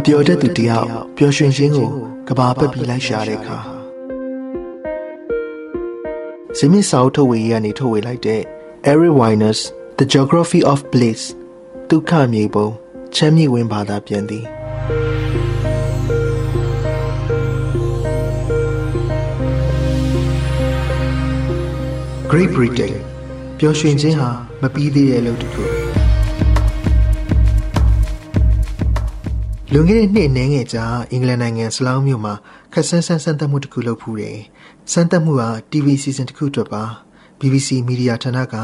မပြောတတ်သူတယောက်ပျော်ရွှင်ခြင်းကိုကဘာပက်ပြီးလိုက်ရှာတဲ့အခါဇမီစာအုပ်ထုတ်ဝေရေးကနေထုတ်ဝေလိုက်တဲ့ Eric Weiner's The Geography of Bliss ဒုက္ခမြေပုံချမ်းမြေ့ဝင်ဘာသာပြန်သည် Great Britain ပျော်ရွှင်ခြင်းဟာမပြီးသေးတဲ့အလုပ်တစ်ခု လွန်ခဲ့တဲ့နှစ်နှင်းငယ်ကြာအင်္ဂလန်နိုင်ငံစလောင်းမြို့မှာခက်ဆန်းဆန်းစမ်းသပ်မှုတစ်ခုလုပ်ဖူးတယ်။စမ်းသပ်မှုဟာ TV စီစဉ်တစ်ခုအတွက်ပါ BBC မီဒီယာဌာနက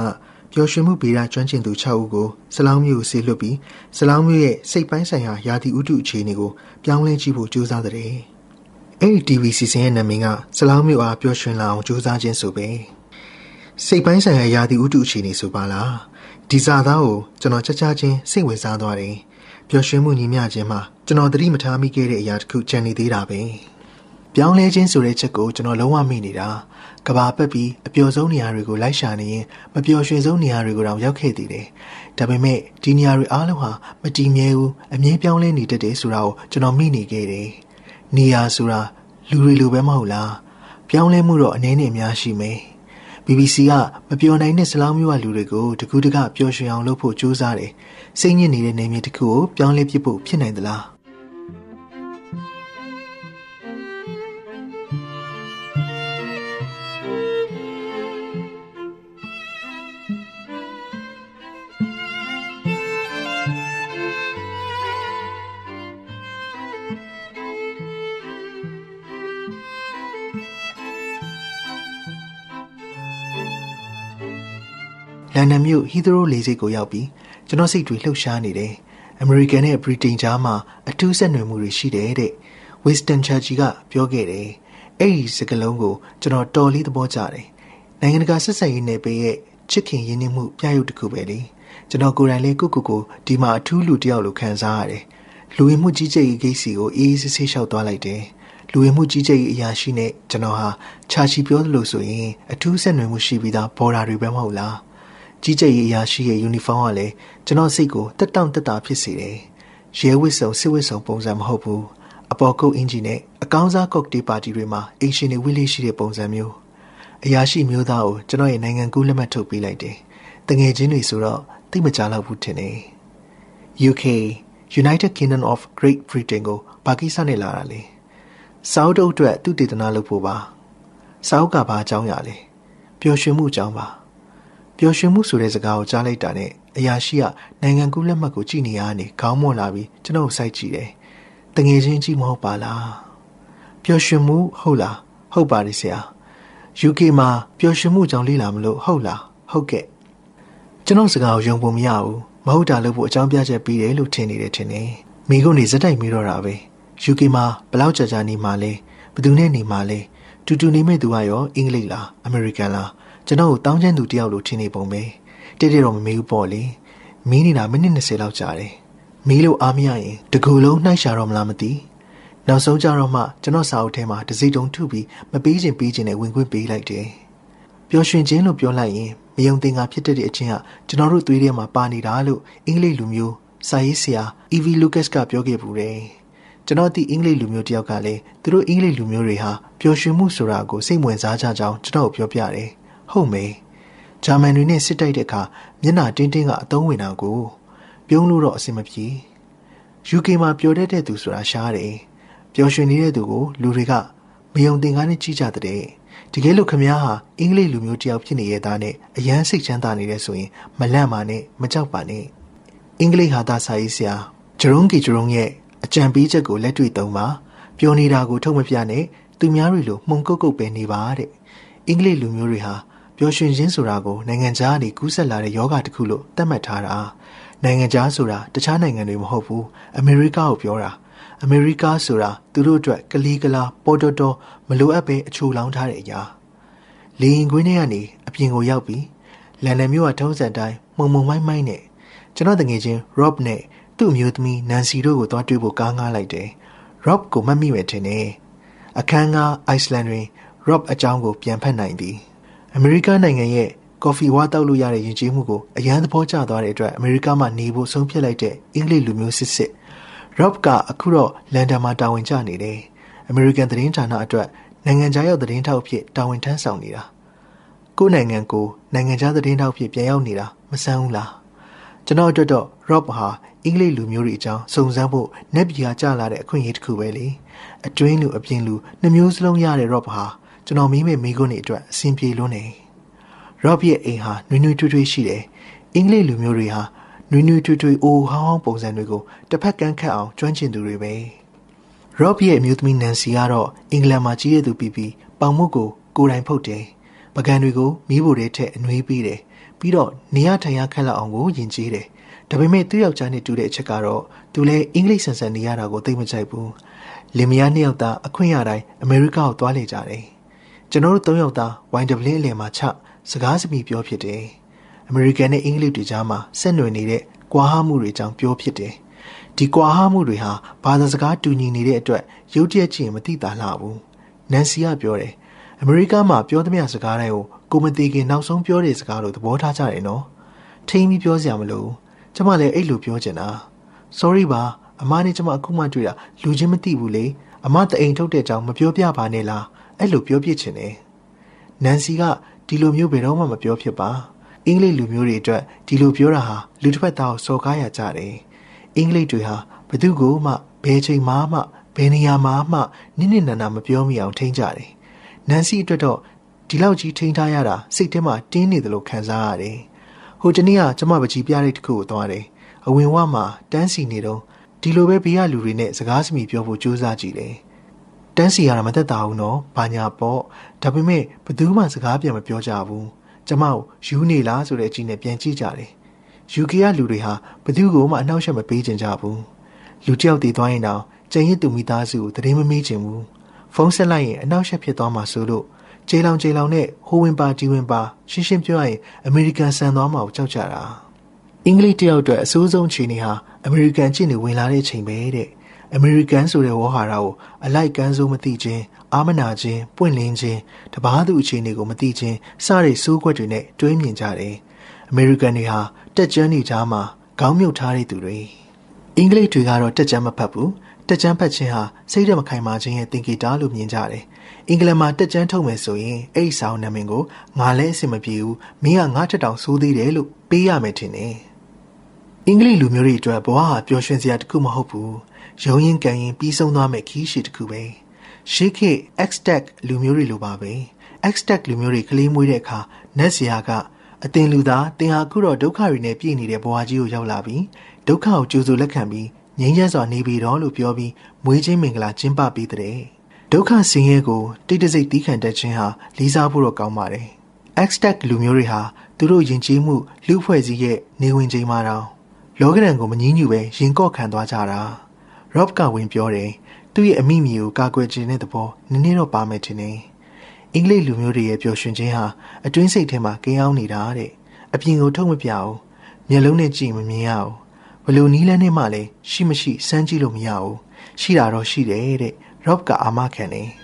ပျော်ရွှင်မှုဗေဒကျွမ်းကျင်သူ6ဦးကိုစလောင်းမြို့ကိုဆေးလွှတ်ပြီးစလောင်းမြို့ရဲ့စိတ်ပိုင်းဆိုင်ရာယာတီဥတုအခြေအနေကိုပြောင်းလဲကြည့်ဖို့ကြိုးစားတဲ့။အဲ့ဒီ TV စီစဉ်ရဲ့နာမည်ကစလောင်းမြို့အားပျော်ရွှင်လာအောင်ကြိုးစားခြင်းဆိုပဲ။စိတ်ပိုင်းဆိုင်ရာယာတီဥတုအခြေအနေဆိုပါလား။ဒီစာသားကိုကျွန်တော်ချက်ချချင်းစိတ်ဝင်စားသွားတယ်။ ပျော်ရွှင်မှုညီမျှခြင်းမှာကျွန်တော်သတိမထားမိခဲ့တဲ့အရာတစ်ခုကြံနေသေးတာပဲပြောင်းလဲခြင်းဆိုတဲ့ချက်ကိုကျွန်တော်လုံးဝမိနေတာကဘာပက်ပြီးအပျော်ဆုံးနေရာတွေကိုလိုက်ရှာနေရင်မပျော်ရွှင်ဆုံးနေရာတွေကိုတောင်ရောက်ခဲ့သေးတယ်ဒါပေမဲ့ဒီနေရာတွေအားလုံးဟာမတည်မြဲဘူးအမြဲပြောင်းလဲနေတတ်တယ်ဆိုတာကိုကျွန်တော်မိနေခဲ့တယ်နေရာဆိုတာလူတွေလိုပဲမဟုတ်လားပြောင်းလဲမှုတော့အနည်းနဲ့အများရှိမယ် BBC ကမပျော်နိုင်တဲ့စလောင်းမျိုးကလူတွေကိုတကူးတကပျော်ရွှင်အောင်လုပ်ဖို့ကြိုးစားတယ်။ စိတ်ညစ်နေတဲ့နေမြေတစ်ခုကိုပြောင်းလဲပစ်ဖို့ဖြစ်နိုင်သလားလန်ဒန်မြို့ဟီသရိုးလေဆိပ်ကိုရောက်ပြီး ကျွန်တော်စိတ်တွေလှုပ်ရှားနေတယ်။အမေရိကန်နဲ့ဗြိတိန်ကြားမှာအထူးဆက်နွယ်မှုတွေရှိတယ်တဲ့။ Winston Churchill ကပြောခဲ့တယ်။အဲ့ဒီစကားလုံးကိုကျွန်တော်တော်လေးသဘောကျတယ်။နိုင်ငံတကာဆက်ဆံရေးနယ်ပယ်ရဲ့ချစ်ခင်ရင်းနှီးမှုပြရုပ်တစ်ခုပဲလေ။ကျွန်တော်ကိုယ်တိုင်လည်းကိုကိုကိုဒီမှာအထူးလူတစ်ယောက်လိုခံစားရတယ်။လူဝင်မှုကြီးကြပ်ရေးဂိတ်စီကိုအေးအေးဆေးဆေးလျှောက်သွားလိုက်တယ်။လူဝင်မှုကြီးကြပ်ရေးအရာရှိနဲ့ကျွန်တော်ဟာချာချီပြောသလိုဆိုရင်အထူးဆက်နွယ်မှုရှိပြီးသားဘော်ဒါတွေပဲမဟုတ်လား။ ကြီးကြပ်ရေးအရာရှိရဲ့ယူနီဖောင်းကလည်းကျွန်တော်စိတ်ကိုတက်တောင့်တက်တာဖြစ်စေတယ်။ရဲဝစ်စုံစစ်ဝစ်စုံပုံစံမဟုတ်ဘူး။အပေါ်ကုတ်အင်ဂျီနဲ့အကောင်းစားကော့တေးပါတီတွေမှာအင်ရှင်တွေဝိလေးရှိတဲ့ပုံစံမျိုး။အရာရှိမျိုးသားကိုကျွန်တော်ရဲ့နိုင်ငံကူးလက်မှတ်ထုတ်ပေးလိုက်တယ်။တငယ်ချင်းတွေဆိုတော့သိမကြတော့ဘူးထင်တယ်။ UK United Kingdom of Great Britain ကိုပါကစ္စနဲ့လာတာလေ။စာအုပ်အတွက်သူတည်တနာလုပ်ဖို့ပါ။စာအုပ်ကဘာအကြောင်းရလဲ။ပျော်ရွှင်မှုအကြောင်းပါ။ ပျော်ရွှင်မှုဆိုတဲ့စကားကိုကြားလိုက်တာနဲ့အရာရှိကနိုင်ငံကူးလက်မှတ်ကိုကြည့်နေရနေခေါင်းမွန်လာပြီးကျွန်တော်စိုက်ကြည့်တယ်။တငယ်ချင်းကြည့်မဟုတ်ပါလား။ပျော်ရွှင်မှုဟုတ်လား။ဟုတ်ပါတယ်ဆရာ။ UK မှာပျော်ရွှင်မှုကြောင့်လေ့လာမလို့ဟုတ်လား။ဟုတ်ကဲ့။ကျွန်တော်စကားကိုယုံပုံမရဘူး။မဟုတ်တာလို့ဖို့အကြောင်းပြချက်ပေးတယ်လို့ထင်နေတယ်ထင်တယ်။မိကုန်နေစက်တိုက်မိတော့တာပဲ။ UK မှာဘလောက်ကြာကြာနေမှလဲ။ဘယ်သူနဲ့နေမှလဲ။တူတူနေမဲ့သူကရောအင်္ဂလိပ်လားအမေရိကန်လား။ ကျွန်တော်ကိုတောင်းချမ်းသူတယောက်လိုထင်နေပုံပဲတိတိတော့မမေးဘူးပေါ့လေမီးနေတာမိနစ်20လောက်ကြာတယ်မီးလို့အားမရရင်တကူလုံးနှိုက်ရှာတော့မလားမသိနောက်ဆုံးကြတော့မှကျွန်တော်စာအုပ်ထဲမှာတစိတုံထုပြီးမပေးခြင်းပေးခြင်းနဲ့ဝင်ခွင့်ပေးလိုက်တယ်ပျော်ရွှင်ခြင်းလို့ပြောလိုက်ရင်မယုံသင်္ကာဖြစ်တဲ့အချင်းကကျွန်တော်တို့သွေးထဲမှာပါနေတာလို့အင်္ဂလိပ်လူမျိုးစာရေးဆရာ EV Lucas ကပြောခဲ့ပူတယ်ကျွန်တော်ဒီအင်္ဂလိပ်လူမျိုးတယောက်ကလည်းသူတို့အင်္ဂလိပ်လူမျိုးတွေဟာပျော်ရွှင်မှုဆိုတာကိုစိတ်ဝင်စားကြကြောင်းကျွန်တော်ပြောပြတယ် ဟုတ်မေဂျာမန်တွေနဲ့စစ်တိုက်တဲ့အခါမျက်နှာတင်းတင်းကအသုံးဝင်တာကိုပြုံးလို့တော့အဆင်မပြေ UK မှာပျော်တတ်တဲ့သူဆိုတာရှားတယ်ပျော်ရွှင်နေတဲ့သူကိုလူတွေကမယုံသင်ကားနဲ့ကြည့်ကြတဲ့တကယ်လို့ခမားဟာအင်္ဂလိပ်လူမျိုးတယောက်ဖြစ်နေရတဲ့နဲ့အရန်စိတ်ချမ်းသာနေတဲ့ဆိုရင်မလန့်ပါနဲ့မကြောက်ပါနဲ့အင်္ဂလိပ်ဟာသာစာရေးဆရာဂျရုံးကီဂျရုံးရဲ့အကြံပေးချက်ကိုလက်တွေ့သုံးပါပျော်နေတာကိုထုတ်မပြနဲ့သူများတွေလိုမှုန်ကုတ်ကုတ်ပဲနေပါတဲ့အင်္ဂလိပ်လူမျိုးတွေဟာ ပျော်ရွှင်ခြင်းဆိုတာကိုနိုင်ငံခြားကနေကူးစက်လာတဲ့ယောဂတစ်ခုလို့သတ်မှတ်ထားတာနိုင်ငံခြားဆိုတာတခြားနိုင်ငံတွေမဟုတ်ဘူးအမေရိကကိုပြောတာအမေရိကဆိုတာသူတို့အတွက်ကလီကလာပေါ်တော်တော်မလိုအပ်ပဲအချိုလောင်းထားတဲ့အရာလေရင်ခွင်းထဲကနေအပြင်ကိုရောက်ပြီးလန်ဒန်မြို့ကထုံးစံတိုင်းမှုံမှုံမိုင်းမိုင်းနဲ့ကျွန်တော်တငယ်ချင်း Rob နဲ့သူ့အမျိုးသမီး Nancy တို့ကိုသွားတွေ့ဖို့ကားငားလိုက်တယ် Rob ကိုမှတ်မိမယ်ထင်တယ်အခန်းက Iceland တွင် Rob အကြောင်းကိုပြန်ဖတ်နိုင်သည် အမေရိကန်နိုင်ငံရဲ့ကော်ဖီဝါတောက်လို့ရတဲ့ယဉ်ကျေးမှုကိုအရန်သဘောကျသွားတဲ့အတွက်အမေရိကမှာနေဖို့ဆုံးဖြတ်လိုက်တဲ့အင်္ဂလိပ်လူမျိုးစစ်စစ် Rob ကအခုတော့လန်ဒန်မှာတာဝန်ကျနေတယ်။ American သတင်းဌာနအတွက်နိုင်ငံခြားရောက်သတင်းထောက်ဖြစ်တာဝန်ထမ်းဆောင်နေတာ။ကိုယ်နိုင်ငံကိုနိုင်ငံခြားသတင်းထောက်ဖြစ်ပြန်ရောက်နေတာမဆန်းဘူးလား။ကျွန်တော်အတွက်တော့ Rob ဟာအင်္ဂလိပ်လူမျိုးတွေအကြောင်းစုံစမ်းဖို့နက်ပြည်ကကြာလာတဲ့အခွင့်အရေးတစ်ခုပဲလေ။အတွင်းလူအပြင်လူနှမျိုးစလုံးရတဲ့ Rob ဟာ ကျွန်တော်မိမေမိခွန်းတွေအတွက်အဆင်ပြေလွန်းနေ။ Rob ရဲ့အိမ်ဟာနွေးနွေးထွေးထွေးရှိတယ်။အင်္ဂလိပ်လူမျိုးတွေဟာနွေးနွေးထွေးထွေးအိုဟောင်းဟောင်းပုံစံတွေကိုတစ်ဖက်ကန်းခတ်အောင်ကျွမ်းကျင်သူတွေပဲ။ Rob ရဲ့အမျိုးသမီးနန်စီကတော့အင်္ဂလန်မှာကြီးရသူပြီးပြီးပေါင်မုတ်ကိုကိုယ်တိုင်ဖုတ်တယ်။ပကံတွေကိုမီးဖိုထဲထည့်အနှွေးပေးတယ်။ပြီးတော့နေရထိုင်ရခက်လောက်အောင်ကိုယဉ်ကျေးတယ်။ဒါပေမဲ့သူ့ယောက်ျားနဲ့တူတဲ့အချက်ကတော့သူလည်းအင်္ဂလိပ်ဆန်ဆန်နေရတာကိုသိမကြိုက်ဘူး။လင်မယားနှစ်ယောက်သားအခွင့်ရတိုင်းအမေရိကကိုသွားလေကြတယ်။ ကျွန်တော်တို့သုံးယောက်သားဝိုင်ဒဗလင်းအလယ်မှာချစကားစမြည်ပြောဖြစ်တယ်။အမေရိကန်နဲ့အင်္ဂလိပ်တွေကြားမှာဆက်နွယ်နေတဲ့ကွာဟမှုတွေကြောင့်ပြောဖြစ်တယ်။ဒီကွာဟမှုတွေဟာဘာသာစကားတူညီနေတဲ့အတွက်ရုတ်တရက်ချင်းမသိတာလှဘူး။နန်စီကပြောတယ်။အမေရိကမှာပြောသမျှစကားတိုင်းကိုကိုမသိခင်နောက်ဆုံးပြောတဲ့စကားလို့သဘောထားကြတယ်နော်။ထိမ့်ပြီးပြောစရာမလို။ကျမလည်းအဲ့လိုပြောချင်တာ။ sorry ပါအမနဲ့ကျမအခုမှတွေ့တာလူချင်းမသိဘူးလေ။အမတအိမ်ထုတ်တဲ့အကြောင်းမပြောပြပါနဲ့လား။ အဲ့လိုပြောပြချင်တယ်။နန်စီကဒီလိုမျိုးဘယ်တော့မှမပြောဖြစ်ပါ။အင်္ဂလိပ်လူမျိုးတွေအတွက်ဒီလိုပြောတာဟာလူတစ်ဖက်သားကိုစော်ကားရကြတယ်။အင်္ဂလိပ်တွေဟာဘသူကိုမှဘယ်ချိန်မှမှဘယ်နေရာမှာမှနစ်နစ်နာနာမပြောမိအောင်ထိန်းကြတယ်။နန်စီအတွက်တော့ဒီလောက်ကြီးထိန်းထားရတာစိတ်ထဲမှာတင်းနေတယ်လို့ခံစားရတယ်။ဟိုတနေ့ကကျမပကြီးပြတဲ့တစ်ခုကိုသွားတယ်။အဝင်ဝမှာတန်းစီနေတော့ဒီလိုပဲဘေးကလူတွေနဲ့စကားစမြည်ပြောဖို့ကြိုးစားကြည့်တယ်။ တန်းစီရတာမသက်သာဘူးနော်။ဘာညာပေါ့။ဒါပေမဲ့ဘသူမှစကားပြန်မပြောကြဘူး။ကျမကိုယူနေလားဆိုတဲ့အကြည့်နဲ့ပြန်ကြည့်ကြတယ်။ UK ကလူတွေဟာဘသူ့ကိုမှအနှောက်အယှက်မပေးကြကြဘူး။လူတယောက်တည်သွားရင်တော့ကျန်ရစ်သူမိသားစုကိုတရင်မမေးချင်ဘူး။ဖုန်းဆက်လိုက်ရင်အနှောက်အယှက်ဖြစ်သွားမှာဆိုလို့ကျေလောင်ကျေလောင်နဲ့ဟိုဝင်ပါဒီဝင်ပါရှင်းရှင်းပြောရရင်အမေရိကန်ဆန်သွားမှာကိုကြောက်ကြတာ။အင်္ဂလိပ်တယောက်အတွက်အဆိုးဆုံးခြေနေဟာအမေရိကန်ကျင့်နေဝင်လာတဲ့ချိန်ပဲတဲ့ အမေရိကန်ဆိုတဲ့ဝေါ်ဟာရကိုအလိုက်ကန်းစိုးမသိခြင်းအာမနာခြင်းပွင့်လင်းခြင်းတပားသူအခြေအနေကိုမသိခြင်းစတဲ့စိုးခွက်တွေနဲ့တွေးမြင်ကြတယ်။အမေရိကန်တွေဟာတက်ကြွနေကြမှာခေါင်းမြုပ်ထားတဲ့သူတွေအင်္ဂလိပ်တွေကတော့တက်ကြွမဖတ်ဘူးတက်ကြွဖတ်ခြင်းဟာစိတ်ရမခိုင်မာခြင်းရဲ့သင်္ကေတလို့မြင်ကြတယ်။အင်္ဂလန်မှာတက်ကြွထုတ်မယ်ဆိုရင်အဲ့ဒီဆောင်နာမည်ကိုငါလည်းအဆင်မပြေဘူးမင်းကငါထက်တောင်ဆိုးသေးတယ်လို့ပေးရမယ်ထင်တယ်။အင်္ဂလိပ်လူမျိုးတွေအတွက်ဘဝဟာပျော်ရွှင်စရာတခုမဟုတ်ဘူး။ ရုံရင်ကန်ရင်ပြီးဆုံးသွားမယ့်ခီးရှိတခုပဲ။ရှေးခေတ် X-Tech လူမျိုးတွေလိုပါပဲ X-Tech လူမျိုးတွေကလေးမွေးတဲ့အခါနတ်ဆရာကအတင်လူသားတင်ဟာခုတော့ဒုက္ခတွေနဲ့ပြည့်နေတဲ့ဘဝကြီးကိုရောက်လာပြီးဒုက္ခကိုကြိုးစိုးလက်ခံပြီးငြိမ်းချမ်းစွာနေပြီတော့လို့ပြောပြီးမွေးချင်းမင်္ဂလာကျင်းပပေးတဲ့ဒုက္ခဆင်းရဲကိုတိတ်တဆိတ်တီးခံတတ်ခြင်းဟာလေးစားဖို့တော့ကောင်းပါတယ် X-Tech လူမျိုးတွေဟာသူတို့ယဉ်ကျေးမှုလူဖွဲ့စည်းရဲ့နေဝင်ချိန်မှာတော့လောကရန်ကိုမငြင်းညူပဲရင်ကော့ခံသွားကြတာ Rob ကဝင်ပြောတယ်သူ့ရဲ့အမိမြေကိုကာကွယ်ခြင်းတဲ့သဘောနည်းနည်းတော့ပါမယ်ထင်တယ်။အင်္ဂလိပ်လူမျိုးတွေရဲ့ပျော်ရွှင်ခြင်းဟာအတွင်းစိတ်ထဲမှာကိန်းအောင်နေတာတဲ့အပြင်ကိုထုတ်မပြအောင်မျက်လုံးနဲ့ကြည့်မမြင်ရအောင်ဘလို့နီးလန်းနဲ့မှလည်းရှိမရှိစမ်းကြည့်လို့မရဘူးရှိတာတော့ရှိတယ်တဲ့ Rob ကအာမခံတယ်။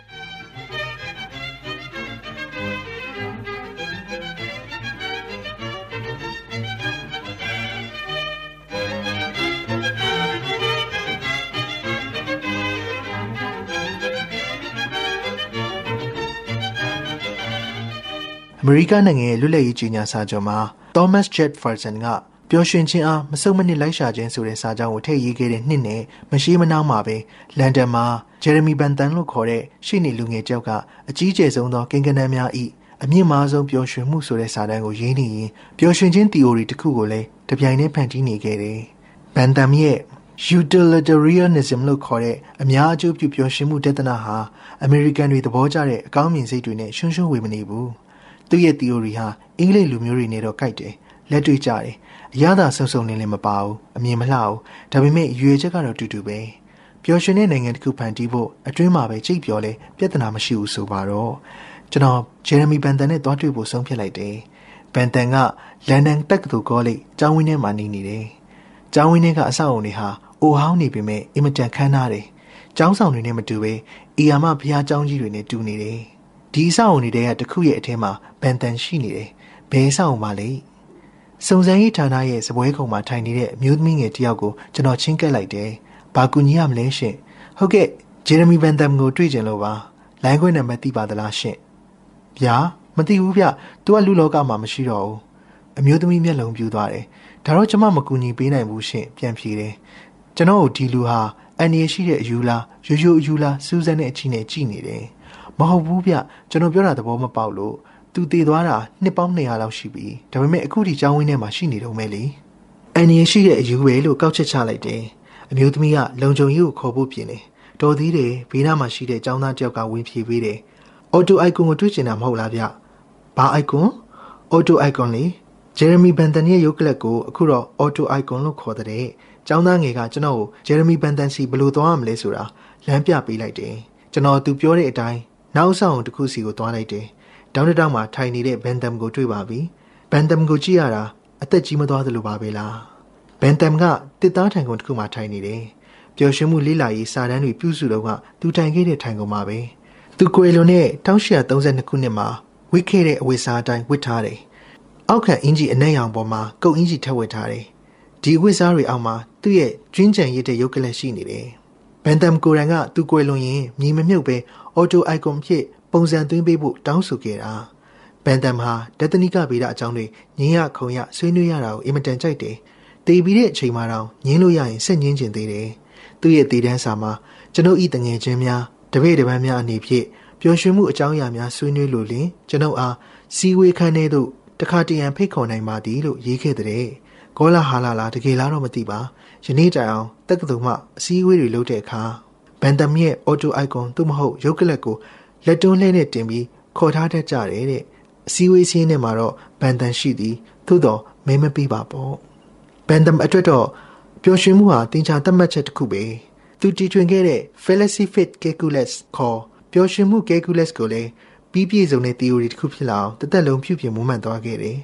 အမေရိကန်နိုင်ငံရဲ့လွတ်လပ်ရေးကြီးညာစာချုပ်မှာ Thomas Jefferson ကပျော်ရွှင်ခြင်းအားမစုံမနစ်လိုက်ရှာခြင်းဆိုတဲ့စာကြောင်းကိုထည့်ရေးခဲ့တဲ့နှစ်နဲ့မရှိမနှောင်းမှာပဲလန်ဒန်မှာဂျယ်ရမီဘန်တန်လို့ခေါ်တဲ့ရှေ့နေလူငယ်တယောက်ကအကြီးကျယ်ဆုံးသောကိန်းဂဏန်းများဤအမြင့်မားဆုံးပျော်ရွှင်မှုဆိုတဲ့စာတမ်းကိုရေးနေရင်ပျော်ရွှင်ခြင်း theory တစ်ခုကိုလည်းတပြိုင်တည်းဖန်တီးနေခဲ့တယ်။ဘန်တန်ရဲ့ utilitarianism လို့ခေါ်တဲ့အများအကျိုးပြုပျော်ရွှင်မှုတဒနာဟာအမေရိကန်တွေသဘောကျတဲ့အကောင်းမြင်စိတ်တွေနဲ့ရှုံရှုံဝေမနေဘူး။ သူ့ရဲ့ theory ဟာအင်္ဂလိပ်လူမျိုးတွေနဲ့တော့ကိုက်တယ်လက်တွေ့ကြတယ်အရသာဆုံဆုံလင်းလင်းမပါဘူးအမြင်မလှဘူးဒါပေမဲ့ရွေချက်ကတော့တူတူပဲပျော်ရွှင်တဲ့နိုင်ငံတစ်ခုဖန်တီးဖို့အတွင်းမှာပဲကြိတ်ပြောလဲပြဿနာမရှိဘူးဆိုပါတော့ကျွန်တော်ဂျယ်ရမီဘန်တန်နဲ့တွားတွေ့ဖို့ဆုံးဖြတ်လိုက်တယ်ဘန်တန်ကလန်ဒန်တက္ကသိုလ်ကောလိပ်ကျောင်းဝင်းထဲမှာနေနေတယ်ကျောင်းဝင်းထဲကအဆောက်အုံတွေဟာအိုဟောင်းနေပေမဲ့အင်မတန်ခမ်းနားတယ်ကျောင်းဆောင်တွေနဲ့မတူပဲအီယာမဘုရားကျောင်းကြီးတွေနဲ့တူနေတယ် ဒီအဆောက်အုံတွေကတခုရဲ့အထင်းမှာဘန်တန်ရှိနေတယ်ဘယ်အဆောက်အုံပါလဲစုံစမ်းရေးဌာနရဲ့စပွဲခုံမှာထိုင်နေတဲ့အမျိုးသမီးငယ်တယောက်ကိုကျွန်တော်ချင်းကပ်လိုက်တယ်ဘာကူညီရမလဲရှင့်ဟုတ်ကဲ့ဂျေရမီဘန်တမ်ကိုတွေ့ကြလို့ပါလိုင်းခွင့်နံပါတ်သိပါသလားရှင့်ဗျာမသိဘူးဗျသူကလူလောကမှာမရှိတော့ဘူးအမျိုးသမီးမျက်လုံးပြူသွားတယ်ဒါတော့ကျမမကူညီပေးနိုင်ဘူးရှင့်ပြန်ဖြေတယ်ကျွန်တော်တို့ဒီလူဟာအန်ရရှိတဲ့အယူလားရိုးရိုးအယူလားစူးစမ်းတဲ့အချီနဲ့ကြည်နေတယ် မဟုတ်ဘူးဗျကျွန်တော်ပြောတာသဘောမပေါက်လို့သူတည်သွားတာနှစ်ပေါင်း200လောက်ရှိပြီဒါပေမဲ့အခုဒီကျောင်းဝင်းထဲမှာရှိနေတော့မဲလေအန်ရရှိတဲ့အယူပဲလို့ကောက်ချက်ချလိုက်တယ်အမျိုးသမီးကလုံခြုံရေးကိုခေါ်ဖို့ပြင်တယ်တော်သေးတယ်ဘေးနားမှာရှိတဲ့ကျောင်းသားတယောက်ကဝင်ဖြေပေးတယ်အော်တိုအိုက်ကွန်ကိုတွေ့ကျင်တာမဟုတ်လားဗျဘာအိုက်ကွန်အော်တိုအိုက်ကွန်လေဂျယ်ရမီဘန်တန်ရဲ့ရုပ်ကလပ်ကိုအခုတော့အော်တိုအိုက်ကွန်လို့ခေါ်တဲ့ကျောင်းသားငယ်ကကျွန်တော်ကိုဂျယ်ရမီဘန်တန်စီဘယ်လိုသွားရမလဲဆိုတာလမ်းပြပေးလိုက်တယ်ကျွန်တော်သူပြောတဲ့အတိုင်း နောက်ဆောင်တစ်ခုစီကိုသွားလိုက်တယ်တောင်းတတောင်းမှာထိုင်နေတဲ့ဘန်တမ်ကိုတွေ့ပါပြီဘန်တမ်ကိုကြည့်ရတာအသက်ကြီးမသွားသလိုပါပဲလားဘန်တမ်ကတစ်သားထိုင်ကုန်တစ်ခုမှာထိုင်နေတယ်ပျော်ရွှင်မှုလေးလာရေးစာတန်းတွေပြုစုတော့ကသူတိုင်ခဲ့တဲ့ထိုင်ကုန်မှာပဲသူကွယ်လွန်တဲ့1832ခုနှစ်မှာဝစ်ခဲ့တဲ့အဝတ်စားအတိုင်းဝတ်ထားတယ်အောက်ခံအင်ဂျီအနက်ရောင်ပေါ်မှာကုတ်အင်ဂျီထက်ဝတ်ထားတယ်ဒီအဝတ်စားတွေအောက်မှာသူ့ရဲ့ကျွင်းကြံရစ်တဲ့ရုပ်ကလပ်ရှိနေတယ်ဘန်တမ်ကိုရန်ကသူကွယ်လွန်ရင်မြည်မမြုပ်ပဲအော်တိုအိုင်ကွန်ဖြစ်ပုံစံသွင်းပေးဖို့တောင်းဆိုခဲ့တာဘန်တမ်ဟာဒက်သနိကဗေဒအကြောင်းတွေညင်းရခုံရဆွေးနွေးရတာကိုအင်မတန်ကြိုက်တယ်တေးပြီးတဲ့အချိန်မှတော့ညင်းလို့ရရင်ဆက်ညင်းကျင်သေးတယ်သူ့ရဲ့တည်တန်းစာမှာကျွန်ုပ်ဤတငယ်ချင်းများတပည့်တပန်းများအနေဖြင့်ပျော်ရွှင်မှုအကြောင်းအရာများဆွေးနွေးလို့လင်ကျွန်ုပ်အားစီဝေးခန်းထဲသို့တခါတရံဖိတ်ခေါ်နိုင်ပါသည်လို့ရေးခဲ့တဲ့ကောလာဟာလာလာတကယ်လားတော့မသိပါယနေ့တိုင်အောင်တက္ကသိုလ်မှအစည်းအဝေးတွေလုပ်တဲ့အခါ ဘန်တမ်ရဲ့အော်တိုအိုက်ကွန်သို့မဟုတ်ရုပ်ကလပ်ကိုလက်တွန်းလှဲနဲ့တင်ပြီးခေါ်ထားတတ်ကြတယ်တဲ့အစည်းအဝေးစင်းထဲမှာတော့ဘန်တန်ရှိသည်သို့တော့မဲမပေးပါပေါ့ဘန်တမ်အတွက်တော့ပျော်ရွှင်မှုဟာတင်ချာသတ်မှတ်ချက်တစ်ခုပဲသူတီထွင်ခဲ့တဲ့ fallacy fit calculus ခေါ်ပျော်ရွှင်မှု calculus ကိုလည်းပြီးပြည့်စုံတဲ့ theory တစ်ခုဖြစ်လာအောင်တသက်လုံးပြုပြင်မွမ်းမံသွားခဲ့တယ်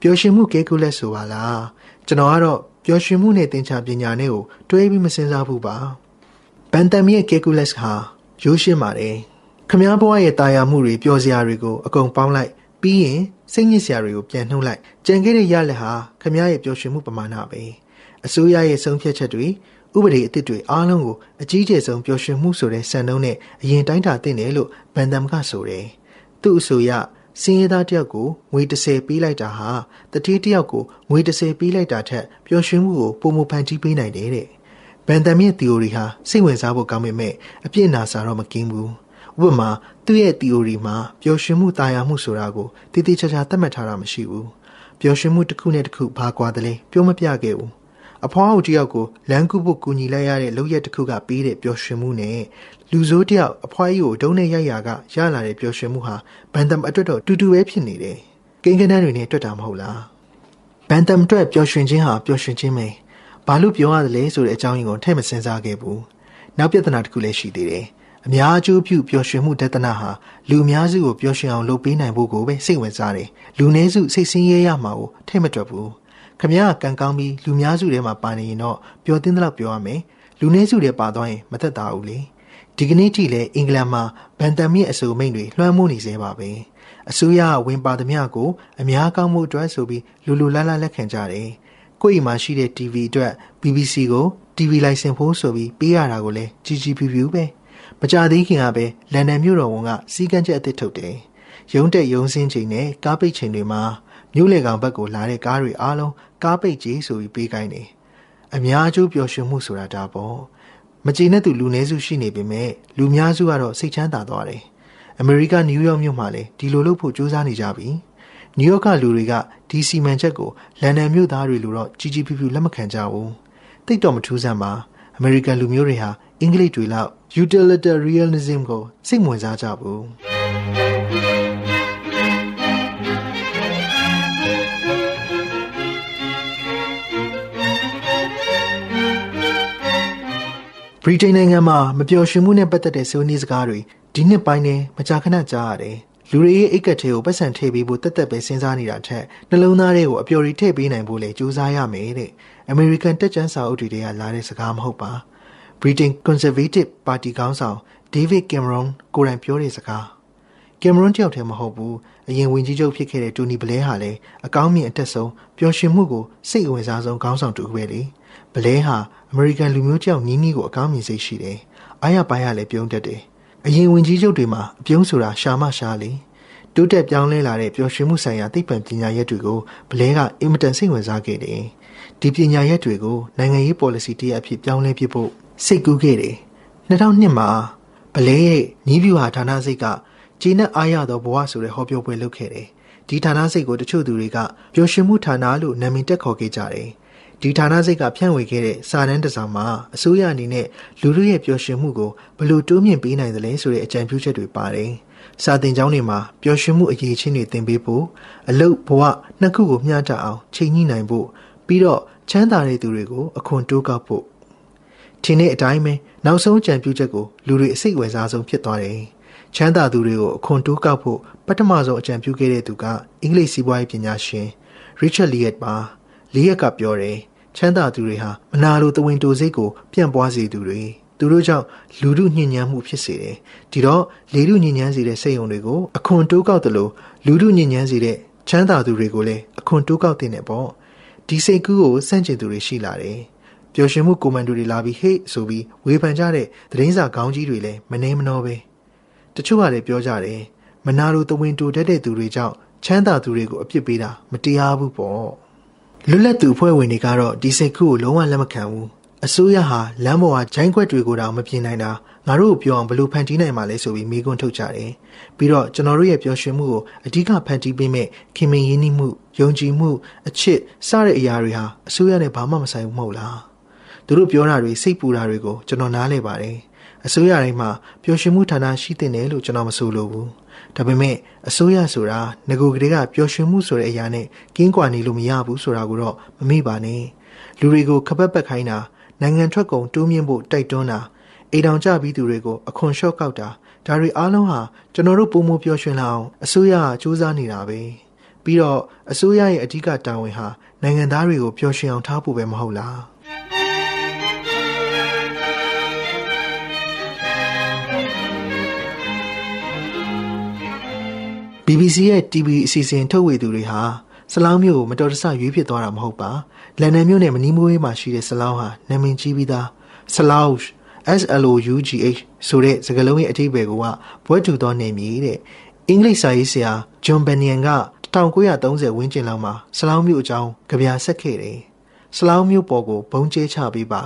ပျော်ရွှင်မှု calculus ဆိုပါလားကျွန်တော်ကတော့ပျော်ရွှင်မှုနဲ့တင်ချာပညာနဲ့ကိုတွဲပြီးမစင်စားဘူးပါ ဘန်တမ်ရဲ့ calculus ဟာရိုးရှင်းပါတယ်ခမားဘွားရဲ့တာယာမှုတွေပျော်စရာတွေကိုအကုန်ပေါင်းလိုက်ပြီးရင်စိတ်ညစ်စရာတွေကိုပြန်နှုတ်လိုက်ကြံခဲ့တဲ့ရလက်ဟာခမားရဲ့ပျော်ရွှင်မှုပမာဏပဲအစိုးရရဲ့ဆုံးဖြတ်ချက်တွေဥပဒေအသစ်တွေအားလုံးကိုအကြီးကျယ်ဆုံးပျော်ရွှင်မှုဆိုတဲ့စံနှုန်းနဲ့အရင်တိုင်းတာတင်တယ်လို့ဘန်ဒမ်ကဆိုတယ်။သူ့အဆိုအရစင်းရဲသားတယောက်ကိုငွေ30ပေးလိုက်တာဟာတတိတယောက်ကိုငွေ30ပေးလိုက်တာထက်ပျော်ရွှင်မှုကိုပုံမဖန်တီးပေးနိုင်တယ်တဲ့။ ဘန်ဒမ်ရဲ့ theory ဟာစိတ်ဝင်စားဖို့ကောင်းပေမဲ့အပြစ်နာစာတော့မကင်းဘူး။ဥပမာသူ့ရဲ့ theory မှာပျော်ရွှင်မှုတာယာမှုဆိုတာကိုတည်တည်ချာချာသတ်မှတ်ထားတာမရှိဘူး။ပျော်ရွှင်မှုတစ်ခုနဲ့တစ်ခုဘာကွာတယ်လဲပြောမပြခဲ့ဘူးအဖွားအုပ်တယောက်ကိုလမ်းကူးဖို့ကူညီလိုက်ရတဲ့လုပ်ရက်တစ်ခုကပေးတဲ့ပျော်ရွှင်မှုနဲ့လူဆိုးတယောက်အဖွားကြီးကိုဒုံနဲ့ရိုက်ရာကရလာတဲ့ပျော်ရွှင်မှုဟာဘန်တမ်အတွက်တော့တူတူပဲဖြစ်နေတယ်။ကိန်းကနန်းတွေနဲ့တွေ့တာမဟုတ်လား။ဘန်တမ်အတွက်ပျော်ရွှင်ခြင်းဟာပျော်ရွှင်ခြင်းပဲ။ ဘာလို့ပြောရတယ်လဲဆိုတဲ့အကြောင်းရင်းကိုထည့်မစင်စားခဲ့ဘူး။နောက်ပြဿနာတစ်ခုလည်းရှိသေးတယ်။အများအကျိုးပြုပျော်ရွှင်မှုဒသနာဟာလူအများစုကိုပျော်ရွှင်အောင်လုပ်ပေးနိုင်ဖို့ကိုပဲစိတ်ဝင်စားတယ်။လူနည်းစုစိတ်ဆင်းရဲရမှာကိုထည့်မတွက်ဘူး။ခမရကံကောင်းပြီးလူများစုထဲမှာပါနေရင်တော့ပျော်သင်းသလောက်ပြောရမယ်လူနည်းစုထဲပါသွားရင်မသက်သာဘူးလေဒီကနေ့ထိလည်းအင်္ဂလန်မှာဗန်တမ်မြင့်အဆိုမိန့်တွေလွှမ်းမိုးနေစေပါပဲအစိုးရဝင်ပါသမျှကိုအများကောင်းမှုအတွက်ဆိုပြီးလူလူလားလားလက်ခံကြတယ် ကိုယ့်အိမ်မှာရှိတဲ့ TV အတွက် BBC ကို TV လိုင်စင်ဖို့ဆိုပြီးပေးရတာကိုလည်းကြီးကြီးဖြူဖြူပဲမကြသေးခင်ကပဲလန်ဒန်မြို့တော်ဝန်ကစီကံချက်အသစ်ထုတ်တယ်ရုံးတက်ရုံးစင်းချိန်နဲ့ကားပိတ်ချိန်တွေမှာမြို့လေကောင်ဘက်ကိုလာတဲ့ကားတွေအားလုံးကားပိတ်ကြီးဆိုပြီးပေးခိုင်းတယ်အများအကျိုးပျော်ရွှင်မှုဆိုတာဒါပေါ့မကြည်နဲ့သူလူနည်းစုရှိနေပေမဲ့လူများစုကတော့စိတ်ချမ်းသာသွားတယ်အမေရိကနယူးယောက်မြို့မှာလည်းဒီလိုလုပ်ဖို့ကြိုးစားနေကြပြီ နယူးယောက်ကလူတွေကဒီစီမံချက်ကိုလန်ဒန်မြို့သားတွေလိုတော့ကြီးကြီးဖြူဖြူလက်မခံကြဘူးတိတ်တော့မထူးဆန်းပါအမေရိကန်လူမျိုးတွေဟာအင်္ဂလိပ်တွေလောက် utilitarianism ကိုစိတ်ဝင်စားကြဘူးဗြိတိန်နိုင်ငံမှာမပျော်ရွှင်မှုနဲ့ပတ်သက်တဲ့ဆွေးနွေးစကားတွေဒီနှစ်ပိုင်းနဲ့မကြာခဏကြားရတယ်။ လူတွေရဲ့အိတ်ကက်ထဲကိုပတ်စံထည့်ပေးဖို့တက်တက်ပဲစဉ်းစားနေတာထက်နှလုံးသားထဲကိုအပျော်ရီထည့်ပေးနိုင်ဖို့လေကြိုးစားရမယ်တဲ့အမေရိကန်တက်ကြွစာအုပ်တွေကလာတဲ့စကားမဟုတ်ပါ။ Britain Conservative Party ခေါင်းဆောင် David Cameron ကိုယ်တိုင်ပြောတဲ့စကားကင်မရွန်တယောက်တည်းမဟုတ်ဘူးအရင်ဝင်ကြီးချုပ်ဖြစ်ခဲ့တဲ့တိုနီဘလဲဟာလည်းအကောင်းမြင်အတက်ဆုံးပျော်ရွှင်မှုကိုစိတ်ဝင်စားဆုံးခေါင်းဆောင်တူပဲလေဘလဲဟာအမေရိကန်လူမျိုးကြောက်နီးနီးကိုအကောင်းမြင်စိတ်ရှိတယ်အားရပါးရလည်းပြုံးတတ်တယ် အရင်ဝင်ကြီးချုပ်တွေမှာအပြုံးဆိုတာရှာမရှာလေတိုးတက်ပြောင်းလဲလာတဲ့ပျော်ရွှင်မှုဆိုင်ရာသိပ္ပံပညာရပ်တွေကိုဘလဲကအင်မတန်စိတ်ဝင်စားခဲ့တယ်ဒီပညာရပ်တွေကိုနိုင်ငံရေး policy တရအဖြစ်ပြောင်းလဲပြဖို့စိတ်ကူးခဲ့တယ်2002မှာဗလဲရဲ့နီးဗျူဟာဌာနစိတ်ကဂျင်းနဲ့အားရသောဘဝဆိုတဲ့ဟောပြောပွဲလုပ်ခဲ့တယ်။ဒီဌာနစိတ်ကိုတချို့သူတွေကပျော်ရွှင်မှုဌာနလို့နာမည်တက်ခေါ်ခဲ့ကြတယ်။ ဒီဌာနစိတ်ကဖြန့်ဝေခဲ့တဲ့စာတမ်းတစ်စောင်မှာအစိုးရအနေနဲ့လူလူရဲ့ပျော်ရွှင်မှုကိုဘယ်လိုတိုးမြင့်ပေးနိုင်သလဲဆိုတဲ့အကြံပြုချက်တွေပါတယ်။စာသင်ကျောင်းတွေမှာပျော်ရွှင်မှုအရေးချင်းတွေသင်ပေးဖို့အလုပ်ဘဝနှစ်ခုကိုမျှတအောင်ချိန်ညှိနိုင်ဖို့ပြီးတော့ချမ်းသာတဲ့သူတွေကိုအခွန်တိုးကောက်ဖို့ထင်းတဲ့အတိုင်းပဲနောက်ဆုံးကြံပြုချက်ကိုလူတွေအစိတ်ဝင်စားဆုံးဖြစ်သွားတယ်။ချမ်းသာသူတွေကိုအခွန်တိုးကောက်ဖို့ပထမဆုံးအကြံပြုခဲ့တဲ့သူကအင်္ဂလိပ်စီးပွားရေးပညာရှင် Richard Lear ပါ။ Lear ကပြောတယ် ချမ်းသာသူတွေဟာမနာလိုတဝင်းတိုစိတ်ကိုပြန့်ပွားစေသူတွေသူတို့ကြောင့်လူမှုညဉ့်ညမ်းမှုဖြစ်စေတယ်။ဒီတော့လေလူညဉ့်ညမ်းစေတဲ့စိတ်ုံတွေကိုအခွန်တိုးကောက်တယ်လို့လူမှုညဉ့်ညမ်းစေတဲ့ချမ်းသာသူတွေကိုလည်းအခွန်တိုးကောက်တဲ့နဲ့ပေါ့။ဒီစိတ်ကူးကိုစန့်ကျင်သူတွေရှိလာတယ်။ပျော်ရွှင်မှုကွန်မန်ဒိုတွေလာပြီးဟေ့ဆိုပြီးဝေဖန်ကြတဲ့သတင်းစာခေါင်းကြီးတွေလည်းမနှဲမနှောပဲတချို့ကလည်းပြောကြတယ်မနာလိုတဝင်းတိုတတ်တဲ့သူတွေကြောင့်ချမ်းသာသူတွေကိုအပြစ်ပေးတာမတရားဘူးပေါ့ လွတ်လပ်သူအဖွဲ့ဝင်တွေကတော့ဒီစိတ်ကူးကိုလုံးဝလက်မခံဘူးအစိုးရဟာလမ်းပေါ်ကဂျိုင်းခွက်တွေကိုတောင်မပြင်နိုင်တာငါတို့ကိုပြောအောင်ဘယ်လိုဖန်တီးနိုင်မှာလဲဆိုပြီးမိကွန်းထုတ်ကြတယ်ပြီးတော့ကျွန်တော်တို့ရဲ့ပျော်ရွှင်မှုကိုအဓိကဖန်တီးပေးမဲ့ခင်မင်ရင်းနှီးမှုယုံကြည်မှုအချစ်စတဲ့အရာတွေဟာအစိုးရနဲ့ဘာမှမဆိုင်ဘူးမဟုတ်လားသူတို့ပြောတာတွေစိတ်ပူတာတွေကိုကျွန်တော်နားလဲပါတယ်အစိုးရတိုင်းမှာပျော်ရွှင်မှုဌာနရှိတဲ့တယ်လို့ကျွန်တော်မဆိုလိုဘူး ဒါပေမဲ့အစိုးရဆိုတာငကိုကလေးကပျော်ရွှင်မှုဆိုတဲ့အရာနဲ့ကင်းကွာနေလို့မရဘူးဆိုတာကိုတော့မမေ့ပါနဲ့လူတွေကိုခပတ်ပတ်ခိုင်းတာနိုင်ငံထွက်ကုန်တိုးမြင့်ဖို့တိုက်တွန်းတာအိမ်တော်ကြပြီးသူတွေကိုအခွန်လျှော့ကောက်တာဒါတွေအားလုံးဟာကျွန်တော်တို့ပုံမပျော်ရွှင်လာအောင်အစိုးရကစူးစမ်းနေတာပဲပြီးတော့အစိုးရရဲ့အဓိကတာဝန်ဟာနိုင်ငံသားတွေကိုပျော်ရွှင်အောင်ထားဖို့ပဲမဟုတ်လား BBC ရဲ့ TV အစီအစဉ်ထုတ်ဝေသူတွေဟာဆလောင်းမျိုးကိုမတော်တဆရွေးဖြစ်သွားတာမဟုတ်ပါလန်ဒန်မြို့နယ်မနီးမွေးမှာရှိတဲ့ဆလောင်းဟာနာမည်ကြီးပြီးသားဆလောင်း S L O U G H ဆိုတဲ့စကားလုံးရဲ့အဓိပ္ပာယ်ကဘွဲတူသောနေမြေတဲ့အင်္ဂလိပ်စာရေးဆရာဂျွန်ဘန်နီယန်က1930ဝန်းကျင်လောက်မှာဆလောင်းမျိုးအကြောင်းကြပြဆက်ခဲ့တယ်ဆလောင်းမျိုးပေါ်ကိုဘုံကျဲချပေးပါ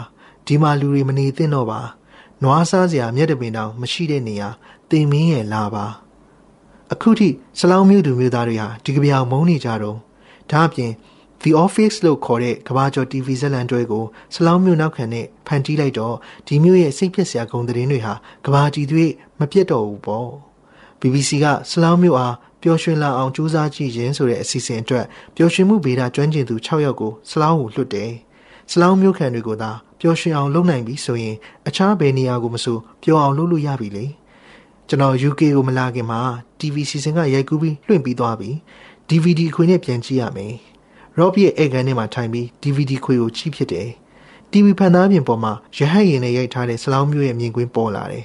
ဒီမှာလူတွေမနေသင့်တော့ပါနွားစားစရာမျက်တပင်တောင်မရှိတဲ့နေရာတင်မင်းရဲ့လာပါ အခုထိဆလောင်းမျိုးသူမျိုးသားတွေဟာဒီကပြောင်မုန်းနေကြတော့ဒါအပြင် The Office လို့ခေါ်တဲ့ကဘာကျော် TV ဇာတ်လမ်းတွဲကိုဆလောင်းမျိုးနောက်ခံနဲ့ဖန်တီးလိုက်တော့ဒီမျိုးရဲ့စိတ်ပျက်စရာဂုဏ်သတင်းတွေဟာကဘာတီတွေမပြတ်တော့ဘူးပေါ့ BBC ကဆလောင်းမျိုးအားပျော်ရွှင်လာအောင်ကြိုးစားကြည့်ခြင်းဆိုတဲ့အစီအစဉ်အတွက်ပျော်ရွှင်မှုဗေဒကျွမ်းကျင်သူ6ယောက်ကိုဆလောင်းကိုလွှတ်တယ်ဆလောင်းမျိုးခံတွေကိုသာပျော်ရွှင်အောင်လုပ်နိုင်ပြီဆိုရင်အခြားဘယ်နေရာကိုမဆိုပျော်အောင်လုပ်လို့ရပြီလေ။ ကျွန်တော် UK ကိုမလာခင်မှာ TV စီစဉ်ကရိုက်ကူးပြီးလွှင့်ပြီးသွားပြီ DVD ခွေနဲ့ပြန်ကြည့်ရမယ် Rob ရဲ့အိတ်ခန်းထဲမှာထိုင်ပြီး DVD ခွေကိုချိဖြစ်တယ် TV ဖန်သားပြင်ပေါ်မှာရဟတ်ရင်နဲ့ရိုက်ထားတဲ့ဆလောင်းမျိုးရဲ့မြင်ကွင်းပေါ်လာတယ်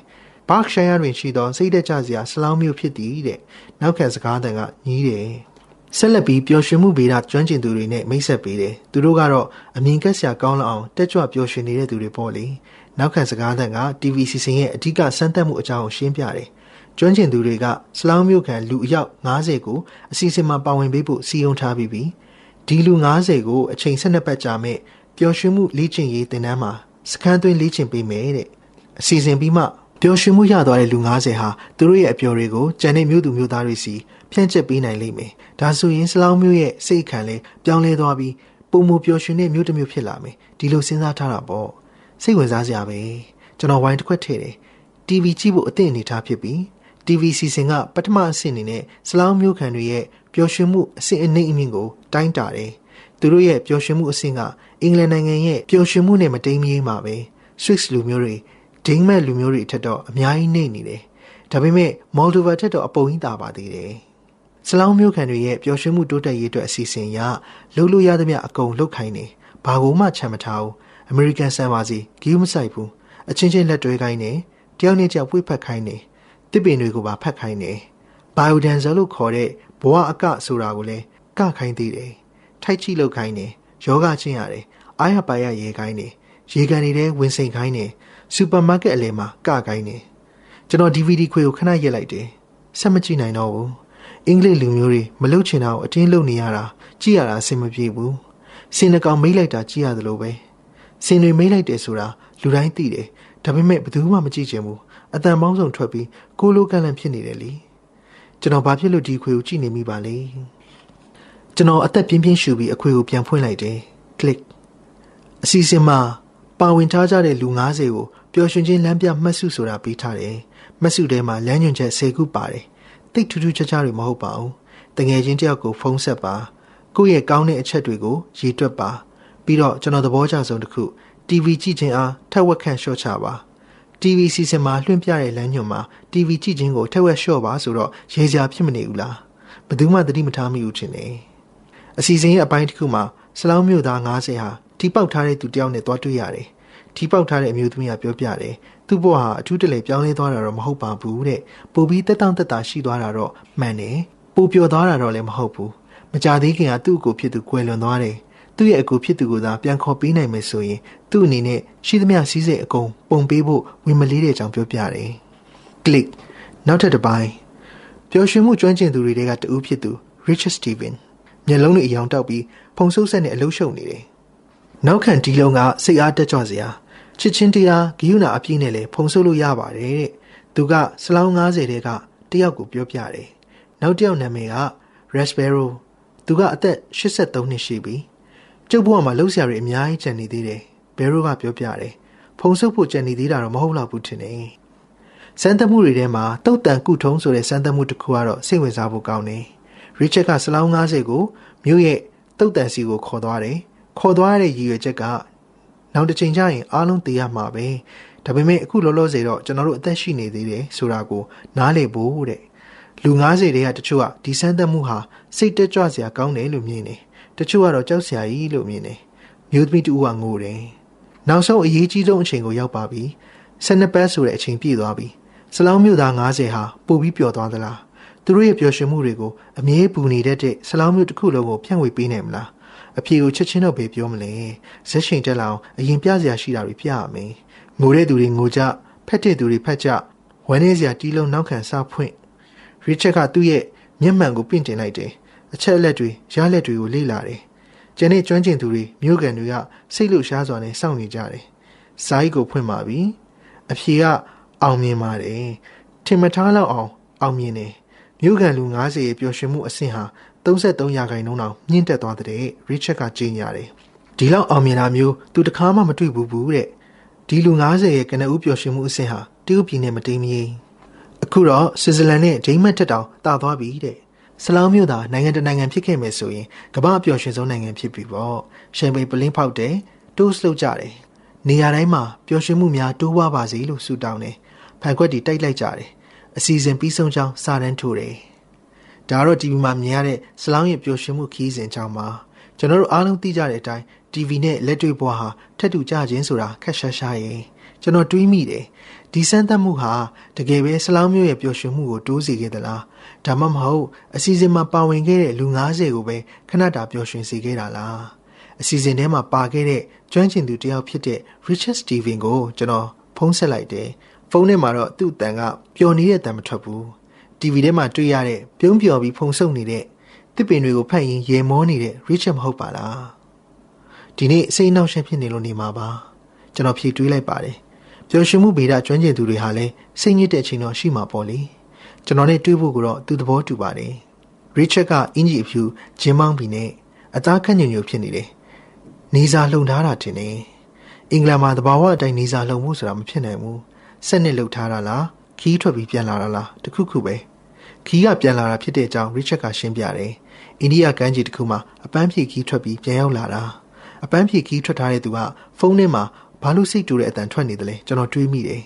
ဘာ့ရှိုင်ယာတွင်ရှိသောစိတ်သက်ကြစရာဆလောင်းမျိုးဖြစ်သည်တဲ့နောက်ခံစကားတန်ကညီးတယ်ဆက်လက်ပြီးပျော်ရွှင်မှုဗေဒကျွမ်းကျင်သူတွေနဲ့မိတ်ဆက်ပေးတယ်သူတို့ကတော့အမြင်ကက်စရာကောင်းလောက်အောင်တက်ကြွပျော်ရွှင်နေတဲ့သူတွေပေါ့လေ နောက်ခံစကားသံက TV စီစဉ်ရဲ့အဓိကစမ်းသပ်မှုအကြောင်းကိုရှင်းပြတယ်။ကျွမ်းကျင်သူတွေကစလောင်းမျိုးခံလူအယောက်90ကိုအစီအစဉ်မှာပါဝင်ပေးဖို့စီယုံထားပြီးပြီ။ဒီလူ90ကိုအချိန်12ပတ်ကြာမဲ့ပျော်ရွှင်မှုလေ့ကျင့်ရေးသင်တန်းမှာစခန်းသွင်းလေ့ကျင့်ပေးမယ်တဲ့အစီအစဉ်ပြီးမှပျော်ရွှင်မှုရသွားတဲ့လူ90ဟာသူတို့ရဲ့အပျော်တွေကိုကြံတဲ့မျိုးသူမျိုးသားတွေစီဖြန့်ကျက်ပေးနိုင်လိမ့်မယ်။ဒါဆိုရင်စလောင်းမျိုးရဲ့စိတ်ခံလဲပြောင်းလဲသွားပြီးပုံမပျော်ရွှင်တဲ့မျိုးတစ်မျိုးဖြစ်လာမယ်။ဒီလိုစဉ်းစားထားတာပေါ့။ စိတ်ဝင်စားစရာပဲကျွန်တော်ဝိုင်းတစ်ခွက်ထည့်တယ် TV ကြည့်ဖို့အသင့်အနေထားဖြစ်ပြီး TV စီစဉ်ကပထမအဆင့်အနေနဲ့စလောင်းမျိုးခံတွေရဲ့ပျော်ရွှင်မှုအဆင့်အနှိမ့်အမြင့်ကိုတိုင်းတာတယ်သူတို့ရဲ့ပျော်ရွှင်မှုအဆင့်ကအင်္ဂလန်နိုင်ငံရဲ့ပျော်ရွှင်မှုနဲ့မတိမ်မရေးမှာပဲ Swiss လူမျိုးတွေဒိန်းမက်လူမျိုးတွေထက်တော့အများကြီးနှိမ့်နေတယ်ဒါပေမဲ့ Moldova ထက်တော့အပုံကြီးတာပါသေးတယ်စလောင်းမျိုးခံတွေရဲ့ပျော်ရွှင်မှုတိုးတက်ရေးအတွက်အစီအစဉ်ရလှုပ်လို့ရသမျှအကုန်လှုပ်ခိုင်းနေဘာကိုမှချမ်းမထားဘူး အမေရိကန်ဆန်ပါစီဂီးမဆိုင်ဘူးအချင်းချင်းလက်တွဲခိုင်းနေတယောက်နဲ့တယောက်ဝိဖက်ခိုင်းနေတစ်ပင်တွေကိုပါဖက်ခိုင်းနေဘိုင်ယိုဒန်ဇယ်လို့ခေါ်တဲ့ဘဝအကဆိုတာကိုလည်းကခိုင်းသေးတယ်ထိုက်ချိလောက်ခိုင်းတယ်ယောဂချင်းရတယ်အားရပါရရေခိုင်းတယ်ရေကန်နေတဲ့ဝင်စိန်ခိုင်းတယ်စူပါမားကတ်အလယ်မှာကခိုင်းတယ်ကျွန်တော် DVD ခွေကိုခဏရက်လိုက်တယ်ဆက်မကြည့်နိုင်တော့ဘူးအင်္ဂလိပ်လူမျိုးတွေမလုပ်ချင်တာကိုအတင်းလုပ်နေရတာကြည့်ရတာအဆင်မပြေဘူးစင်နှကောင်မိတ်လိုက်တာကြည့်ရတယ်လို့ပဲ စင်တွေမိတ်လိုက်တယ်ဆိုတာလူတိုင်းသိတယ်ဒါပေမဲ့ဘယ်သူမှမကြည့်ချင်ဘူးအတန်ပေါင်းစုံထွက်ပြီးကိုလိုကန့်လန့်ဖြစ်နေတယ်လေကျွန်တော်ဘာဖြစ်လို့ဒီခွေကိုကြည့်နေမိပါလဲကျွန်တော်အသက်ပြင်းပြင်းရှူပြီးအခွေကိုပြန်ဖွင့်လိုက်တယ် click အစီအစဉ်မှာပါဝင်ထားကြတဲ့လူ90ကိုပျော်ရွှင်ခြင်းလမ်းပြမှတ်စုဆိုတာပေးထားတယ်မှတ်စုထဲမှာလမ်းညွှန်ချက်10ခုပါတယ်တိတ်ထူးထူးခြားခြားတွေမဟုတ်ပါဘူးတငယ်ချင်းတယောက်ကိုဖုန်းဆက်ပါကိုယ့်ရဲ့ကောင်းတဲ့အချက်တွေကိုရေးတွက်ပါ ပြီးတော့ကျွန်တော်သဘောကျဆုံးတစ်ခု TV ကြည့်ခြင်းအားထက်ဝက်ခန့်လျှော့ချပါ TV စီစဉ်မှာလွှင့်ပြတဲ့လမ်းညွှန်မှာ TV ကြည့်ခြင်းကိုထက်ဝက်လျှော့ပါဆိုတော့ရေစရာဖြစ်မနေဘူးလားဘယ်သူမှသတိမထားမိဘူးထင်တယ်အစီအစဉ်ရဲ့အပိုင်းတစ်ခုမှာစလောင်းမျိုးသား90ဟာတီပေါက်ထားတဲ့သူတယောက်နဲ့တွားတွေ့ရတယ်တီပေါက်ထားတဲ့အမျိုးသမီးကပြောပြတယ်သူ့ဘဝဟာအထူးတလဲပြောင်းလဲသွားတာတော့မဟုတ်ပါဘူးတဲ့ပိုပြီးတက်တောင့်တက်တာရှိသွားတာတော့မှန်တယ်ပိုပျော်သွားတာတော့လည်းမဟုတ်ဘူးမကြသေးခင်ကသူ့အကိုဖြစ်သူကွယ်လွန်သွားတယ် သူ့ရဲ့အကူဖြစ်သူကိုသာပြန်ခေါ်ပေးနိုင်မယ်ဆိုရင်သူ့အနေနဲ့ရှိသမျှစီးစိမ်အကုန်ပုံပေးဖို့ဝင်မလေးတဲ့အကြောင်းပြောပြတယ်။ click နောက်ထပ်တစ်ပိုင်းပျော်ရွှင်မှုကျွမ်းကျင်သူတွေကတူဖြစ်သူ Richard Steven မျက်လုံးတွေအယောင်တောက်ပြီးဖုံဆုပ်ဆက်နဲ့အလုရှုပ်နေတယ်။နောက်ခံဒီလုံးကစိတ်အားတက်ကြွစရာချစ်ချင်းတရားဂိယူနာအပြည့်နဲ့လည်းဖုံဆုပ်လို့ရပါတယ်တဲ့။သူကစလောင်း90တဲကတယောက်ကိုပြောပြတယ်။နောက်တယောက်နာမည်က Raspberry သူကအသက်83နှစ်ရှိပြီ ကျုပ်ဘဝမှာလှုပ်ရှားရအများကြီးကြံနေသေးတယ်ဘယ်ရိုကပြောပြတယ်ဖုံဆုပ်ဖို့ကြံနေသေးတာတော့မဟုတ်တော့ဘူးထင်တယ်စမ်းသပ်မှုတွေထဲမှာတုတ်တန်ကုထုံးဆိုတဲ့စမ်းသပ်မှုတစ်ခုကတော့စိတ်ဝင်စားဖို့ကောင်းတယ်ရစ်ချက်ကစလောင်း90ကိုမြို့ရဲ့တုတ်တန်စီကိုခေါ်သွားတယ်ခေါ်သွားတဲ့ရည်ရွယ်ချက်ကနောက်တစ်ချိန်ကျရင်အားလုံးသိရမှာပဲဒါပေမဲ့အခုလောလောဆယ်တော့ကျွန်တော်တို့အသက်ရှိနေသေးတယ်ဆိုတာကိုနားလည်ဖို့တဲ့လူ90တဲကတချို့ကဒီစမ်းသပ်မှုဟာစိတ်တက်ကြွစရာကောင်းတယ်လို့မြင်တယ် တချို့ကတော့ကြောက်စရာကြီးလို့မြင်တယ်မျိုးသမီးတူကငိုတယ်နောက်ဆုံးအရေးကြီးဆုံးအချိန်ကိုရောက်ပါပြီ12ပတ်ဆိုတဲ့အချိန်ပြည့်သွားပြီစလောင်းမျိုးသား90ဟာပို့ပြီးပျော်သွားသလားသူတို့ရဲ့ပျော်ရွှင်မှုတွေကိုအမြဲပူနေတတ်တဲ့စလောင်းမျိုးတစ်ခုလုံးကိုဖြန့်ဝေပေးနိုင်မလားအဖြေကိုချက်ချင်းတော့ပဲပြောမလဲဇက်ရှင်တက်လာအောင်အရင်ပြစရာရှိတာတွေပြရမယ်ငိုတဲ့သူတွေငိုကြဖက်တဲ့သူတွေဖက်ကြဝမ်းနေစရာတီးလုံးနောက်ခံစားဖွင့်ရစ်ချက်ကသူ့ရဲ့မျက်မှန်ကိုပင့်တင်လိုက်တယ် အချက်အလက်တွေရလက်တွေကိုလေ့လာတယ်။ကျန်တဲ့ကျွမ်းကျင်သူတွေမြို့ကန်တွေကစိတ်လှရှားစွာနဲ့စောင့်နေကြတယ်။ဇာတ်ကိုဖွင့်ပါပြီ။အဖြေကအောင်မြင်ပါတယ်။ထင်မထားလောက်အောင်အောင်မြင်တယ်။မြို့ကန်လူ90ရဲ့ပျော်ရွှင်မှုအဆင့်ဟာ33ရာခိုင်နှုန်းအောင်မြင့်တက်သွားတဲ့ရစ်ချက်ကကြေညာတယ်။ဒီလောက်အောင်မြင်တာမျိုးသူတခါမှမတွေ့ဘူးဘူးတဲ့။ဒီလူ90ရဲ့ကနဦးပျော်ရွှင်မှုအဆင့်ဟာတရုတ်ပြည်နဲ့မတိမ်မရင်အခုတော့ဆွစ်ဇာလန်နဲ့ဒိန်းမတ်တက်တောင်တာသွားပြီတဲ့ ဆလောင်းမြို့သာနိုင်ငံတနိုင်ငံဖြစ်ခဲ့မယ်ဆိုရင်ကမ္ဘာအပျော်ရွှင်ဆုံးနိုင်ငံဖြစ်ပြီပေါ့ရှမ်ပိန်ပလင်းဖောက်တယ်တိုးစလုပ်ကြတယ်နေရာတိုင်းမှာပျော်ရွှင်မှုများတိုးပွားပါစေလို့ဆုတောင်းတယ်ဖန်ခွက်တီတိုက်လိုက်ကြတယ်အစီအစဉ်ပြီးဆုံးကြောင်းစာတန်းထိုးတယ်ဒါကတော့ TV မှာမြင်ရတဲ့ဆလောင်းရဲ့ပျော်ရွှင်မှုခီးစဉ်ကြောင်းပါကျွန်တော်တို့အားလုံးသိကြတဲ့အတိုင်း TV နဲ့လက်တွေ့ဘဝဟာထက်တူကြခြင်းဆိုတာခက်ရှားရှားရင်ကျွန်တော်တွေးမိတယ်ဒီစမ်းသပ်မှုဟာတကယ်ပဲဆလောင်းမျိုးရဲ့ပျော်ရွှင်မှုကိုတိုးစေခဲ့သလား ဒါမှမဟုတ်အစီအစဉ်မှာပါဝင်ခဲ့တဲ့လူ90ကိုပဲခဏတာပျော်ရွှင်စေခဲ့တာလားအစီအစဉ်ထဲမှာပါခဲ့တဲ့ကျွမ်းကျင်သူတယောက်ဖြစ်တဲ့ Richard Steven ကိုကျွန်တော်ဖုန်းဆက်လိုက်တယ်ဖုန်းထဲမှာတော့သူ့အတန်ကပျော်နေတဲ့အတန်မထွက်ဘူး TV ထဲမှာတွေ့ရတဲ့ပြုံးပျော်ပြီးဖုန်ဆုပ်နေတဲ့တစ်ပင်တွေကိုဖတ်ရင်ရေမောနေတဲ့ Richard မဟုတ်ပါလားဒီနေ့စိတ်နှောက်ယှက်ဖြစ်နေလို့နေမှာပါကျွန်တော်ဖြေတွေးလိုက်ပါတယ်ပျော်ရွှင်မှုဗေဒကျွမ်းကျင်သူတွေဟာလည်းစိတ်ညစ်တဲ့အချိန်တော့ရှိမှာပေါ့လေ ကျွန်တော်နဲ့တွေ့ဖို့ကတော့သူသဘောတူပါတယ်ရစ်ချက်ကအင်ဂျီအဖြူဂျင်းမောင်းပြီးနဲ့အသားခန့်ညွညွဖြစ်နေတယ်နေစာလှုံထားတာတင်နေအင်္ဂလန်မှာတဘာဝအတိုင်းနေစာလှုံမှုဆိုတာမဖြစ်နိုင်ဘူးဆက်နှစ်လှုပ်ထားတာလားခီးထွက်ပြီးပြန်လာတာလားတခုခုပဲခီးကပြန်လာတာဖြစ်တဲ့အကြောင်းရစ်ချက်ကရှင်းပြတယ်အိန္ဒိယကမ်းခြေတစ်ခုမှာအပန်းဖြေခီးထွက်ပြီးပြန်ရောက်လာတာအပန်းဖြေခီးထွက်ထားတဲ့သူကဖုန်းထဲမှာဘာလို့စိတ်တူတဲ့အတန်ထွက်နေတယ်လဲကျွန်တော်တွေးမိတယ်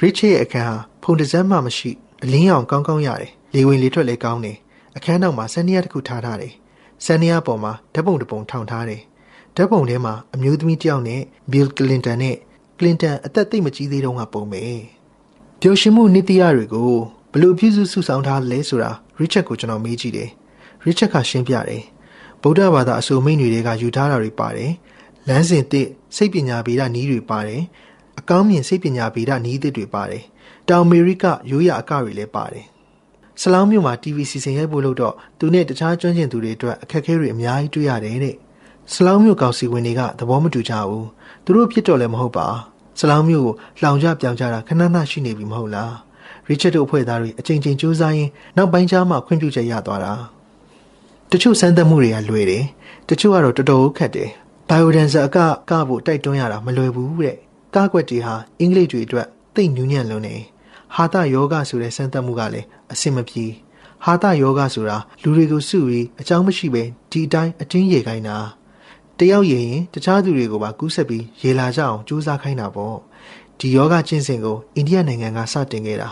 ရစ်ချ်ရဲ့အခန်းဟာဖုန်တစ်စမ်းမှမရှိ အလင်းရောင်ကောင်းကောင်းရတယ်လေဝင်လေထွက်လည်းကောင်းတယ်အခန်းနောက်မှာဆန်နီယာတစ်ခုထားထားတယ်ဆန်နီယာပေါ်မှာဓာတ်ပုံတစ်ပုံထောင်ထားတယ်ဓာတ်ပုံထဲမှာအမျိုးသမီးတစ်ယောက်နဲ့ဘီလ်ကလင်တန်နဲ့ကလင်တန်အသက်သိမကြီးသေးတော့ကပုံပဲပျော်ရွှင်မှုနိတိယတွေကိုဘလို့ပြုစုစုဆောင်ထားလဲဆိုတာရစ်ချက်ကိုကျွန်တော်မေးကြည့်တယ်ရစ်ချက်ကရှင်းပြတယ်ဗုဒ္ဓဘာသာအဆိုမိတ်တွေကယူထားတာတွေပါတယ်လမ်းစဉ်တစ်စိတ်ပညာဗေဒနည်းတွေပါတယ်အကောင်းမြင်စိတ်ပညာဗေဒနည်းသစ်တွေပါတယ် တောင်အမေရိကရိုးရာအကတွေလည်းပါတယ်ဆလောင်းမြို့မှာ TV စီစဉ်ရိုက်ဖို့လို့တော့သူနဲ့တခြားကျွမ်းကျင်သူတွေအတွက်အခက်အခဲတွေအများကြီးတွေ့ရတယ်တဲ့ဆလောင်းမြို့ကောင်စီဝင်တွေကသဘောမတူကြဘူးသူတို့ဖြစ်တော့လည်းမဟုတ်ပါဆလောင်းမြို့ကိုလောင်ကြပြောင်ကြတာခဏခဏရှိနေပြီမဟုတ်လားရစ်ချက်တို့အဖွဲ့သားတွေအချိန်ချင်းစူးစမ်းရင်းနောက်ပိုင်းကျမှခွင့်ပြုချက်ရသွားတာတချို့စမ်းသပ်မှုတွေကလွယ်တယ်တချို့ကတော့တော်တော်ခက်တယ်ဘိုင်ယိုဒန်ဆာအကကဖို့တိုက်တွန်းရတာမလွယ်ဘူးတဲ့ကားကွက်တွေဟာအင်္ဂလိပ်တွေအတွက်သိညူးညံ့လွန်းနေ ဟာတာယောဂဆိုတဲ့စမ်းသပ်မှုကလည်းအဆင်မပြေဟာတာယောဂဆိုတာလူတွေကိုစုပြီးအကြောင်းမရှိပဲဒီအတိုင်းအတင်းရေခိုင်းတာတယောက်ရရင်တခြားသူတွေကိုပါကူးဆက်ပြီးရေလာကြအောင်ကြိုးစားခိုင်းတာပေါ့ဒီယောဂကျင့်စဉ်ကိုအိန္ဒိယနိုင်ငံကစတင်ခဲ့တာ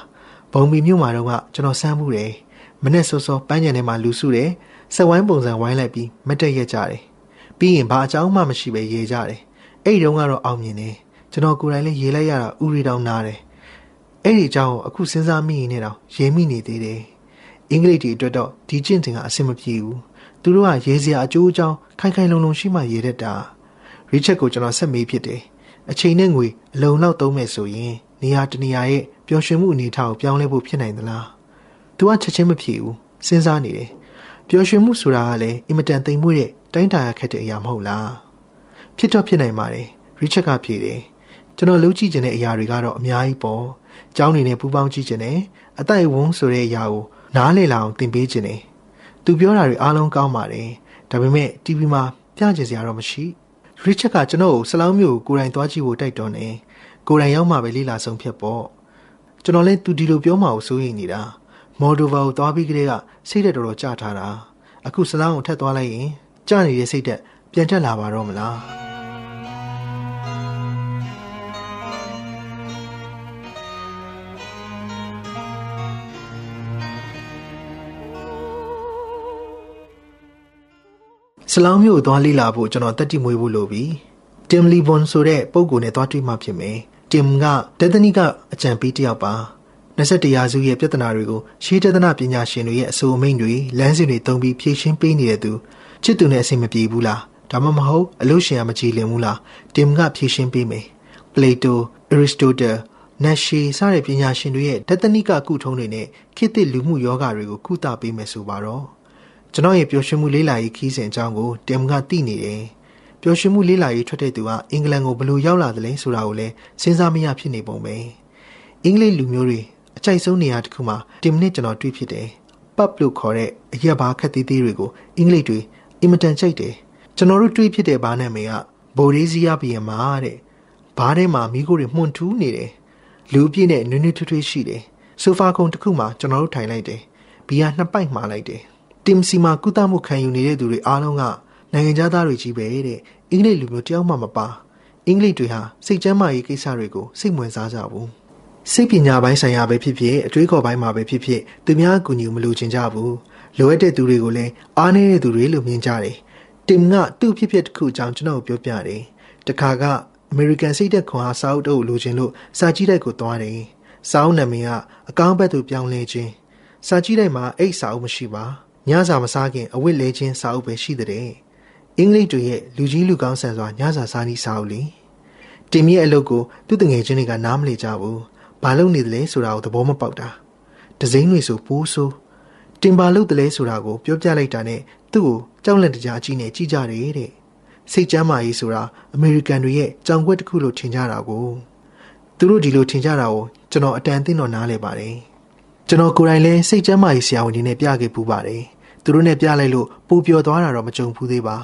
ဘုံဘီမြို့မှာတော့ကကျွန်တော်စမ်းမှုတယ်မနေ့စောစောပန်းညံထဲမှာလူစုတယ်စက်ဝိုင်းပုံစံဝိုင်းလိုက်ပြီးမတက်ရက်ကြတယ်ပြီးရင်ဘာအကြောင်းမှမရှိပဲရေကြတယ်အဲ့ဒီတုန်းကတော့အောင်မြင်တယ်ကျွန်တော်ကိုယ်တိုင်လည်းရေလိုက်ရတာဥရီတောင်နားတယ် အဲ့ဒီအကြောင်းကိုအခုစဉ်းစားမိရင်လည်းတော့ရေမိနေသေးတယ်အင်္ဂလိပ်တွေအတွက်တော့ဒီကျင့်စဉ်ကအဆင်မပြေဘူးသူတို့ကရေစရာအကျိုးအကြောင်းခိုင်ခိုင်လုံလုံရှိမှရေတတ်တာရစ်ချက်ကိုကျွန်တော်ဆက်မေးဖြစ်တယ်အချိန်နဲ့ငွေအလုံလောက်သုံးမယ်ဆိုရင်နေရာတနေရာရဲ့ပျော်ရွှင်မှုအနေအထားကိုပြောင်းလဲဖို့ဖြစ်နိုင်သလားသူကချက်ချင်းမဖြေဘူးစဉ်းစားနေတယ်ပျော်ရွှင်မှုဆိုတာကလည်းအင်မတန်သိမ်မွေ့တဲ့တိုင်းတာရခက်တဲ့အရာမဟုတ်လားဖြစ်တော့ဖြစ်နိုင်ပါတယ်ရစ်ချက်ကဖြေတယ်ကျွန်တော်လုပ်ကြည့်ခြင်းတဲ့အရာတွေကတော့အများကြီးပေါ့။ ကျောင်းနေနဲ့ပူပေါင်းကြည့်ခြင်းနဲ့အတိုက်ဝုန်းဆိုတဲ့အရာကိုနားလည်လာအောင်သင်ပေးခြင်းနဲ့သူပြောတာတွေအားလုံးကောင်းပါတယ်။ဒါပေမဲ့ TV မှာပြကြစရာတော့မရှိ။ရစ်ချက်ကကျွန်တော်ကိုဆလောင်းမျိုးကိုကိုယ်တိုင်သွားကြည့်ဖို့တိုက်တွန်းတယ်။ကိုယ်တိုင်ရောက်မှပဲလေ့လာဆုံးဖြတ်ပေါ့။ကျွန်တော်လည်းသူဒီလိုပြောမှကိုစိုးရိမ်နေတာ။မော်ဒိုဗာကိုသွားပြီးကလေးကစိတ်သက်တော်တော်ကြထားတာ။အခုဆလောင်းကိုထက်သွားလိုက်ရင်ကြနေတဲ့စိတ်သက်ပြန်တက်လာပါတော့မလား။ ဆလောင်းမျိုးကိုသွားလိလာဖို့ကျွန်တော်တက်တိမွေးဖို့လိုပြီတင်လီဘွန်ဆိုတဲ့ပုံကိုနဲ့သွားတွေ့မှဖြစ်မယ်တင်ကတသနိကအကြံပေးတယောက်ပါ21ရာစုရဲ့ပြဿနာတွေကိုရှေးတသနာပညာရှင်တွေရဲ့အဆိုအမိန့်တွေလမ်းစဉ်တွေသုံးပြီးဖြည့်ရှင်းပေးနေတဲ့သူချစ်သူနဲ့အဆင်မပြေဘူးလားဒါမှမဟုတ်အလို့ရှင်ကမကြည်လင်ဘူးလားတင်ကဖြည့်ရှင်းပေးမယ်ပလေတိုအရစ်စတိုတယ်နက်ရှီစတဲ့ပညာရှင်တွေရဲ့တသနိကကုထုံးတွေနဲ့ခေတ်သစ်လူမှုယောဂတွေကိုကုသပေးမယ်ဆိုပါတော့ ကျွန်တော်ရဲ့ပျော်ရွှင်မှုလေးလာရေးခီးစဉ်အကြောင်းကိုတင်ကသိနေတယ်ပျော်ရွှင်မှုလေးလာရေးထွက်တဲ့သူကအင်္ဂလန်ကိုဘယ်လိုရောက်လာသလဲဆိုတာကိုလည်းစဉ်းစားမရဖြစ်နေပုံပဲအင်္ဂလိပ်လူမျိုးတွေအကြိုက်ဆုံးနေရာတစ်ခုမှာတင်နဲ့ကျွန်တော်တွေ့ဖြစ်တယ်ပပ်လို့ခေါ်တဲ့အရက်ဘာခက်သေးသေးတွေကိုအင်္ဂလိပ်တွေအင်မတန်ကြိုက်တယ်ကျွန်တော်တို့တွေ့ဖြစ်တဲ့ဘားနာမည်ကဘိုရေးစီးယားဘီယံမာတဲ့ဘားထဲမှာမိခိုးတွေမှုန်ထူးနေတယ်လူပြည့်နဲ့နွေးနွေးထွေးထွေးရှိတယ်ဆိုဖာကုံတစ်ခုမှာကျွန်တော်တို့ထိုင်လိုက်တယ်ဘီယာနှစ်ပိုက်မှားလိုက်တယ် တင်စီမှာကုသမှုခံယူနေတဲ့သူတွေအားလုံးကနိုင်ငံသားတွေကြီးပဲတဲ့အင်္ဂလိပ်လူမျိုးတယောက်မှမပါအင်္ဂလိပ်တွေဟာစိတ်ကျမ်းမာရေးကိစ္စတွေကိုစိတ်ဝင်စားကြဘူးစိတ်ပညာပိုင်းဆိုင်ရာပဲဖြစ်ဖြစ်အတွေးခေါ်ပိုင်းမှာပဲဖြစ်ဖြစ်သူများအကူအညီမလိုချင်ကြဘူးလိုအပ်တဲ့သူတွေကိုလည်းအားနည်းတဲ့သူတွေလို့မြင်ကြတယ်တင်ကသူ့ဖြစ်ဖြစ်တစ်ခုအကြောင်းကျွန်တော်ပြောပြတယ်တခါကအမေရိကန်စိတ်သက်ခွန်အားစာအုပ်တို့လိုချင်လို့စာကြည့်တိုက်ကိုသွားတယ်စာအုပ်နာမည်ကအကောင်းဘက်သို့ပြောင်းလဲခြင်းစာကြည့်တိုက်မှာအိတ်စာအုပ်မရှိပါ ညစာမစားခင်အဝတ်လဲခြင်းစာအုပ်ပဲရှိတဲ့အင်္ဂလိပ်တွေရဲ့လူကြီးလူကောင်းဆန်စွာညစာစားနည်းစာအုပ်လေတင်မြရဲ့အလုပ်ကိုသူ့တငယ်ချင်းတွေကနားမလည်ကြဘူးဘာလုပ်နေသလဲဆိုတာကိုသဘောမပေါက်တာဒဇိမ့်တွေဆိုပိုးဆိုးတင်ပါလုပ်တယ်လဲဆိုတာကိုပြောပြလိုက်တာနဲ့သူ့ကိုကြောက်လန့်တကြားအကြီးနဲ့ကြည့်ကြတယ်တဲ့စိတ်ကြမ်းမာရေးဆိုတာအမေရိကန်တွေရဲ့ကြောင်ကွက်တစ်ခုလို့ထင်ကြတာကိုသူတို့ဒီလိုထင်ကြတာကိုကျွန်တော်အတန်အသင့်တော့နားလဲပါတယ် ကျွန်တော်ကိုယ်တိုင်လည်းစိတ်ကျမ်းမာရေးဆရာဝန်တွေနဲ့ပြခဲ့ပူပါတယ်သူတို့နဲ့ပြလိုက်လို့ပူပျော်သွားတာတော့မကြုံဘူးသေးပါ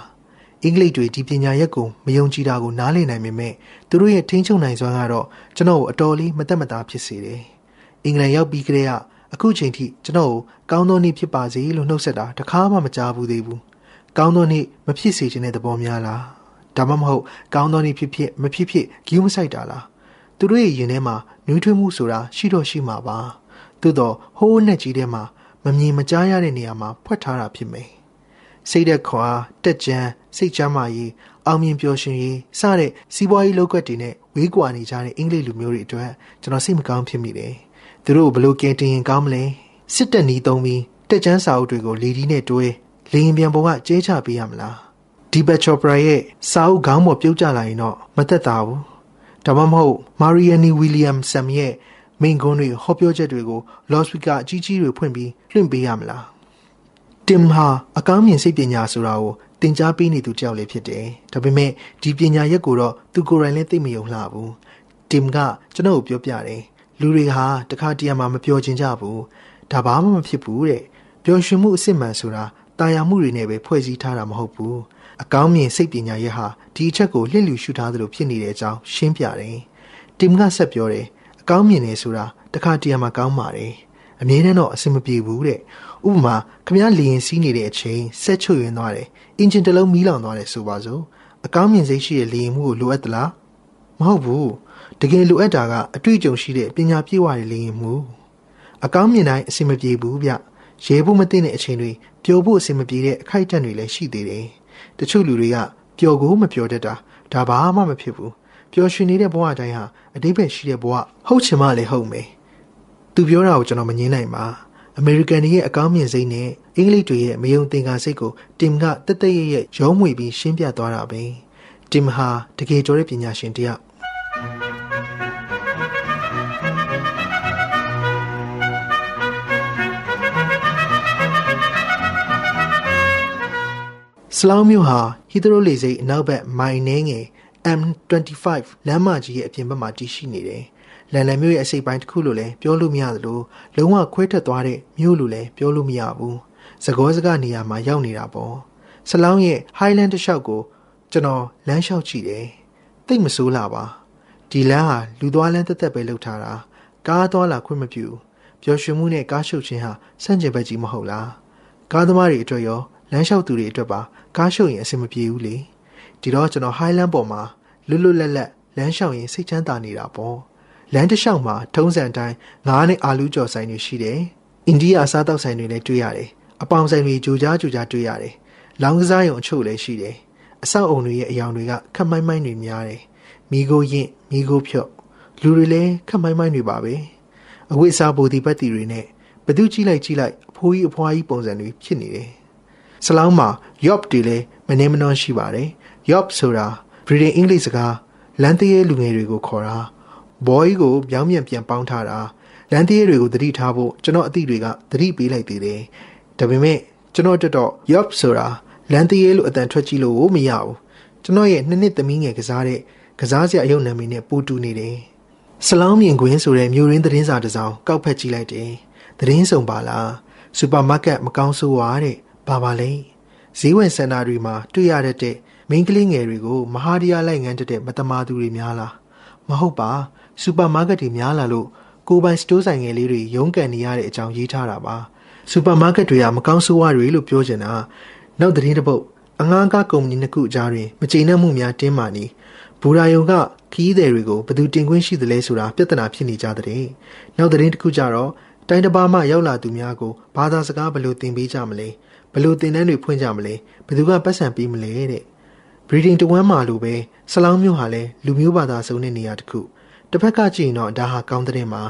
အင်္ဂလိပ်တွေဒီပညာရက်ကိုမယုံကြည်တာကိုနားလည်နိုင်ပေမဲ့သူတို့ရဲ့ထိန်းချုပ်နိုင်စွမ်းကတော့ကျွန်တော်ကိုအတော်လေးမသက်မသားဖြစ်စေတယ်အင်္ဂလန်ရောက်ပြီးကတည်းကအခုချိန်ထိကျွန်တော်ကိုကောင်းသောနေ့ဖြစ်ပါစေလို့နှုတ်ဆက်တာတခါမှမကြားဘူးသေးဘူးကောင်းသောနေ့မဖြစ်စေခြင်းတဲ့သဘောများလားဒါမှမဟုတ်ကောင်းသောနေ့ဖြစ်ဖြစ်မဖြစ်ဖြစ်ဂီးမဆိုင်တာလားသူတို့ရဲ့ရင်ထဲမှာနှွေးထွေးမှုဆိုတာရှိတော့ရှိမှာပါ သို့တော့ဟိုးနဲ့ကြီးထဲမှာမမြင်မကြားရတဲ့နေရာမှာဖွက်ထားတာဖြစ်မယ်စိတ်သက်ခွာတက်ကြံစိတ်ချမ်းသာရေးအောင်မြင်ပျော်ရွှင်ရေးစတဲ့စီးပွားရေးလုပ်ကွက်တွေနဲ့ဝေးကွာနေကြတဲ့အင်္ဂလိပ်လူမျိုးတွေအတွက်ကျွန်တော်စိတ်မကောင်းဖြစ်မိတယ်။သသူတို့ဘလို့ကဲတင်ရင်ကောင်းမလဲစစ်တပ်နီးသုံးပြီးတက်ချမ်းစာအုပ်တွေကိုလေဒီနဲ့တွဲလေရင်ပြန်ပေါ်ကကျဲချပေးရမလားဒီဘက်ချော်ပရာရဲ့စာအုပ်ခေါင်းပေါ်ပြုတ်ကျလာရင်တော့မသက်သာဘူးဒါမှမဟုတ်မာရီယန်နီဝီလီယမ်ဆမ်ရဲ့ မိန်ကွန်းတွေဟောပြောချက်တွေကို လော့စပီကာအကြီးကြီးတွေဖွင့်ပြီးလွှင့်ပေးရမလားတင်ဟာအကောင်းမြင်စိတ်ပညာဆိုတာကိုသင်ကြားပေးနေသူကြောက်လေးဖြစ်တယ်ဒါပေမဲ့ဒီပညာရက်ကိုတော့သူကိုယ်တိုင်လည်းသိမယုံလှဘူးတင်ကကျွန်တော်ကိုပြောပြတယ်လူတွေဟာတခါတရံမှာမပြောချင်ကြဘူးဒါဘာမှမဖြစ်ဘူးတဲ့ပျော်ရွှင်မှုအစစ်မှန်ဆိုတာတာယာမှုတွေနဲ့ပဲဖွဲ့စည်းထားတာမဟုတ်ဘူးအကောင်းမြင်စိတ်ပညာရဲ့ဟာဒီအချက်ကိုလှစ်လူရှုထားသလိုဖြစ်နေတဲ့အကြောင်းရှင်းပြတယ်တင်ကဆက်ပြောတယ်အ ကောင်းမြင်နေဆိုတာတခါတရံမှာကောင်းပါတယ်အမြဲတမ်းတော့အဆင်မပြေဘူးတဲ့ဥပမာခမည်းလေရင်စီးနေတဲ့အချိန်ဆက်ချွတ်ယွင်းသွားတယ်အင်ဂျင်တစ်လုံးမီးလောင်သွားတယ်ဆိုပါစို့အကောင်းမြင်စိတ်ရှိတဲ့လေရင်မှုကိုလိုအပ်သလားမဟုတ်ဘူးတကယ်လိုအပ်တာကအတွေ့အကြုံရှိတဲ့ပညာပြည့်ဝတဲ့လေရင်မှုအကောင်းမြင်တိုင်းအဆင်မပြေဘူးဗျရဲဖို့မသိတဲ့အချိန်တွေပျော်ဖို့အဆင်မပြေတဲ့အခိုက်အတန့်တွေလည်းရှိသေးတယ်တချို့လူတွေကပျော်ကိုမပျော်တတ်တာဒါဘာမှမဖြစ်ဘူး ပျော်ရွှင်နေတဲ့ဘဝတိုင်းဟာအတိပ္ပယ်ရှိတဲ့ဘဝဟုတ်ချင်မှလည်းဟုတ်မယ်သူပြောတာကိုကျွန်တော်မငင်းနိုင်ပါအမေရိကန်တွေရဲ့အကောင်းမြင်စိတ်နဲ့အင်္ဂလိပ်တွေရဲ့မယုံသင်္ကာစိတ်ကိုတင်ကတက်တက်ရရဲ့ရောမွေပြီးရှင်းပြသွားတာပဲတင်ဟာတကယ်ကြောတဲ့ပညာရှင်တယောက်စလောင်းမြို့ဟာဟီသရိုလေစိတ်အနောက်ဘက်မိုင်နေငယ် M25 လမ်းမကြီးရဲ့အပြင်ဘက်မှာတည်ရှိနေတယ်။လန်လန်မြို့ရဲ့အစိပ်ပိုင်းတစ်ခုလို့လည်းပြောလို့မရသလိုလုံးဝခွဲထွက်သွားတဲ့မြို့လို့လည်းပြောလို့မရဘူး။သကောစကနေရာမှာရောက်နေတာပေါ့။စလောင်းရဲ့ Highland တစ်လျှောက်ကိုကျွန်တော်လမ်းလျှောက်ကြည့်တယ်။သိပ်မဆိုးလာပါ။ဒီလမ်းဟာလူသွားလမ်းတက်တက်ပဲလုပ်ထားတာ။ကားသွားလာခွင့်မပြု။ပျော်ရွှင်မှုနဲ့ကားရှုပ်ခြင်းဟာစန့်ကျင်ဘက်ကြီးမဟုတ်လား။ကားသမားတွေအတွက်ရောလမ်းလျှောက်သူတွေအတွက်ပါကားရှုပ်ရင်အဆင်မပြေဘူးလေ ဒီတော့ကျွန်တော် Highland ပေါ်မှာလွတ်လွတ်လပ်လပ်လမ်းလျှောက်ရင်စိတ်ချမ်းသာနေတာပေါ့လမ်းတစ်လျှောက်မှာထုံးစံတိုင်းငါးနဲ့အာလူးကြော်ဆိုင်တွေရှိတယ်အိန္ဒိယအစားတောက်ဆိုင်တွေလည်းတွေ့ရတယ်အပေါင်ဆိုင်တွေကြိုကြားကြိုကြားတွေ့ရတယ်လောင်းကစားရုံအချို့လည်းရှိတယ်အဆောက်အုံတွေရဲ့အယောင်တွေကခက်မိုင်းမိုင်းတွေများတယ်မိโกရင့်မိโกဖြော့လူတွေလည်းခက်မိုင်းမိုင်းတွေပါပဲအဝိစားဘူဒီပတ်တီတွေနဲ့ဘသူကြည့်လိုက်ကြည့်လိုက်အဖိုးကြီးအဖွားကြီးပုံစံတွေဖြစ်နေတယ်စလောင်းမှာ yop တွေလည်းမနေမနှောရှိပါတယ် yop ဆိုတာဗြိတိန်အင်္ဂလိပ်စကားလန်တရဲလူငယ်တွေကိုခေါ်တာ boy ကိုပြောင်းပြန်ပြန်ပေါင်းထားတာလန်တရဲတွေကိုသတိထားဖို့ကျွန်တော်အသည့်တွေကသတိပေးလိုက်သေးတယ်ဒါပေမဲ့ကျွန်တော်တက်တော့ yop ဆိုတာလန်တရဲလို့အတန်ထွက်ကြည့်လို့မရဘူးကျွန်တော်ရဲ့နှစ်နှစ်သမီးငယ်ကစားတဲ့ကစားစရာအယုံနာမည်နဲ့ပိုတူနေတယ်စလောင်းမြင်ကွင်းဆိုတဲ့မြို့ရင်းသတင်းစာတစ်စောင်ကောက်ဖက်ကြည့်လိုက်တယ်သတင်းစုံပါလားစူပါမားကတ်မကောင်းဆိုးွားတဲ့ဘာပါလဲဈေးဝယ်စင်တာတွေမှာတွေ့ရတဲ့ မိန်းကလေးငယ်တွေကိုမဟာဒီယာလိုက်ငန်းတဲ့မတမာသူတွေများလားမဟုတ်ပါစူပါမားကတ်တွေများလာလို့ကိုပိုင်စတိုးဆိုင်ငယ်လေးတွေရုန်းကန်နေရတဲ့အကြောင်းရေးထားတာပါစူပါမားကတ်တွေကမကောင်းဆိုးဝါးတွေလို့ပြောချင်တာနောက်သတင်းတစ်ပုဒ်အငှားကားကုမ္ပဏီနှစ်ခုအကြားတွင်မကျေနပ်မှုများတင်းမာနေဘူရာယုံကခီးသည်တွေကိုဘယ်သူတင်ခွင့်ရှိသလဲဆိုတာပြဿနာဖြစ်နေကြတဲ့နောက်သတင်းတစ်ခုကြတော့တိုင်းတစ်ပါးမှရောက်လာသူများကိုဘာသာစကားဘယ်လိုသင်ပေးကြမလဲဘယ်လိုသင်တန်းတွေဖွင့်ကြမလဲဘယ်သူကပတ်စံပေးမလဲတဲ့ ဗြိတိန်တဝမ်းမှာလိုပဲဆလောင်းမျိုးဟာလည်းလူမျိုးဘာသာစုံတဲ့နေရာတစ်ခုတစ်ဖက်ကကြည့်ရင်တော့ဒါဟာကောင်းတဲ့မှာ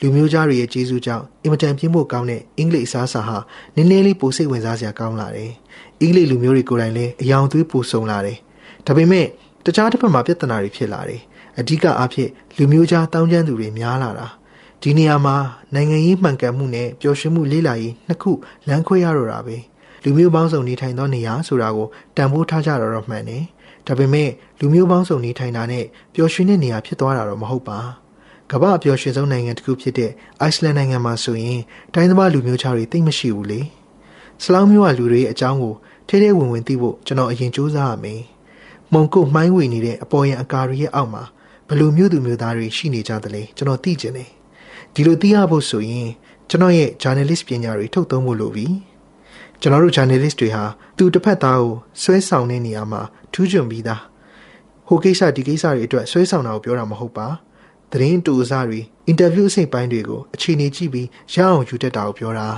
လူမျိုးသားတွေရဲ့ကျေးဇူးကြောင့်အင်မတန်ပြင်းဖို့ကောင်းတဲ့အင်္ဂလိပ်အစားအစာဟာနည်းနည်းလေးပိုစိတ်ဝင်စားစရာကောင်းလာတယ်။အင်္ဂလိပ်လူမျိုးတွေကိုယ်တိုင်လည်းအယောင်သွေးပိုဆုံလာတယ်။ဒါပေမဲ့တခြားတစ်ဖက်မှာပြဿနာတွေဖြစ်လာတယ်။အဓိကအားဖြင့်လူမျိုးသားတောင်းကျမ်းသူတွေများလာတာ။ဒီနေရာမှာနိုင်ငံရေးမှန်ကန်မှုနဲ့ပျော်ရွှင်မှုလေးလာရေးနှစ်ခုလမ်းခွဲရတော့တာပဲ။ လူမျိုးပေါင်းစုံနေထိုင်သောနေရာဆိုတာကိုတန်ဖိုးထားကြတော့တော့မှန်တယ်။ဒါပေမဲ့လူမျိုးပေါင်းစုံနေထိုင်တာနဲ့ပျော်ရွှင်တဲ့နေရာဖြစ်သွားတာတော့မဟုတ်ပါ။ကမ္ဘာအပျော်ရွှင်ဆုံးနိုင်ငံတစ်ခုဖြစ်တဲ့အိုက်စလန်နိုင်ငံမှာဆိုရင်တိုင်းသမားလူမျိုးခြားတွေသိမ့်မရှိဘူးလေ။စလောင်းမျိုးကလူတွေရဲ့အကြောင်းကိုထဲထဲဝင်ဝင်သိဖို့ကျွန်တော်အရင်စူးစမ်းရမယ်။မုံကုတ်မှိုင်းဝေနေတဲ့အပေါ်ယံအကာတွေရဲ့အောက်မှာဘလူမျိုးသူမျိုးသားတွေရှိနေကြတယ်လေကျွန်တော်သိကျင်တယ်။ဒီလိုသိရဖို့ဆိုရင်ကျွန်တော်ရဲ့ journalist ပညာတွေထုတ်သုံးဖို့လိုပြီ။ ကျွန်တော်တို့ journalist တွေဟာသူတစ်ဖက်သားကိုဆွဲဆောင်တဲ့နေရာမှာထူးချွန်ပြီးသားဟိုကိစ္စဒီကိစ္စတွေအတွက်ဆွဲဆောင်တာကိုပြောတာမဟုတ်ပါသတင်းတူစားတွေအင်တာဗျူးအစိပ်ပိုင်းတွေကိုအခြေအနေကြည့်ပြီးရအောင်ယူတတ်တာကိုပြောတာ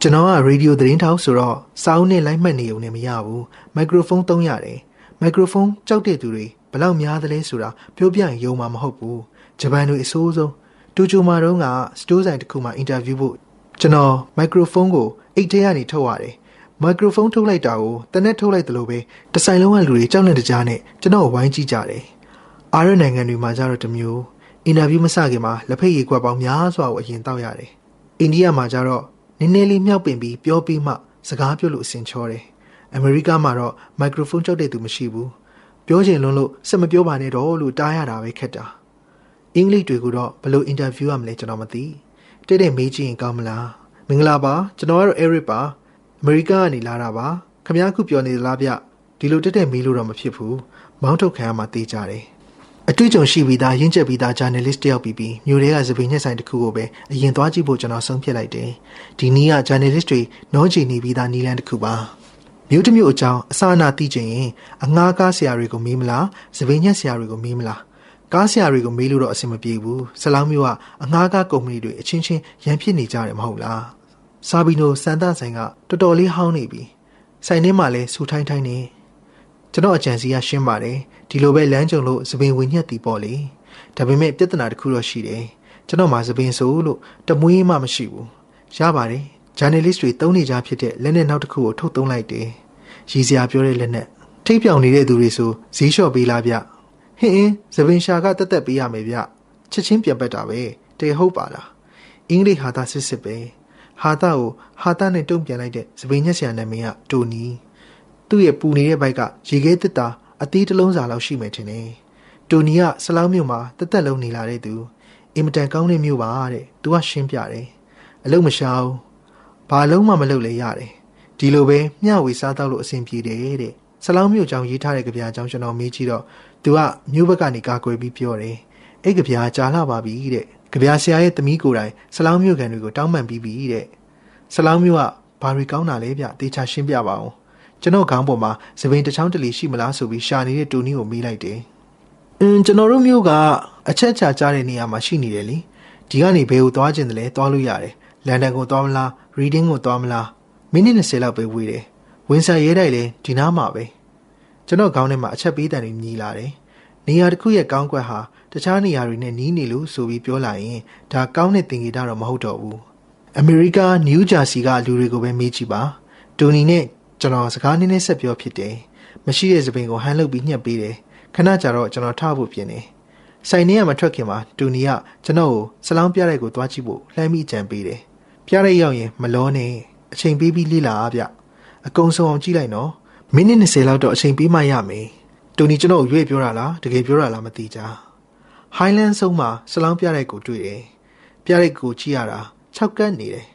ကျွန်တော်ကရေဒီယိုသတင်းထောက်ဆိုတော့စောင်းနဲ့လိုက်မှတ်နေုံနဲ့မရဘူးမိုက်ခရိုဖုန်းသုံးရတယ်မိုက်ခရိုဖုန်းကြောက်တဲ့သူတွေဘလောက်များသလဲဆိုတာပြောပြရင်ယုံမှာမဟုတ်ဘူးဂျပန်တွေအဆိုးဆုံးတိုကျိုမှာတော့ကစတိုးဆိုင်တစ်ခုမှာအင်တာဗျူးဖို့ ကျွန်တော်မိုက်ခရိုဖုန်းကိုအိတ်ထဲကနေထုတ်ရတယ်မိုက်ခရိုဖုန်းထုတ်လိုက်တာကိုတနက်ထုတ်လိုက်တယ်လို့ပဲတဆိုင်လုံးကလူတွေကြောက်နေတကြားနဲ့ကျွန်တော်ဝိုင်းကြည့်ကြတယ်အားရနိုင်ငံတွေမှာကြတော့တမျိုးအင်တာဗျူးမစခင်မှာလက်ဖက်ရည်ကွက်ပေါင်းများစွာကိုအရင်တောက်ရတယ်အိန္ဒိယမှာကြတော့နည်းနည်းလေးမြောက်ပင်ပြီးပြောပြီးမှစကားပြောလို့အဆင်ချောတယ်အမေရိကမှာတော့မိုက်ခရိုဖုန်းကြောက်တဲ့သူမရှိဘူးပြောချင်လွန်းလို့စက်မပြောပါနဲ့တော့လို့တားရတာပဲခက်တာအင်္ဂလိပ်တွေကိုတော့ဘယ်လိုအင်တာဗျူးရမလဲကျွန်တော်မသိ တဲ့တဲ့မေးကြည့်ရင်ကောင်းမလားမင်္ဂလာပါကျွန်တော်ကတော့ Eric ပါအမေရိကကနေလာတာပါခမ ्या ခုပြောနေသလားဗျဒီလိုတက်တဲ့မေးလို့တော့မဖြစ်ဘူးမောင်းထုတ်ခံရမှသိကြတယ်အတွေ့အကြုံရှိပြီးသားရင့်ကျက်ပြီးသား journalist တယောက်ပြီးပြီးမြို့ထဲကသပင်ညက်ဆိုင်တစ်ခုကိုပဲအရင်သွားကြည့်ဖို့ကျွန်တော်ဆုံးဖြတ်လိုက်တယ်ဒီနီးက journalist တွေနောချီနေပြီးသားနီးလန်းတစ်ခုပါမြို့တစ်မြို့အကြောင်းအစအနာသိချင်ရင်အငှားကားဆရာတွေကိုမေးမလားသပင်ညက်ဆရာတွေကိုမေးမလား ကားဆရာတွေကိုမေးလို့တော့အဆင်မပြေဘူးဆလောင်းမျိုးကအငှားကားကုမ္ပဏီတွေအချင်းချင်းရန်ဖြစ်နေကြတယ်မဟုတ်လားဆာဘီနိုစန်တာဆိုင်ကတော်တော်လေးဟောင်းနေပြီဆိုင်ထဲမှာလဲဆူထိုင်းထိုင်းနေကျွန်တော်အကြံစီကရှင်းပါတယ်ဒီလိုပဲလမ်းကြုံလို့သပင်ဝင်ညက်တီပေါ့လေဒါပေမဲ့ပြဿနာတစ်ခုတော့ရှိတယ်ကျွန်တော်မှာသပင်ဆိုလို့တမွေးမှမရှိဘူးရပါတယ်ဂျာနယ်လစ်တွေတုံးနေကြဖြစ်တဲ့လက်နဲ့နောက်တစ်ခုကိုထုတ်သုံးလိုက်တယ်ရည်စရာပြောတဲ့လက်နဲ့ထိပ်ပြောင်နေတဲ့သူတွေဆိုဈေးလျှော့ပေးလားဗျဟ င်းအင်းသပင်ရှာကတက်တက်ပေးရမယ်ဗျချက်ချင်းပြန်ပက်တာပဲတေဟုတ်ပါလားအင်္ဂလိပ်ဟာသာစစ်စစ်ပဲဟာတာကိုဟာတာနဲ့တုံ့ပြန်လိုက်တဲ့သပင်ညက်ဆရာနာမည်ကတိုနီသူ့ရဲ့ပူနေတဲ့ဘိုက်ကရေခဲတစ်တာအသေးတစ်လုံးစာလောက်ရှိမယ်ထင်တယ်တိုနီကဆလောင်းမြို့မှာတက်တက်လုံးနေလာတဲ့သူအင်မတန်ကောင်းတဲ့မြို့ပါတဲ့သူကရှင်းပြတယ်အလုံးမရှာဘူးဘာလုံးမှမလုပ်လဲရတယ်ဒီလိုပဲမျှဝေစားတော့လို့အဆင်ပြေတယ်တဲ့ ဆလောင်းမြို့ကြောင်ရေးထားတဲ့ကြပြာကြောင်ကျွန်တော်မေးကြည့်တော့သူကမြို့ဘက်ကနေကာကွယ်ပြီးပြောတယ်အဲ့ကြပြာကြာလာပါပြီတဲ့ကြပြာဆရာရဲ့သမီးကိုယ်တိုင်ဆလောင်းမြို့ကန်တွေကိုတောင်းပန်ပြီးပြီတဲ့ဆလောင်းမြို့ကဘာတွေကောင်းတာလဲဗျတေချာရှင်းပြပါအောင်ကျွန်တော်ခေါင်းပေါ်မှာသပင်တစ်ချောင်းတလီရှိမလားဆိုပြီးရှာနေတဲ့တူနီကိုမေးလိုက်တယ်။အင်းကျွန်တော်တို့မျိုးကအချက်ချာကြားတဲ့နေရာမှာရှိနေတယ်လေ။ဒီကနေဘယ်ကိုသွားခြင်းတလဲသွားလို့ရတယ်။လန်ဒန်ကိုသွားမလား။ reading ကိုသွားမလား။မိနစ်20လောက်ပဲဝေးတယ်။ ဝင်စာရဲတိုက်လဲဒီနားမှာပဲ။ကျွန်တော်ခေါင်းထဲမှာအချက်ပေးတန်တွေမြည်လာတယ်။နေရာတစ်ခုရဲ့ကောင်းကွက်ဟာတခြားနေရာတွေနဲ့နီးနေလို့ဆိုပြီးပြောလာရင်ဒါကောင်းတဲ့သင်္ကေတတော့မဟုတ်တော့ဘူး။အမေရိကနယူးဂျာစီကလူတွေကိုပဲမေးကြည့်ပါ။တိုနီနဲ့ကျွန်တော်စကားနည်းနည်းဆက်ပြောဖြစ်တယ်မရှိတဲ့သပင်ကိုဟန်လုပ်ပြီးညှက်ပေးတယ်ခဏကြာတော့ကျွန်တော်ထားဖို့ပြင်တယ်ဆိုင်ထဲကမထွက်ခင်မှာတူနီကကျွန်တော်ကိုဆလောင်းပြတဲ့ကိုသွားကြည့်ဖို့လှမ်းမိကြံပေးတယ်ပြတဲ့ရောက်ရင်မလောနဲ့အချိန်ပေးပြီးလေ့လာအားဗျ အကုံဆုံးအောင်ကြည့်လိုက်နော်မိနစ်20လောက်တော့အချိန်ပေးမှရမယ်တူနီကျွန်တော်ကိုရွေ့ပြောတာလားတကယ်ပြောတာလားမသိကြဟိုင်းလန်းဆုံးမှာဆလောင်းပြတဲ့ကိုတွေ့တယ်ပြတဲ့ကိုကြည့်ရတာ၆ကတ်နေတယ်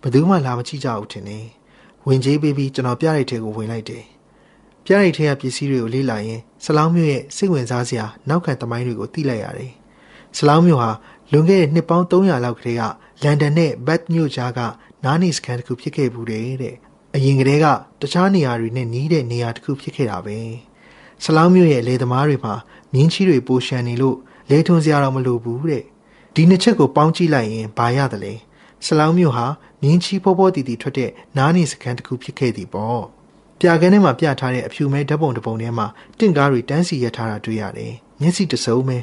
ဘယ်သူမှလာမကြည့်ကြဘူးထင်တယ်ဝင်ကြီးပေးပြီးကျွန်တော်ပြရိုက်ထဲကိုဝင်လိုက်တယ်။ပြရိုက်ထဲကပစ္စည်းတွေကိုလေ့လာရင်ဆလောင်းမျိုးရဲ့စိတ်ဝင်စားစရာနောက်ခံသမိုင်းတွေကိုသိလိုက်ရတယ်။ဆလောင်းမျိုးဟာလွန်ခဲ့တဲ့နှစ်ပေါင်း300လောက်ကတည်းကလန်ဒန်နဲ့ဘတ်မြို့ကြားကနားနေစကန်တစ်ခုဖြစ်ခဲ့ဘူးတဲ့။ အရင်ကတည်းကတခြားနေရာတွေနဲ့နီးတဲ့နေရာတစ်ခုဖြစ်ခဲ့တာပဲ။ဆလောင်းမျိုးရဲ့လေသမားတွေမှာမြင်းချီတွေပိုရှန်နေလို့လဲထွန်းစရာတော့မလိုဘူးတဲ့။ဒီနှစ်ချက်ကိုပေါင်းကြည့်လိုက်ရင်ဘာရသလဲ။ဆလောင်းမျိုးဟာမြင်းချီဖောဖောတီတီထွက်တဲ့နားနေစခန်းတစ်ခုဖြစ်ခဲ့သည်ပေါ့ပြကန်းထဲမှာပြထားတဲ့အဖြူမဲဓပုံတပုံထဲမှာတင့်ကားတွေတန်းစီရထားတာတွေ့ရတယ်မျက်စိတစုံပဲ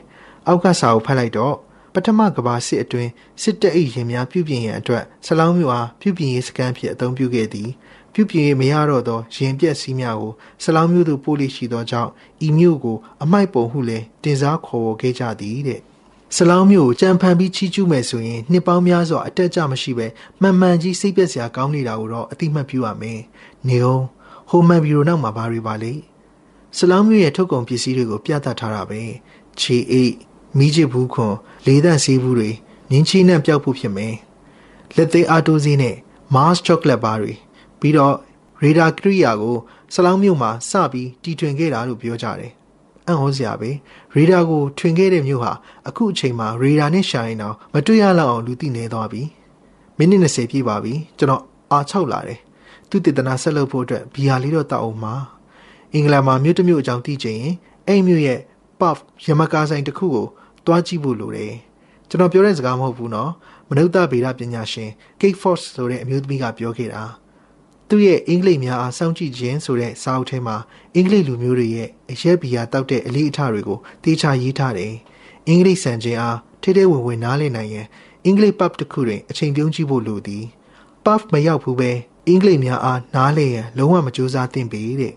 အောက်ကစာကိုဖတ်လိုက်တော့ပထမကဘာစစ်အတွင်းစစ်တပ်၏ရင်များပြုပြင်ရန်အတွက်ဆလောင်းမျိုးအားပြုပြင်ရေးစကန်ဖြစ်အသုံးပြုခဲ့သည် ပြုပြင်ရေးမရတော့သောရင်ပြက်စည်းများကိုဆလောင်းမျိုးသူပို့လိရှိသောကြောင့်ဤမျိုးကိုအမိုက်ပုံဟုလည်းတင်စားခေါ်ဝေါ်ခဲ့ကြသည်တဲ့ဆလောင်းမျိုးကိုကြံဖန်ပြီးချီးကျူးမယ်ဆိုရင်နှစ်ပေါင်းများစွာအတက်ကြမရှိပဲမှန်မှန်ကြီးစိတ်ပျက်စရာကောင်းနေတာကိုတော့အတိမတ်ပြုရမယ်။နေအောင်ဟိုမန်ဘီရိုနောက်မှာဘာတွေပါလဲ။ဆလောင်းမျိုးရဲ့ထုတ်ကုန်ပစ္စည်းတွေကိုပြသထားတာပဲ။ခြေအိတ်မိချစ်ဘူးခွန်လေးသန့်စီးဘူးတွေနင်းချီနဲ့ပျောက်ဖို့ဖြစ်မယ်။လက်သေးအာတိုစီးနဲ့ Mars chocolate bar တွေ ပြီးတော့ရေဒါကရိယာကိုဆလောင်းမျိုးမှာစပြီးတီထွင်ခဲ့တာလို့ပြောကြတယ်အံ့ဩစရာပဲရေဒါကိုထွင်ခဲ့တဲ့မြို့ဟာအခုအချိန်မှာရေဒါနဲ့ရှာရင်တော့မတွေ့ရလောက်အောင်လူသိနေသွားပြီမိနစ်20ပြည့်ပါပြီကျွန်တော်အာ၆လာတယ်သူတည်တနာဆက်လုပ်ဖို့အတွက်ဘီယာလေးတော့တောက်အောင်ပါအင်္ဂလန်မှာမြို့တစ်မြို့အကြောင်းသိချင်ရင်အဲ့မြို့ရဲ့ puff ရမကာဆိုင်တစ်ခုကိုတွားကြည့်ဖို့လိုတယ်ကျွန်တော်ပြောတဲ့စကားမဟုတ်ဘူးနော်မနုဿဗေဒပညာရှင် Kate Force ဆိုတဲ့အမျိုးသမီးကပြောခဲ့တာ သူ့ရဲ့အင်္ဂလိပ်များအားစောင့်ကြည့်ခြင်းဆိုတဲ့စာအုပ်ထဲမှာအင်္ဂလိပ်လူမျိုးတွေရဲ့အရက်ဘီယာတောက်တဲ့အလေးအထတွေကိုတေချာရေးထားတယ်။အအင်္ဂလိပ်ဆန်ခြင်းအားထဲထဲဝင်ဝင်နားလည်နိုင်ရန်အင်္ဂလိပ် pub တစ်ခုတွင်အချိန်ပြုံးကြည့်ဖို့လိုသည် pub မရောက်ဘူးပဲအင်္ဂလိပ်များအားနားလည်ရန်လုံးဝမကြိုးစားသင့်ပေတဲ့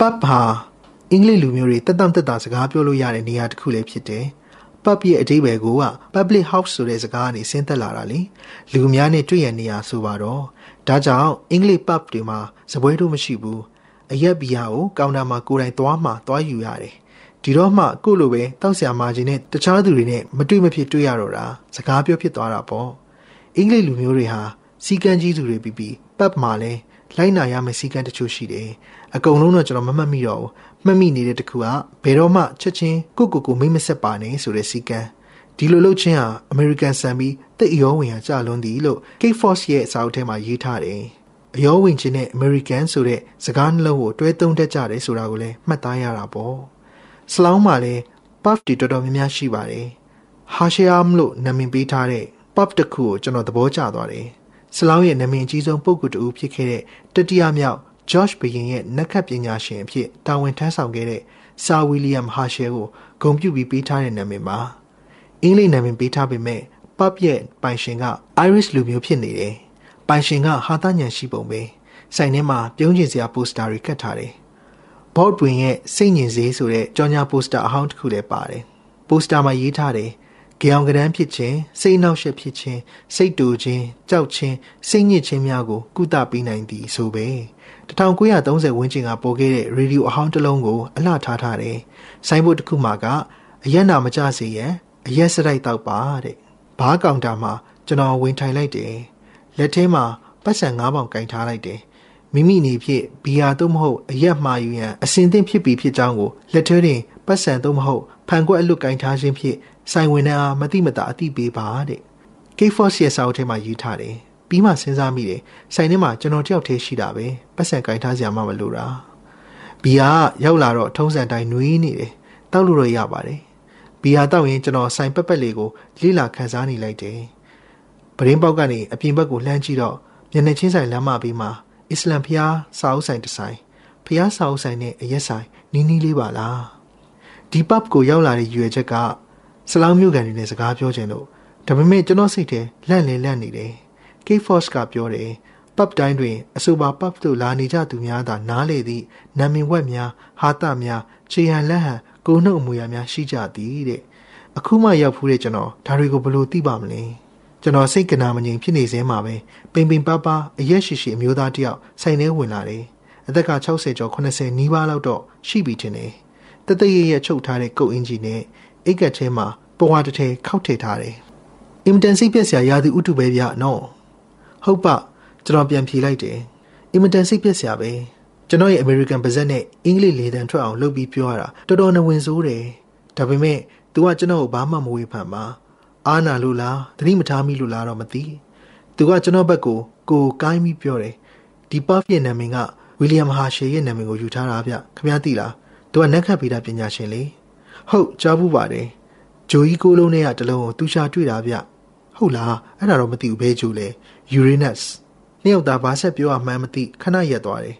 pub ဟာအင်္ဂလိပ်လူမျိုးတွေတက်တတက်တာစကားပြောလို့ရတဲ့နေရာတစ်ခုလည်းဖြစ်တယ်။ pub ရဲ့အဓိပ္ပာယ်ကိုက public house ဆိုတဲ့စကားကနေဆင်းသက်လာတာလေလူများနဲ့တွေ့ရနေရဆိုပါတော့ ဒါကြောင့်အင်္ဂလိပ် pub တွေမှာစပွဲတို့မရှိဘူးအရက်ဘီယာကိုကောင်တာမှာကိုယ်တိုင်သွားမှသွားယူရတယ်ဒီတော့မှကို့လိုပဲတောက်ဆရာမကြီးနဲ့တခြားသူတွေနဲ့မတွေ့မဖြစ်တွေ့ရတော့တာစကားပြောဖြစ်သွားတာပေါ့အင်္ဂလိပ်လူမျိုးတွေဟာစီကန်းကြီးသူတွေပြီးပြီးပတ်မှာလဲလိုက်နာရမယ့်စီကန်းတချို့ရှိတယ်အကုန်လုံးတော့ကျွန်တော်မမှတ်မိတော့ဘူးမှတ်မိနေတဲ့တခုကဘယ်တော့မှချက်ချင်းကိုကိုကိုမိမဆက်ပါနဲ့ဆိုတဲ့စီကန်း ဒီလိုလုပ်ခြင်းဟာ American ဆန်ပြီးတိတ်အရောဝင်ရကြလွန်းသည်လို့ Kate Fox ရဲ့စာအုပ်ထဲမှာရေးထားတယ်အရောဝင်ခြင်းနဲ့ American ဆိုတဲ့စကားနှလုံးကိုတွဲသုံးတတ်ကြတယ်ဆိုတာကိုလည်းမှတ်သားရတာပေါ့စလောင်းမှာလည်း puff တွေတော်တော်များများရှိပါတယ်ဟာရှီယာမ်လို့နာမည်ပေးထားတဲ့ puff တစ်ခုကိုကျွန်တော်သဘောကျသွားတယ်စလောင်းရဲ့နာမည်အကြီးဆုံးပုဂ္ဂိုလ်တူဖြစ်ခဲ့တဲ့တတိယမြောက် George ဘရင်ရဲ့နက်ခတ်ပညာရှင်အဖြစ်တာဝန်ထမ်းဆောင်ခဲ့တဲ့ဆာဝီလီယမ်ဟာရှယ်ကိုဂုဏ်ပြုပြီးပေးထားတဲ့နာမည်ပါ အင်္ဂလိပ်နာမည်ပေးထားပေမဲ့ puff ရဲ့ပိုင်ရှင်က Irish လူမျိုးဖြစ်နေတယ်ပိုင်ရှင်ကဟာသညံရှိပုံပဲဆိုင်ထဲမှာပြုံးကျင်စရာပိုစတာတွေကတ်ထားတယ်ဘော့တွင်ရဲ့စိတ်ညင်စေးဆိုတဲ့ကြော်ညာပိုစတာအဟောင်းတစ်ခုလည်းပါတယ်ပိုစတာမှာရေးထားတယ်ကြောင်ကရန်ဖြစ်ခြင်းစိတ်နှောက်ယှက်ဖြစ်ခြင်းစိတ်တူခြင်းကြောက်ခြင်းစိတ်ညစ်ခြင်းများကိုကုသပေးနိုင်သည်ဆိုပဲ1930ဝန်းကျင်ကပေါ်ခဲ့တဲ့ရေဒီယိုအဟောင်းတစ်လုံးကိုအလှထားထားတယ်ဆိုင်းဘုတ်တစ်ခုမှာကအရက်နာမကြစေရန် အရက်စရိုက်တောက်ပါတဲ့ဘားကောင်တာမှာကျွန်တော်ဝင်ထိုင်လိုက်တယ်လက်ထဲမှာပတ်စံ၅ပေါင်ကင်ထားလိုက်တယ်မိမိနေဖြင့်ဘီယာသို့မဟုတ်အရက်မှာယူရန်အစဉ်သင့်ဖြစ်ပြီးဖြစ်ကြောင်းကိုလက်ထဲတွင်ပတ်စံသို့မဟုတ်ဖန်ကွက်အလွတ်ကင်ထားခြင်းဖြင့်ဆိုင်ဝင်နှံအားမတိမတာအတိပေးပါတဲ့ K4 ရဲ့စာအုပ်ထဲမှာရေးထားတယ်ပြီးမှစဉ်းစားမိတယ်ဆိုင်ထဲမှာကျွန်တော်တယောက်တည်းရှိတာပဲပတ်စံကင်ထားစရာမှမလိုတာဘီယာရောက်လာတော့ထုံးစံတိုင်းနှွေးနေတယ်တောက်လို့တော့ရပါတယ် ဘီယာတောက်ရင်ကျွန်တော်ဆိုင်ပက်ပက်လေးကိုလိလာခန်းစားနေလိုက်တယ်ပရင်းပေါက်ကနေအပြင်ဘက်ကိုလှမ်းကြည့်တော့မျက်နှာချင်းဆိုင်လမ်းမဘေးမှာအစ္စလမ်ဖျားစာအုပ်ဆိုင်တစ်ဆိုင်ဖျားစာအုပ်ဆိုင်နဲ့အရက်ဆိုင်နီးနီးလေးပါလားဒီပပ်ကိုရောက်လာတဲ့ရွယ်ချက်ကဆလောင်းမျိုးကန်တွေနဲ့စကားပြောခြင်းလို့ဒါပေမဲ့ကျွန်တော်စိတ်ထဲလန့်လန့်လန့်နေတယ် K Force ကပြောတယ်ပပ်တိုင်းတွင်အဆိုပါပပ်တို့လာနေကြသူများသာနားလေသည့်နာမည်ဝက်များဟာတများခြေဟန်လက်ဟန် ကိုနှုတ်အမူအရာများရှိကြသည်တဲ့အခုမှရောက်ဖူးတဲ့ကျွန်တော်ဒါတွေကိုဘယ်လိုသိပါမလဲကျွန်တော်စိတ်ကနာမငြိမ်ဖြစ်နေစဲမှာပဲပိန်ပိန်ပါပါအရက်ရှိရှိအမျိုးသားတယောက်ဆိုင်ထဲဝင်လာတယ်အသက်က60ကျော်80နီးပါးလောက်တော့ရှိပြီထင်တယ်တသက်ရရချုပ်ထားတဲ့ကုတ်အင်ဂျီနဲ့အိတ်ကက်ထဲမှာပွားတစ်ထည်ခောက်ထည့်ထားတယ်အင်မတန်စိတ်ပြက်စရာရာသီဥတုပဲဗျနော်ဟုတ်ပကျွန်တော်ပြန်ဖြေလိုက်တယ်အင်မတန်စိတ်ပြက်စရာပဲ ကျွန်တော်ရဲ့ American ပါဇက်နဲ့အင်္ဂလိပ်လေတံထွက်အောင်လုပ်ပြီးပြောရတာတော်တော်နဝင်ဆိုးတယ်ဒါပေမဲ့ तू ကကျွန်တော်ကိုဘာမှမဝေဖန်ပါအာနာလို့လားသတိမထားမိလို့လားတော့မသိသူကကျွန်တော်ဘက်ကိုကိုကိုင်းပြီးပြောတယ်ဒီပတ်ရဲ့နာမည်ကဝီလျံဟာရှေရဲ့နာမည်ကိုယူထားတာဗျခင်ဗျားသိလားသူကနက်ခတ်ဗီဒပညာရှင်လေဟုတ်ကြားဘူးပါတယ်ဂျိုကြီးကိုလုံးနဲ့ကတလုံးကိုသူရှာတွေ့တာဗျဟုတ်လားအဲ့ဒါတော့မသိဘူးဘဲဂျိုလဲ Uranus နှစ်ယောက်သားဘာဆက်ပြောရမှန်းမသိခဏရက်သွားတယ်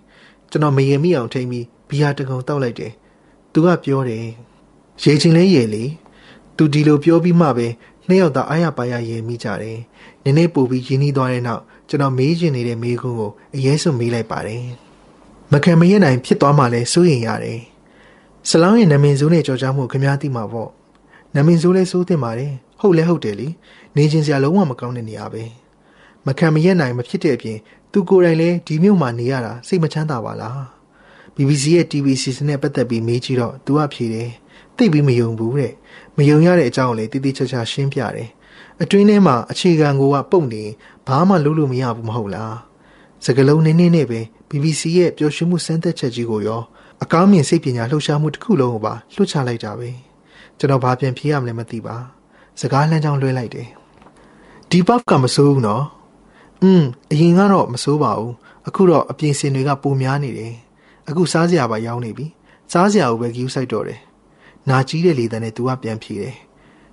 ကျွန်တော်မရင်မိအောင်ထိမ့်ပြီးဘီယာတကုံတောက်လိုက်တယ်သူကပြောတယ်ရေချင်းလေးရေလေသူဒီလိုပြောပြီးမှပဲနှစ်ယောက်သားအားရပါရရေမိကြတယ်နည်းနည်းပို့ပြီးရင်းနှီးသွားတဲ့နောက်ကျွန်တော်မေးချင်နေတဲ့မေးခွန်းကိုအရေးဆုံးမေးလိုက်ပါတယ်မခံမရနိုင်ဖြစ်သွားမှလည်းစိုးရင်ရတယ်ဆလောင်းရဲ့နမင်စိုးနဲ့ကြော်ကြားမှုခင်ဗျားသိမှာပေါ့နမင်စိုးလဲစိုးတင်ပါတယ်ဟုတ်လဲဟုတ်တယ်လीနေချင်းစရာလုံးဝမကောင်းတဲ့နေရာပဲမခံမရနိုင်မဖြစ်တဲ့အပြင် သူကိုယ်တိုင်လည်းဒီမြို့မှာနေရတာစိတ်မချမ်းသာပါလား BBC ရဲ့ TV season နဲ့ပတ်သက်ပြီးမေးကြည့်တော့သူကဖြေတယ်သိပြီးမယုံဘူးတဲ့မယုံရတဲ့အကြောင်းကိုလည်းတိတိကျကျရှင်းပြတယ်အတွင်းထဲမှာအခြေခံကိုကပုတ်နေဘာမှလုပ်လို့မရဘူးမဟုတ်လားစကလုံးနင်းနေနဲ့ပဲ BBC ရဲ့ပျော်ရွှင်မှုစမ်းသပ်ချက်ကြီးကိုရောအကောင်းမြင်စိတ်ပညာလှုပ်ရှားမှုတစ်ခုလုံးကိုပါလွှတ်ချလိုက်တာပဲကျွန်တော်ဘာပြန်ဖြေရမလဲမသိပါစကားလမ်းကြောင်းလွှဲလိုက်တယ်ဒီဘတ်ကမစိုးဘူးနော် อืมအရင်ကတော့မစိုးပါဘူးအခုတော့အပြင်စင်တွေကပိုများနေတယ်အခုစားစရာပါရောင်းနေပြီစားစရာကိုပဲဂီယူဆိုင်တော့တယ်နာကြီးတဲ့လေတံနဲ့သူကပြန်ဖြေတယ်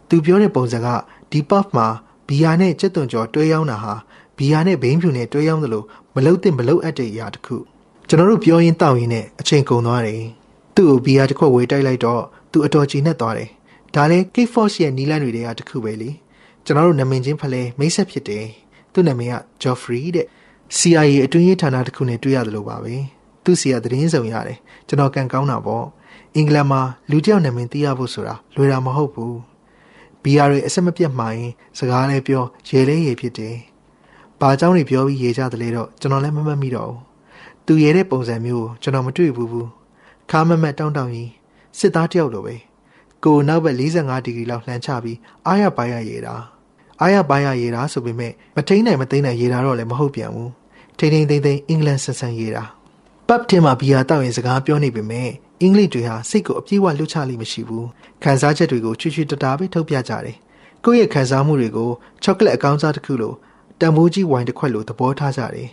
သူပြောတဲ့ပုံစံကဒီ puff မှာဘီယာနဲ့ကြက်သွန်ကြော်တွဲရောင်းတာဟာဘီယာနဲ့ဘိန်းဖြူနဲ့တွဲရောင်းသလိုမလုတ်သင့်မလုတ်အပ်တဲ့အရာတစ်ခုကျွန်တော်တို့ပြောရင်းတောက်ရင်းနဲ့အချိန်ကုန်သွားတယ်သူ့ကိုဘီယာတစ်ခွက်ဝေးတိုက်လိုက်တော့သူအတော်ကြီးနဲ့သွားတယ်ဒါလည်း K-Force ရဲ့နီးလန်းတွေတဲကတစ်ခုပဲလေကျွန်တော်တို့နာမည်ချင်းဖလဲမိတ်ဆက်ဖြစ်တယ် သူ့နာမည်က Geoffrey တဲ့ CIA အတွင်းရေးဌာနတစ်ခုနဲ့တွေ့ရတယ်လို့ပါပဲသူ့စီကသတင်းစုံရတယ်ကျွန်တော်ကန်ကောင်းတာပေါ့အင်္ဂလန်မှာလူတစ်ယောက်နာမည်သိရဖို့ဆိုတာလွယ်တာမဟုတ်ဘူးဘီယာတွေအဆက်မပြတ်မှရင်စကားလည်းပြောရေလေးရေဖြစ်တယ်ဘာเจ้าတွေပြောပြီးရေကြတယ်လေတော့ကျွန်တော်လည်းမမှတ်မိတော့ဘူးသူရဲတဲ့ပုံစံမျိုးကိုကျွန်တော်မတွေ့ဘူးဘူးခါမမတ်တောင်းတောင်းကြီးစစ်သားတယောက်လိုပဲကိုနောက်ဘက်45ဒီဂရီလောက်လှမ်းချပြီးအားရပါရရေတာ အားရပါရရေတာဆိုပေမဲ့မထိန်နိုင်မသိနိုင်ရေတာတော့လည်းမဟုတ်ပြန်ဘူးထိန်ထိန်သိမ့်သိမ့်အင်္ဂလန်ဆန်ဆန်ရေတာပတ်ထဲမှာဘီယာတောက်ရင်စကားပြောနေပေမဲ့အင်္ဂလိပ်တွေဟာစိတ်ကိုအပြည့်အဝလှုပ်ချလိမ့်မရှိဘူးခံစားချက်တွေကိုချွချွတတာပဲထုတ်ပြကြတယ်ကိုယ့်ရဲ့ခံစားမှုတွေကိုချောကလက်အကောင်းစားတစ်ခုလိုတံမိုးကြီးဝိုင်တစ်ခွက်လိုသဘောထားကြတယ်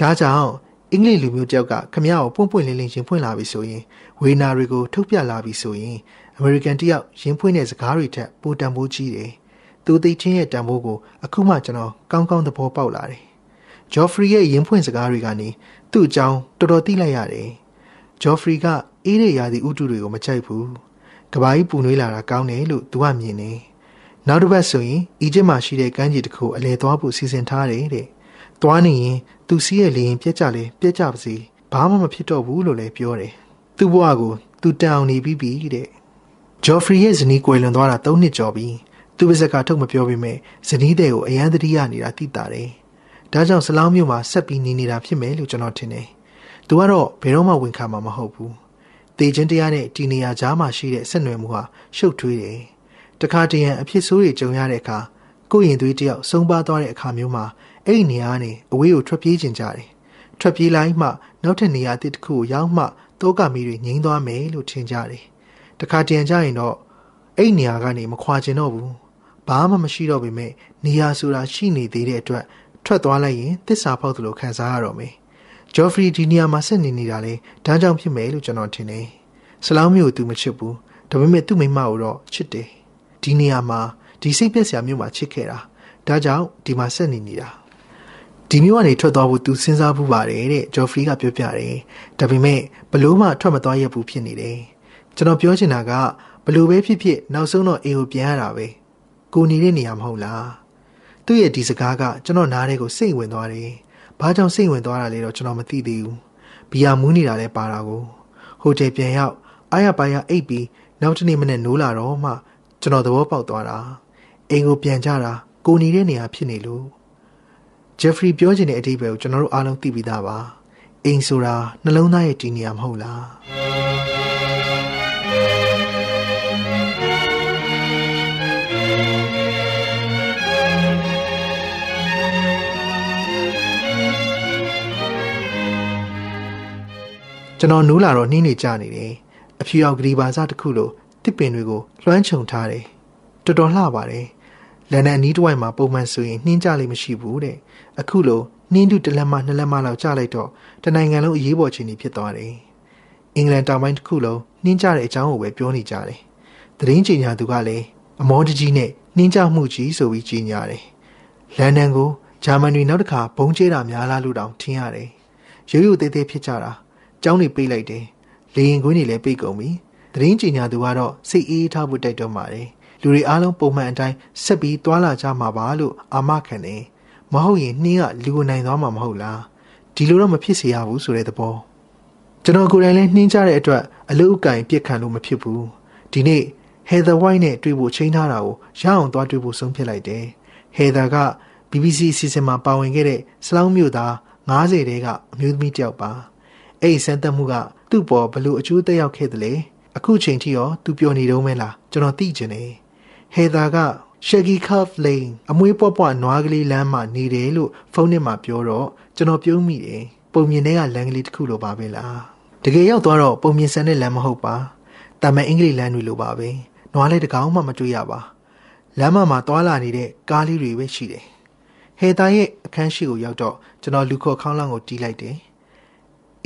ဒါကြောင့်အင်္ဂလိပ်လူမျိုးတယောက်ကခမရကိုပွန့်ပွန့်လင်းလင်းရင်ဖွင့်လာပြီဆိုရင်ဝေနာတွေကိုထုတ်ပြလာပြီဆိုရင်အမေရိကန်တယောက်ရင်ဖွင့်တဲ့စကားတွေထက်ပိုတန်ဖိုးကြီးတယ်။ သူသိချင်းရဲ့တန်ဖိုးကိုအခုမှကျွန်တော်ကောင်းကောင်းသဘောပေါက်လာတယ်။ဂျော်ဖရီရဲ့ရင်ဖွင့်စကားတွေကနေသူ့အကြောင်းတော်တော်သိလိုက်ရတယ်။ဂျော်ဖရီကအေးတဲ့ရာသီဥတုတွေကိုမကြိုက်ဘူး။ကဘာကြီးပူနွေးလာတာကောင်းတယ်လို့သူကမြင်နေ။နောက်တစ်ပတ်ဆိုရင်အီဂျစ်မှာရှိတဲ့ကမ်းခြေတစ်ခုအလဲသွားဖို့စီစဉ်ထားတယ်တဲ့။သွားနေရင်သူစီးရဲ့လေရင်ပြက်ကြလေပြက်ကြပါစေဘာမှမဖြစ်တော့ဘူးလို့လည်းပြောတယ်သူ့ဘဝကိုသူတန်အောင်နေပြီးပြီတဲ့ဂျော်ဖရီရဲ့ဇနီးကွယ်လွန်သွားတာ၃နှစ်ကျော်ပြီ သူပါဇက်ကထုတ်မပြောပေမဲ့ဇနီးတဲ့ကိုအယမ်းသတိရနေတာသိတာတယ်ဒါကြောင့်ဆလောင်းမြို့မှာဆက်ပြီးနေနေတာဖြစ်မယ်လို့ကျွန်တော်ထင်တယ်သူကတော့ဘယ်တော့မှဝန်ခံမှာမဟုတ်ဘူးတေချင်းတရားနဲ့ဒီနေရာကြားမှာရှိတဲ့ဆက်နွယ်မှုဟာရှုပ်ထွေးတယ်တခါတရံအဖြစ်ဆိုးတွေကြုံရတဲ့အခါကိုရင်သွေးတယောက်ဆုံးပါသွားတဲ့အခါမျိုးမှာအဲ့ဒီနေရာကနေအဝေးကိုထွက်ပြေးကျင်ကြတယ်။ထွက်ပြေးလိုက်မှနောက်ထပ်နေရာတစ်ခုကိုရောက်မှတောကမီတွေငိမ့်သွားမယ်လို့ထင်ကြတယ်။တခါတရံကြရင်တော့အဲ့ဒီနေရာကနေမခွာကျင်တော့ဘူး။ ဘာမှမရှိတော့ပေမဲ့နေရာဆိုတာရှိနေသေးတဲ့အတွက်ထွက်သွားလိုက်ရင်သစ္စာဖောက်သလိုခံစားရတော့မယ်။ဂျော်ဖရီဒီနေရာမှာဆက်နေနေတာလေဒါကြောင့်ဖြစ်မယ်လို့ကျွန်တော်ထင်တယ်။ဆလောင်းမျိုးကိုသူမချစ်ဘူး။ဒါပေမဲ့သူ့မိမကိုတော့ချစ်တယ်။ဒီနေရာမှာဒီစိတ်ပြက်စရာမျိုးမှာချစ်ခဲ့တာ။ဒါကြောင့်ဒီမှာဆက်နေနေတာ။ဒီမျိုးကနေထွက်သွားဖို့သူစဉ်းစားဖို့ပါတယ်တဲ့ဂျော်ဖရီကပြောပြတယ်ဒါပေမဲ့ဘလို့မှထွက်မသွားရဘူးဖြစ်နေတယ်ကျွန်တော်ပြောချင်တာကဘလို့ပဲဖြစ်ဖြစ်နောက်ဆုံးတော့အိမ်ကိုပြန်ရတာပဲ ကိုနေတဲ့နေရာမဟုတ်လားသူ့ရဲ့ဒီစကားကကျွန်တော်နားထဲကိုစိတ်ဝင်သွားတယ်ဘာကြောင့်စိတ်ဝင်သွားတာလဲတော့ကျွန်တော်မသိသေးဘူးဘီယာမူးနေတာလဲပါတာကိုဟိုတယ်ပြန်ရောက်အားရပါရအိပ်ပြီးနောက်တနေ့မနေ့နိုးလာတော့မှကျွန်တော်သဘောပေါက်သွားတာအိမ်ကိုပြန်ကြတာကိုနေတဲ့နေရာဖြစ်နေလို့ဂျက်ဖရီပြောချင်တဲ့အဓိပ္ပာယ်ကိုကျွန်တော်တို့အားလုံးသိပြီးသားပါအိမ်ဆိုတာနှလုံးသားရဲ့တည်နေရာမဟုတ်လား ကျွန်တော်နိုးလာတော့နှင်းနေကြနေတယ်အဖြူရောင်ဂရီပါစတစ်ခုလိုတစ်ပင်တွေကိုလွှမ်းခြုံထားတယ်တော်တော်လှပါတယ်လန်ဒန်နီးတစ်ဝိုက်မှာပုံမှန်ဆိုရင်နှင်းကြလိမ့်မရှိဘူးတဲ့အခုလိုနှင်းတူတစ်လက်မနှစ်လက်မလောက်ကျလိုက်တော့တနိုင်ငံလုံးအရေးပေါ်ခြင်းဖြစ်သွားတယ်အင်္ဂလန်တောင်ပိုင်းတစ်ခုလုံးနှင်းကြတဲ့အကြောင်းကိုပဲပြောနေကြတယ်သတင်းကြေညာသူကလည်းအမောတကြီးနဲ့နှင်းကြမှုကြီးဆိုပြီးကြေညာတယ်လန်ဒန်ကိုဂျာမန်တွေနောက်တစ်ခါဘုံကျဲတာများလားလို့တောင်ထင်ရတယ်ရိုးရိုးသေးသေးဖြစ်ကြတာ ကျောင်းတွေပိတ်လိုက်တယ်လေရင်ကွင်းတွေလည်းပိတ်ကုန်ပြီသတင်းကြေညာသူကတော့စိတ်အေးထားဖို့တိုက်တွန်းပါတယ်လူတွေအားလုံးပုံမှန်အတိုင်းဆက်ပြီးသွာလာကြမှာပါလို့အာမခံတယ်မဟုတ်ရင်နှင်းကလူကိုနိုင်သွားမှာမဟုတ်လားဒီလိုတော့မဖြစ်စေရဘူးဆိုတဲ့သဘောကျွန်တော်ကိုယ်တိုင်လည်းနှင်းကြတဲ့အတွက်အလုတ်အကင်ပြစ်ခံလို့မဖြစ်ဘူးဒီနေ့ Heather White နဲ့တွေ့ဖို့ချိန်ထားတာကိုရအောင်သွားတွေ့ဖို့ဆုံးဖြတ်လိုက်တယ် Heather က BBC အစီအစဉ်မှာပါဝင်ခဲ့တဲ့စလောင်းမြို့သား90တဲကအမျိုးသမီးတယောက်ပါ အဲ့ဒီစမ်းသပ်မှုကသူ့ပေါ်ဘလို့အကျိုးသက်ရောက်ခဲ့တယ်လေအခုချိန်ထိရောသူပြောနေတော့မဲလားကျွန်တော်သိချင်တယ်ဟေသာက Shaggy Curve Lane အမွေးပွားပွားနွားကလေးလမ်းမှာနေတယ်လို့ဖုန်းထဲမှာပြောတော့ကျွန်တော်ပြုံးမိတယ်ပုံမြင်တဲ့ကလမ်းကလေးတစ်ခုလိုပါပဲလားတကယ်ရောက်သွားတော့ပုံမြင်ဆန်တဲ့လမ်းမဟုတ်ပါတာမန်အင်္ဂလိပ်လမ်းတွေလိုပါပဲနွားလေးတကောင်မှမတွေ့ရပါလမ်းမမှာသွားလာနေတဲ့ကားလေးတွေပဲရှိတယ်ဟေတာရဲ့အခန်းရှိကိုရောက်တော့ကျွန်တော်လူခေါ်ခေါင်းလောင်းကိုတီးလိုက်တယ်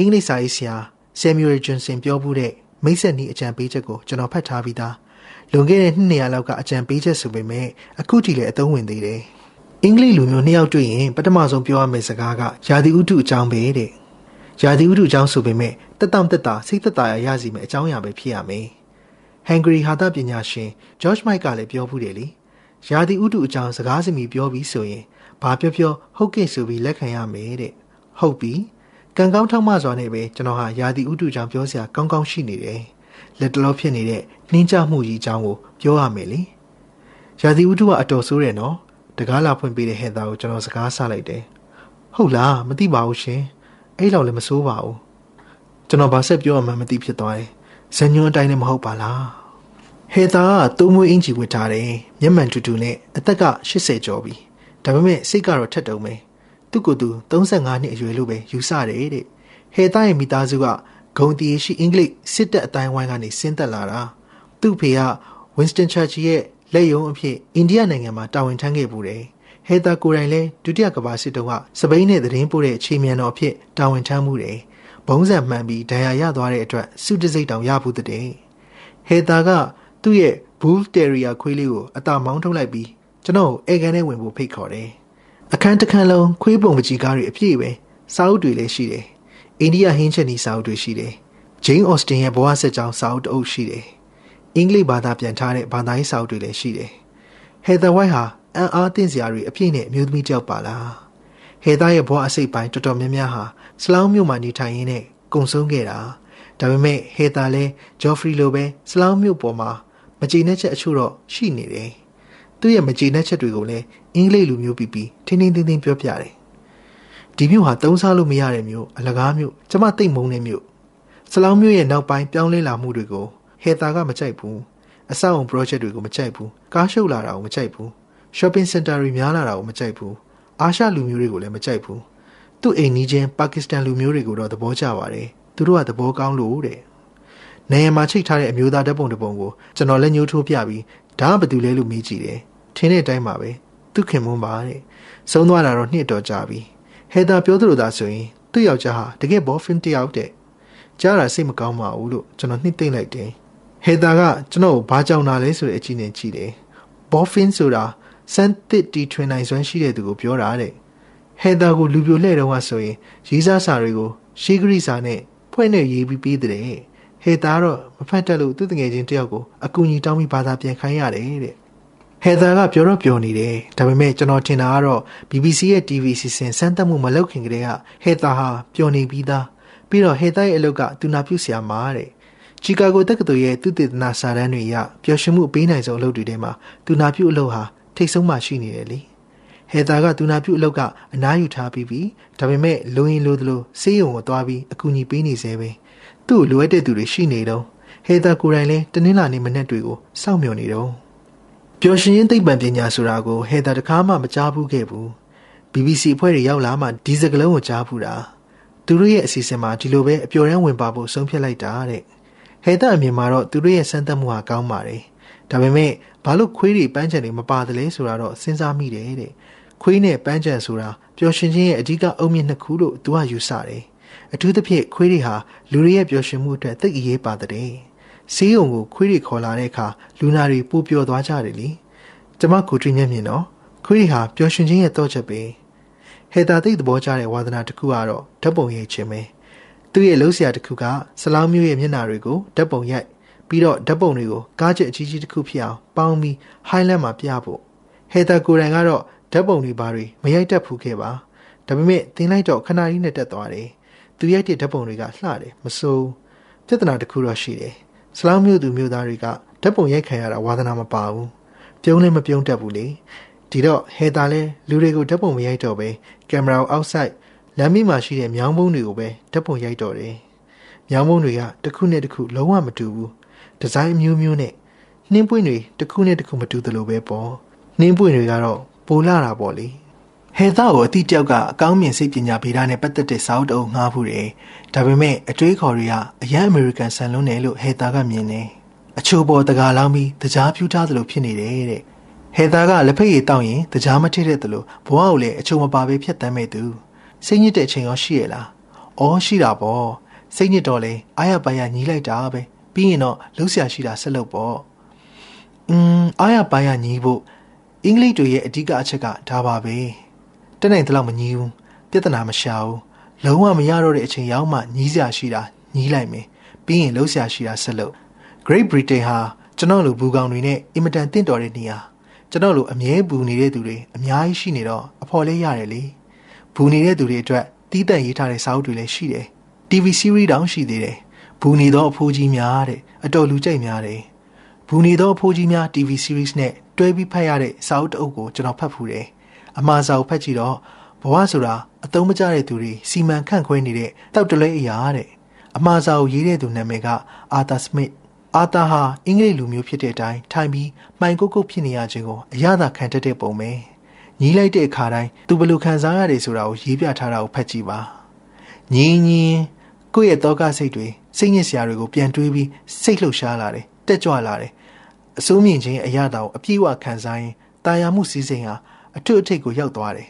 အင်္ဂလိပ်စာရေးဆရာဆယ်မြူရဂျွန်စင်ပြောမှုတဲ့မိတ်ဆက်နီးအကြံပေးချက်ကိုကျွန်တော်ဖတ်ထားပြီးသားလွန်ခဲ့တဲ့နှစ်နေရာလောက်ကအကြံပေးချက်ဆိုပေမဲ့အခုထိလည်းအသုံးဝင်သေးတယ်။အင်္ဂလိပ်လူမျိုးနှစ်ယောက်တွေ့ရင်ပထမဆုံးပြောရမယ့်စကားကယာတိဥတုအကြောင်းပဲတဲ့။ယာတိဥတုအကြောင်းဆိုပေမဲ့တက်တောင့်တက်တာစိတ်သက်သာရရစီမယ့်အကြောင်းအရာပဲဖြစ်ရမယ်။ဟန်ဂရီဟာသပညာရှင်ဂျော့ချ်မိုက်ကလည်းပြောဘူးတယ်လေရာသီဥတုအကြောင်းစကားစမီပြောပြီးဆိုရင်ဘာပြောပြောဟုတ်ကဲ့ဆိုပြီးလက်ခံရမယ်တဲ့ဟုတ်ပြီ ကံကောင်းထောက်မစွာနဲ့ပဲကျွန်တော်ဟာရာသီဥတုကြောင့်ပြောစရာကောင်းကောင်းရှိနေတယ်လက်တလောဖြစ်နေတဲ့နှင်းကြမှုကြီးအကြောင်းကိုပြောရမယ်လေရာသီဥတုကအတော်ဆိုးတယ်နော်တကားလာဖွင့်ပေးတဲ့ဟဲ့သားကိုကျွန်တော်စကားဆလိုက်တယ်ဟုတ်လားမသိပါဘူးရှင်အဲ့လောက်လည်းမစိုးပါဘူးကျွန်တော်ဘာဆက်ပြောမှမသိဖြစ်သွားတယ်ဇညွန်အတိုင်းလည်းမဟုတ်ပါလားဟေသာကသုံးမွေးအင်ဂျီဝတ်ထားတယ်မျက်မှန်တူတူနဲ့အသက်က80ကျော်ပြီဒါပေမဲ့စိတ်ကတော့ထက်တုံပဲ သူ့ကိုယ်သူ35နှစ်အရွယ်လို့ပဲယူဆတယ်တဲ့ဟေသာရဲ့မိသားစုကဂုံတီရှိအင်္ဂလိပ်စစ်တပ်အတိုင်းဝိုင်းကနေဆင်းသက်လာတာသူ့ဖေက Winston Churchill ရဲ့လက်ယုံအဖြစ်အိန္ဒိယနိုင်ငံမှာတာဝန်ထမ်းခဲ့ပူတယ်ဟေသာကိုယ်တိုင်လည်းဒုတိယကမ္ဘာစစ်တုန်းကစပိန်နဲ့သတင်းပို့တဲ့ခြေမြန်တော်အဖြစ်တာဝန်ထမ်းမှုတယ်ဘုံးဆက်မှန်ပြီးဒဏ်ရာရသွားတဲ့အတွက်စုတစိတ်တောင်ရဘူးတဲ့ဟေသာကသူ့ရဲ့ Bull Terrier ခွေးလေးကိုအသာမောင်းထုတ်လိုက်ပြီးကျွန်တော်အေကန်ထဲဝင်ဖို့ဖိတ်ခေါ်တယ် အခန်းတစ်ခန်းလုံးခွေးပုံပကြီးကားတွေအပြည့်ပဲစာအုပ်တွေလည်းရှိတယ်အိန္ဒိယဟင်းချက်နီစာအုပ်တွေရှိတယ်ဂျိန်းအော်စတင်ရဲ့ဘဝဆက်ကြောင်းစာအုပ်တအုပ်ရှိတယ်အင်္ဂလိပ်ဘာသာပြန်ထားတဲ့ဘာသာရေးစာအုပ်တွေလည်းရှိတယ်ဟေသာဝိုက်ဟာအံ့အားသင့်စရာတွေအပြည့်နဲ့အမျိုးသမီးတယောက်ပါလားဟေသာရဲ့ဘဝအစိတ်ပိုင်းတော်တော်များများဟာစလောင်းမြို့မှာနေထိုင်ရင်းနဲ့ကုံဆုံးခဲ့တာဒါပေမဲ့ဟေတာလဲဂျော်ဖရီလိုပဲစလောင်းမြို့ပေါ်မှာမကြေနပ်ချက်အချို့တော့ရှိနေတယ် သူ့ရဲ့မကြေနပ်ချက်တွေကိုလည်းအင်္ဂလိပ်လူမျိုးပြီးပြီးထင်းထင်းထင်းထင်းပြောပြတယ်ဒီမြို့ဟာသုံးစားလို့မရတဲ့မြို့အလကားမြို့ကျမသိမ့်မုန်းတဲ့မြို့စလောင်းမြို့ရဲ့နောက်ပိုင်းပြောင်းလဲလာမှုတွေကိုဟေတာကမကြိုက်ဘူးအဆောက်အုံ project တွေကိုမကြိုက်ဘူးကားရှုပ်လာတာကိုမကြိုက်ဘူး shopping center တွေများလာတာကိုမကြိုက်ဘူးအာရှလူမျိုးတွေကိုလည်းမကြိုက်ဘူးသူ့အိမ်နီးချင်းပါကစ္စတန်လူမျိုးတွေကိုတော့သဘောကျပါတယ်သူတို့ကသဘောကောင်းလို့တဲ့နေရာမှာချိတ်ထားတဲ့အမျိုးသားဓာတ်ပုံတစ်ပုံကိုကျွန်တော်လည်းညှိုးထိုးပြပြီး ဒါကဘာတူလဲလို့မေးကြည့်တယ်ထင်းတဲ့အတိုင်းပါပဲသူခင်မွန်းပါတဲ့ဆုံးသွားတာတော့နှစ်တော်ကြာပြီဟေတာပြောသလိုသာဆိုရင်သူ့ယောက်ျားဟာတကယ်ဘောဖင်တယောက်တဲ့ကြားတာစိတ်မကောင်းပါဘူးလို့ကျွန်တော်နှစ်သိမ့်လိုက်တယ်ဟေတာကကျွန်တော်ကိုဘာကြောင်တာလဲဆိုတဲ့အကြည့်နဲ့ကြည့်တယ်ဘောဖင်ဆိုတာစမ်းသစ်တီထွင်နိုင်စွမ်းရှိတဲ့သူကိုပြောတာတဲ့ဟေတာကိုလူပြိုလှဲ့တော့ကဆိုရင်ရေးစားစာတွေကိုရှေးဂရိစာနဲ့ဖွဲ့နဲ့ရေးပြီးပေးတဲ့ ဟေတာတော့မဖတ်တတ်လို့သူ့တငယ်ချင်းတယောက်ကိုအကူအညီတောင်းပြီးဘာသာပြန်ခိုင်းရတယ်တဲ့ဟေတာကပြောတော့ပြောနေတယ်ဒါပေမဲ့ကျွန်တော်ထင်တာကတော့ BBC ရဲ့ TV စီစဉ်စမ်းသပ်မှုမလုပ်ခင်ကတည်းကဟေတာဟာပျော်နေပြီးသားပြီးတော့ဟေတာရဲ့အလုပ်ကသူနာပြုဆရာမတဲ့ချီကာဂိုတက္ကသိုလ်ရဲ့သူတေသနာစာတမ်းတွေအရပျော်ရွှင်မှုပေးနိုင်ဆုံးအလုပ်တွေထဲမှာသူနာပြုအလုပ်ဟာထိတ်ဆုံးမှရှိနေတယ်လေဟေတာကသူနာပြုအလုပ်ကအနားယူထားပြီးပြီဒါပေမဲ့လိုရင်လိုသလိုစေးရုံကိုသွားပြီးအကူအညီပေးနေသေးပဲ သူ့လိုအပ်တဲ့သူတွေရှိနေတော့ဟေတာကိုယ်တိုင်လည်းတနင်္လာနေ့မနေ့တွေကိုစောင့်မျှော်နေတော့ပျော်ရွှင်ရင်သိပ္ပံပညာဆိုတာကိုဟေတာတခါမှမကြားဘူးခဲ့ဘူး BBC အဖွဲ့တွေရောက်လာမှဒီစကလုံးကိုကြားဘူးတာသူတို့ရဲ့အစီအစဉ်မှာဒီလိုပဲအပျော်ရမ်းဝင်ပါဖို့ဆုံးဖြတ်လိုက်တာတဲ့ဟေတာအမြင်မှာတော့သူတို့ရဲ့စမ်းသပ်မှုဟာကောင်းပါတယ်ဒါပေမဲ့ဘာလို့ခွေးတွေပန်းချံတွေမပါတယ်လဲဆိုတာတော့စဉ်းစားမိတယ်တဲ့ခွေးနဲ့ပန်းချံဆိုတာပျော်ရွှင်ခြင်းရဲ့အဓိကအုံမြင့်နှစ်ခုလို့သူကယူဆတယ် အထူးသဖြင့်ခွေးတွေဟာလူတွေရဲ့ပျော်ရွှင်မှုအတွက်သိအရေးပါတဲ့ဆေးရုံကိုခွေးတွေခေါ်လာတဲ့အခါလူနာတွေပိုပျော်သွားကြတယ်လေကျမကိုတွေ့မျက်မြင်တော့ခွေးတွေဟာပျော်ရွှင်ခြင်းရဲ့တော့ချက်ပဲဟေတာသိသဘောကျတဲ့ဝါသနာတစ်ခုကတော့ဓာတ်ပုံရိပ်ခြင်းပဲသူ့ရဲ့လှုပ်ရှားတစ်ခုကဆလောင်းမျိုးရဲ့မျက်နှာတွေကိုဓာတ်ပုံရိုက်ပြီးတော့ဓာတ်ပုံတွေကိုကားချက်အကြီးကြီးတစ်ခုဖြစ်အောင်ပေါင်းပြီး highlight မှာပြဖို့ဟေတာကိုယ်တိုင်ကတော့ဓာတ်ပုံတွေဘာတွေမရိုက်တတ်ဘူးခဲ့ပါဒါပေမဲ့သင်လိုက်တော့ခဏလေးနဲ့တက်သွားတယ် သူရိုက်တဲ့ဓာတ်ပုံတွေကလှတယ်မစိုးပြဿနာတစ်ခုတော့ရှိတယ်ဆလောင်းမျိုးသူမျိုးသားတွေကဓာတ်ပုံရိုက်ခံရတာဝါသနာမပါဘူးပြုံးလည်းမပြုံးတတ်ဘူးလေဒီတော့ဟေတာလဲလူတွေကိုဓာတ်ပုံမရိုက်တော့ပဲကင်မရာကို outside လမ်းမမှာရှိတဲ့မြောင်းပုံးတွေကိုပဲဓာတ်ပုံရိုက်တော့တယ်မြောင်းပုံးတွေကတစ်ခုနဲ့တစ်ခုလုံးဝမတူဘူးဒီဇိုင်းအမျိုးမျိုးနဲ့နှင်းပွင့်တွေတစ်ခုနဲ့တစ်ခုမတူသလိုပဲပေါ့နှင်းပွင့်တွေကတော့ပိုလာတာပေါ့လေ ဟေသားကိုအတိတယောက်ကအကောင်းမြင်စိတ်ပညာဗေဒနဲ့ပတ်သက်တဲ့စာအုပ်တအုပ်ငှားဖို့တယ်ဒါပေမဲ့အတွေးခေါ်တွေကအရန်အမေရိကန်ဆန်လုံးတယ်လို့ဟေသားကမြင်တယ်အချို့ပေါ်တကားလောင်းပြီးတကြားပြူထားသလိုဖြစ်နေတယ်တဲ့ဟေသားကလက်ဖက်ရည်တောက်ရင်တကြားမထည့်တဲ့သလိုဘဝကိုလည်းအချို့မပါပဲဖြတ်တမ်းမဲ့သူစိတ်ညစ်တဲ့အချိန်ရောရှိရလားအော်ရှိတာပေါ့စိတ်ညစ်တော့လေအားရပါရညီးလိုက်တာပဲပြီးရင်တော့လှုပ်ရှားရှိတာဆက်လုပ်ပေါ့อืมအားရပါရညီးဖို့အင်္ဂလိပ်တွေရဲ့အဓိကအချက်ကဒါပါပဲ တက်နိုင်တဲ့လောက်မညီးဘူးပြဿနာမရှာဘူးလုံးဝမရတော့တဲ့အချိန်ရောက်မှညီးစရာရှိတာညီးလိုက်မယ်ပြီးရင်လှုပ်ရှားရှိတာဆက်လုပ် Great Britain ဟာကျွန်တော်လိုဘူကောင်တွေနဲ့အင်မတန်တင့်တော်တဲ့နေရာကျွန်တော်လိုအမြဲဘူနေတဲ့သူတွေအများကြီးရှိနေတော့အဖော်လေးရတယ်လေဘူနေတဲ့သူတွေအတွက်တီးတန့်ရေးထားတဲ့စာအုပ်တွေလည်းရှိတယ် TV series တောင်ရှိသေးတယ်ဘူနေသောအဖိုးကြီးများတဲ့အတော်လူကြိုက်များတယ်ဘူနေသောအဖိုးကြီးများ TV series နဲ့တွဲပြီးဖတ်ရတဲ့စာအုပ်တစ်အုပ်ကိုကျွန်တော်ဖတ်ဖူးတယ် အမှားစာအုပ်ဖတ်ကြည့်တော့ဘဝဆိုတာအသုံးမကျတဲ့သူတွေစီမံခန့်ခွဲနေတဲ့တောက်တလဲအရာတဲ့အမှားစာအုပ်ရေးတဲ့သူနာမည်ကအာသာစမစ်အာသာဟာအင်္ဂလိပ်လူမျိုးဖြစ်တဲ့အတိုင်းထိုင်ပြီးမှိုင်ကုတ်ကုတ်ဖြစ်နေရခြင်းကိုအရသာခံတတ်တဲ့ပုံပဲညီးလိုက်တဲ့အခါတိုင်းသူဘယ်လိုခံစားရတယ်ဆိုတာကိုရေးပြထားတာကိုဖတ်ကြည့်ပါညီးညီးကိုယ့်ရဲ့တောကစိတ်တွေစိတ်ညစ်စရာတွေကိုပြန်တွေးပြီးစိတ်လှုပ်ရှားလာတယ်တက်ကြွလာတယ်အစိုးမြင့်ခြင်းအရသာကိုအပြည့်အဝခံစားရင်တာယာမှုစည်းစိမ်ဟာ အထွတ်အထိပ်ကိုရောက်သွားတယ်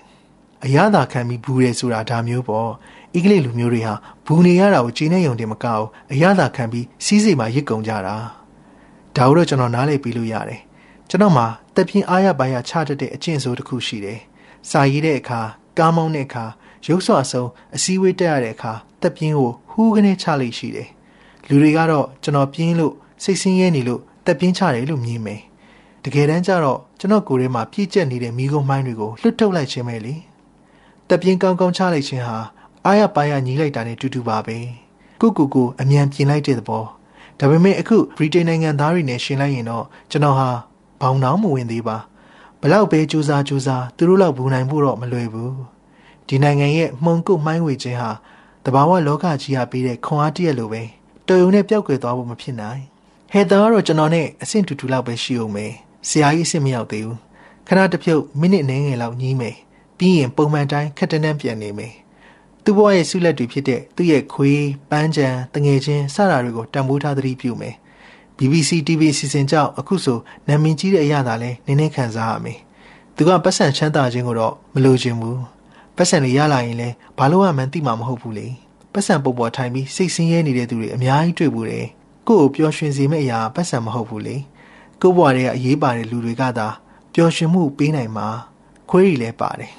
အရသာခံပြီးဘူးရဲဆိုတာဒါမျိုးပေါ့အင်္ဂလိပ်လူမျိုးတွေဟာဘူးနေရတာကိုကျင်းနေုံတင်မကောက်အရသာခံပြီးစီးစိမ်မှာရစ်ကုန်ကြတာဒါတော့ကျွန်တော်နားလည်ပြီးလို့ရတယ်ကျွန်တော်မှာတက်ပြင်းအားရပါရချတတ်တဲ့အကျင့်ဆိုးတစ်ခုရှိတယ်စာရေးတဲ့အခါကားမောင်းတဲ့အခါရုပ်ဆွအဆုံးအစည်းအဝေးတက်ရတဲ့အခါတက်ပြင်းကိုဟူးကနေချလိမ့်ရှိတယ်လူတွေကတော့ကျွန်တော်ပြင်းလို့စိတ်ဆင်းရဲနေလို့တက်ပြင်းချတယ်လို့မြင်မယ် တကယ်တမ်းကျတော့ကျွန်တော်ကိုယ်ထဲမှာပြည့်ကျက်နေတဲ့မိကုံးမိုင်းတွေကိုလွတ်ထုတ်လိုက်ခြင်းပဲလေတက်ပြင်းကောင်းကောင်းချလိုက်ခြင်းဟာအားရပါရညီးလိုက်တာနဲ့တူတူပါပဲကုကူကိုအမြန်ပြင်လိုက်တဲ့သဘောဒါပေမဲ့အခုဗြိတိန်နိုင်ငံသားတွေနဲ့ရှင်လိုက်ရင်တော့ကျွန်တော်ဟာဘောင်တောင်မဝင်သေးပါဘလောက်ပဲစူးစမ်းစူးစမ်းသူတို့လောက်ဘူးနိုင်ဖို့တော့မလွယ်ဘူးဒီနိုင်ငံရဲ့မှုန်ကုတ်မှိုင်းဝေခြင်းဟာတဘာဝလောကကြီးဟာပေးတဲ့ခွန်အားတရက်လိုပဲတော်ရုံနဲ့ပျောက်ကွယ်သွားဖို့မဖြစ်နိုင်ဟဲတာကတော့ကျွန်တော်နဲ့အဆင့်တူတူလောက်ပဲရှိအောင်မယ် ဆရာကြီးအဆင့်မရောက်သေးဘူးခဏတစ်ဖြုတ်မိနစ်နှင်းငယ်လောက်ညီးမယ်ပြီးရင်ပုံမှန်တိုင်းခက်တန်းတန်းပြန်နေမယ်သူ့ဘဝရဲ့ဆုလက်တွေဖြစ်တဲ့သူ့ရဲ့ခွေးပန်းချံတငယ်ချင်းစတာတွေကိုတံပိုးထားသတိပြုမယ် BBC TV စီစဉ်ကြောင့်အခုဆိုနာမည်ကြီးတဲ့အရာသာလဲနည်းနည်းခံစားရမယ်သူကပတ်စံချမ်းသာခြင်းကိုတော့မလိုချင်ဘူးပတ်စံတွေရလာရင်လဲဘာလို့မှန်းသိမှာမဟုတ်ဘူးလေပတ်စံပုံပေါ်ထိုင်ပြီးစိတ်ဆင်းရဲနေတဲ့သူတွေအများကြီးတွေ့ဘူးတယ်ကို့ကိုပျော်ရွှင်စေမယ့်အရာပတ်စံမဟုတ်ဘူးလေ ကို့ဘဝတွေကအရေးပါတဲ့လူတွေကသာပျော်ရွှင်မှုပေးနိုင်မှာခွေးရီလည်းပါတယ်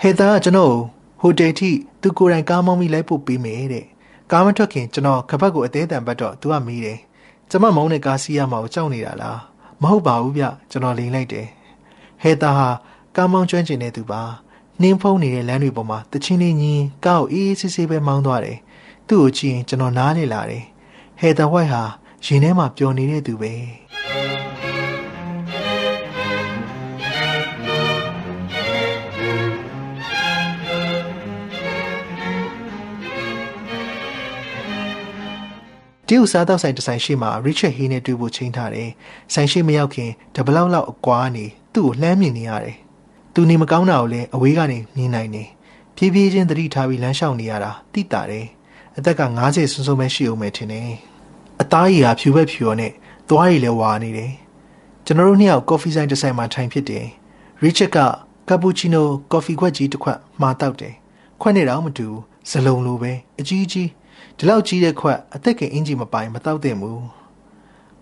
ဟေတာကကျွန်တော်ဟိုတယ်ထိသူကိုယ်တိုင်ကားမောင်းပြီးလိုက်ဖို့ပေးမယ်တဲ့ကားမထွက်ခင်ကျွန်တော်ခပတ်ကိုအသေးတန်ပတ်တော့သူကမေးတယ်ကျမမောင်းတဲ့ကားစီးရမှာကိုကြောက်နေတာလားမဟုတ်ပါဘူးဗျကျွန်တော်လိန်လိုက်တယ်ဟေတာဟာကားမောင်းကျွမ်းကျင်တဲ့သူပါနှင်းဖုံးနေတဲ့လမ်းတွေပေါ်မှာတချင်းလေးကြီးကားကိုအေးအေးဆေးဆေးပဲမောင်းသွားတယ်သူ့ကိုကြည့်ရင်ကျွန်တော်နားလေလာတယ်ဟေတာဝိုက်ဟာရင်ထဲမှာပျော်နေတဲ့သူပဲ တရုတ်စားတော့ဆိုင်တဆိုင်ရှိမှရစ်ချက်ဟေးနဲ့တွေ့ဖို့ချိန်ထားတယ်။ဆိုင်ရှိမရောက်ခင်တပလောက်လောက်အကွာနေသူ့ကိုလှမ်းမြင်နေရတယ်။သူနေမကောင်းတာကိုလည်းအဝေးကနေမြင်နိုင်တယ်။ဖြည်းဖြည်းချင်းသတိထားပြီးလမ်းလျှောက်နေရတာတိတာတယ်။အသက်က90စွန်းစွန်းပဲရှိအောင်ပဲထင်တယ်။အသားရည်ဟာဖြူဘက်ဖြူရောနဲ့သွားရည်လည်းဝါနေတယ်။ကျွန်တော်တို့နှစ်ယောက်ကော်ဖီဆိုင်တစ်ဆိုင်မှာထိုင်ဖြစ်တယ်။ရစ်ချက်ကကပူချီနိုကော်ဖီခွက်ကြီးတစ်ခွက်မှာတောက်တယ်။ခွက်နဲ့တော့မတူဘူး။ဇလုံးလိုပဲအကြီးကြီး ဒီလောက်ကြီးတဲ့ခွက်အသက်ကင်အင်ဂျီမပိုင်မတောက်သင့်ဘူး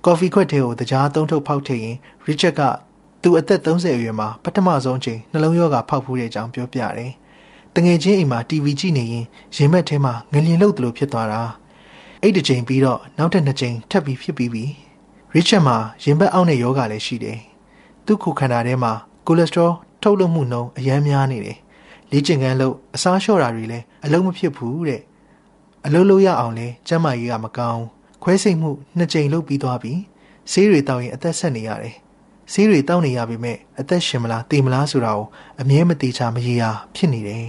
ကော်ဖီခွက်ထဲကိုတကြားသုံးထုတ်ဖောက်ထည့်ရင်ရစ်ချက်ကသူအသက်30အရွယ်မှာပထမဆုံးချိန်နှလုံးရောဂါဖောက်ဖူးတဲ့အကြောင်းပြောပြတယ်တငယ်ချင်းအိမ်မှာ TV ကြည့်နေရင်ရင်ဘက်ထဲမှာငလျင်လှုပ်သလိုဖြစ်သွားတာအဲ့ဒီချိန်ပြီးတော့နောက်ထပ်နှစ်ချိန်ထပ်ပြီးဖြစ်ပြီးပြီရစ်ချက်မှာရင်ဘက်အောက်နဲ့ယောဂါလည်းရှိတယ်သူ့ခုခန္ဓာထဲမှာကိုလက်စထရောထုတ်လွှတ်မှုနှုန်းအများများနေတယ်လေ့ကျင့်ခန်းလို့အစားလျှော့တာတွေလည်းအလုံးမဖြစ်ဘူးတဲ့ အလုပ်လုပ်ရအောင်လဲကျမ်းမာရေးကမကောင်းခွဲစိတ်မှုနှစ်ကြိမ်လုပ်ပြီးသွားပြီဆေးတွေတောက်ရင်အသက်ဆက်နေရတယ်ဆေးတွေတောက်နေရပေမဲ့အသက်ရှင်မလားတည်မလားဆိုတာကိုအမြဲမတိချမရေရာဖြစ်နေတယ်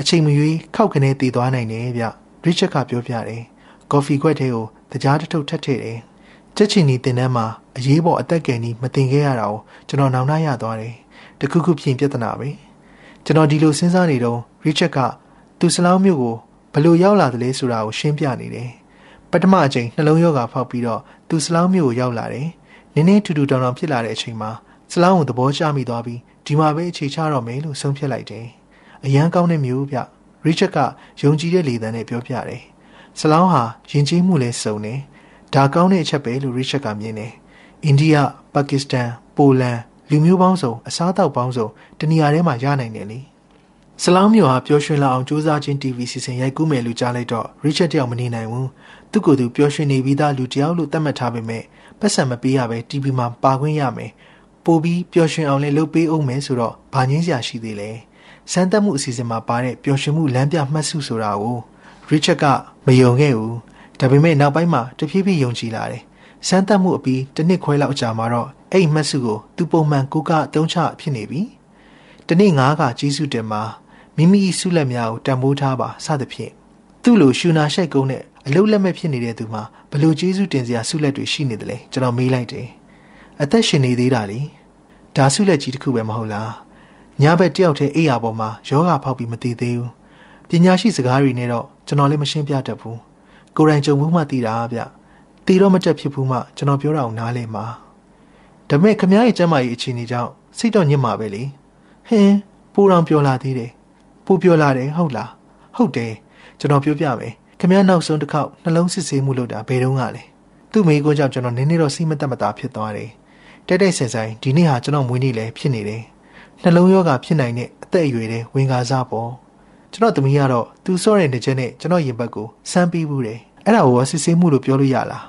အချိန်မရွေးခောက်ခနဲတည်သွားနိုင်တယ်ဗျရစ်ချက်ကပြောပြတယ်ကော်ဖီခွက်ထဲကိုတကြားတစ်ထုပ်ထပ်ထည့်တယ်ချက်ချီနီတင်တန်းမှာအရေးပေါ်အသက်ကယ်နီမတင်ခဲ့ရတာကိုကျွန်တော်နောင်နှရသွားတယ်တခုခုပြင်ပြဿနာပဲကျွန်တော်ဒီလိုစဉ်းစားနေတော့ရစ်ချက်ကသူစလောင်းမျိုးကို ဘလို့ရောက်လာတယ်လဲဆိုတာကိုရှင်းပြနေတယ်ပထမအချိန်နှလုံးရောဂါဖောက်ပြီးတော့သူစလောင်းမျိုးကိုရောက်လာတယ်နင်းနေထူထူတောင်တောင်ဖြစ်လာတဲ့အချိန်မှာစလောင်းကိုသဘောကျမိသွားပြီးဒီမှာပဲအခြေချတော့မယ်လို့ဆုံးဖြတ်လိုက်တယ်အရန်ကောင်းတဲ့မျိုးဗျရစ်ချက်ကယုံကြည်တဲ့လေသံနဲ့ပြောပြတယ်စလောင်းဟာယဉ်ကျေးမှုလဲစုံတယ်ဒါကောင်းတဲ့အချက်ပဲလို့ရစ်ချက်ကမြင်တယ်အိန္ဒိယပါကစ္စတန်ပိုလန်လူမျိုးပေါင်းစုံအစားအသောက်ပေါင်းစုံတနေရာထဲမှာရနိုင်တယ်လေ ဆလောင်းမျိုးဟာပျော်ရွှင်လာအောင်စူးစမ်းခြင်း TV စီစဉ်ရိုက်ကူးမယ်လို့ကြားလိုက်တော့ Richard တယောက်မနေနိုင်ဘူးသူ့ကိုယ်သူပျော်ရွှင်နေပြီးသားလူတယောက်လို့သတ်မှတ်ထားပေမဲ့ပတ်စံမပေးရပဲ TV မှာပါခွင့်ရမယ်ပို့ပြီးပျော်ရွှင်အောင်လည်းလုပ်ပေးအောင်မယ်ဆိုတော့ဘာငင်းစရာရှိသေးလဲစမ်းသပ်မှုအစီအစဉ်မှာပါတဲ့ပျော်ရွှင်မှုလမ်းပြမှတ်စုဆိုတာကိုရစ်ချက်ကမယုံခဲ့ဘူးဒါပေမဲ့နောက်ပိုင်းမှာတဖြည်းဖြည်းယုံကြည်လာတယ်စမ်းသပ်မှုအပြီးတစ်နှစ်ခွဲလောက်ကြာမှာတော့အဲ့ဒီမှတ်စုကိုသူပုံမှန်ကိုကအသုံးချဖြစ်နေပြီတနေ့ငါးကကျေးဇူးတင်မှာ မိမိဆုလက်များကိုတန်ဖိုးထားပါစသဖြင့်သူ့လိုရှူနာရှိုက်ကုန်းနဲ့အလုတ်လက်မဲ့ဖြစ်နေတဲ့သူမှာဘလို့ကျေးဇူးတင်စရာဆုလက်တွေရှိနေတယ်လေကျွန်တော်မေးလိုက်တယ်အသက်ရှင်နေသေးတာလေဒါဆုလက်ကြီးတစ်ခုပဲမဟုတ်လားညဘက်တယောက်တည်းအိယာပေါ်မှာယောဂဖောက်ပြီးမတည်သေးဘူးပညာရှိစကားတွေနဲ့တော့ကျွန်တော်လည်းမရှင်းပြတတ်ဘူးကိုယ်တိုင်ကြုံမှုမှသိတာဗျတည်တော့မတက်ဖြစ်ဘူးမှကျွန်တော်ပြောတာကိုနားလည်မှာဒါပေမဲ့ခမရဲ့ကျမ်းမာရေးအခြေအနေကြောင့်စိတ်တော့ညစ်မှာပဲလေဟင်းပူတော်ပြောလာသေးတယ် ပူပြောလာတယ်ဟုတ်လားဟုတ်တယ်ကျွန်တော်ပြောပြမယ်ခမနောက်ဆုံးတစ်ခေါက်နှလုံးစစ်ဆေးမှုလုပ်တာဘယ်တော့ကလဲသူ့မိကိုကြောင့်ကျွန်တော်နည်းနည်းတော့စိမတက်မတာဖြစ်သွားတယ်တိုက်တိုက်ဆန်ဆိုင်ဒီနေ့ဟာကျွန်တော်မွေးနေ့လည်းဖြစ်နေတယ်နှလုံးရောဂါဖြစ်နိုင်တဲ့အသက်အရွယ်တဲ့ဝင်ကားစားပေါ့ကျွန်တော်သမီးကတော့သူစောတဲ့နေချက်နဲ့ကျွန်တော်ရင်ဘတ်ကိုစမ်းပြီးဘူးတယ်အဲ့ဒါကိုစစ်ဆေးမှုလို့ပြောလို့ရလား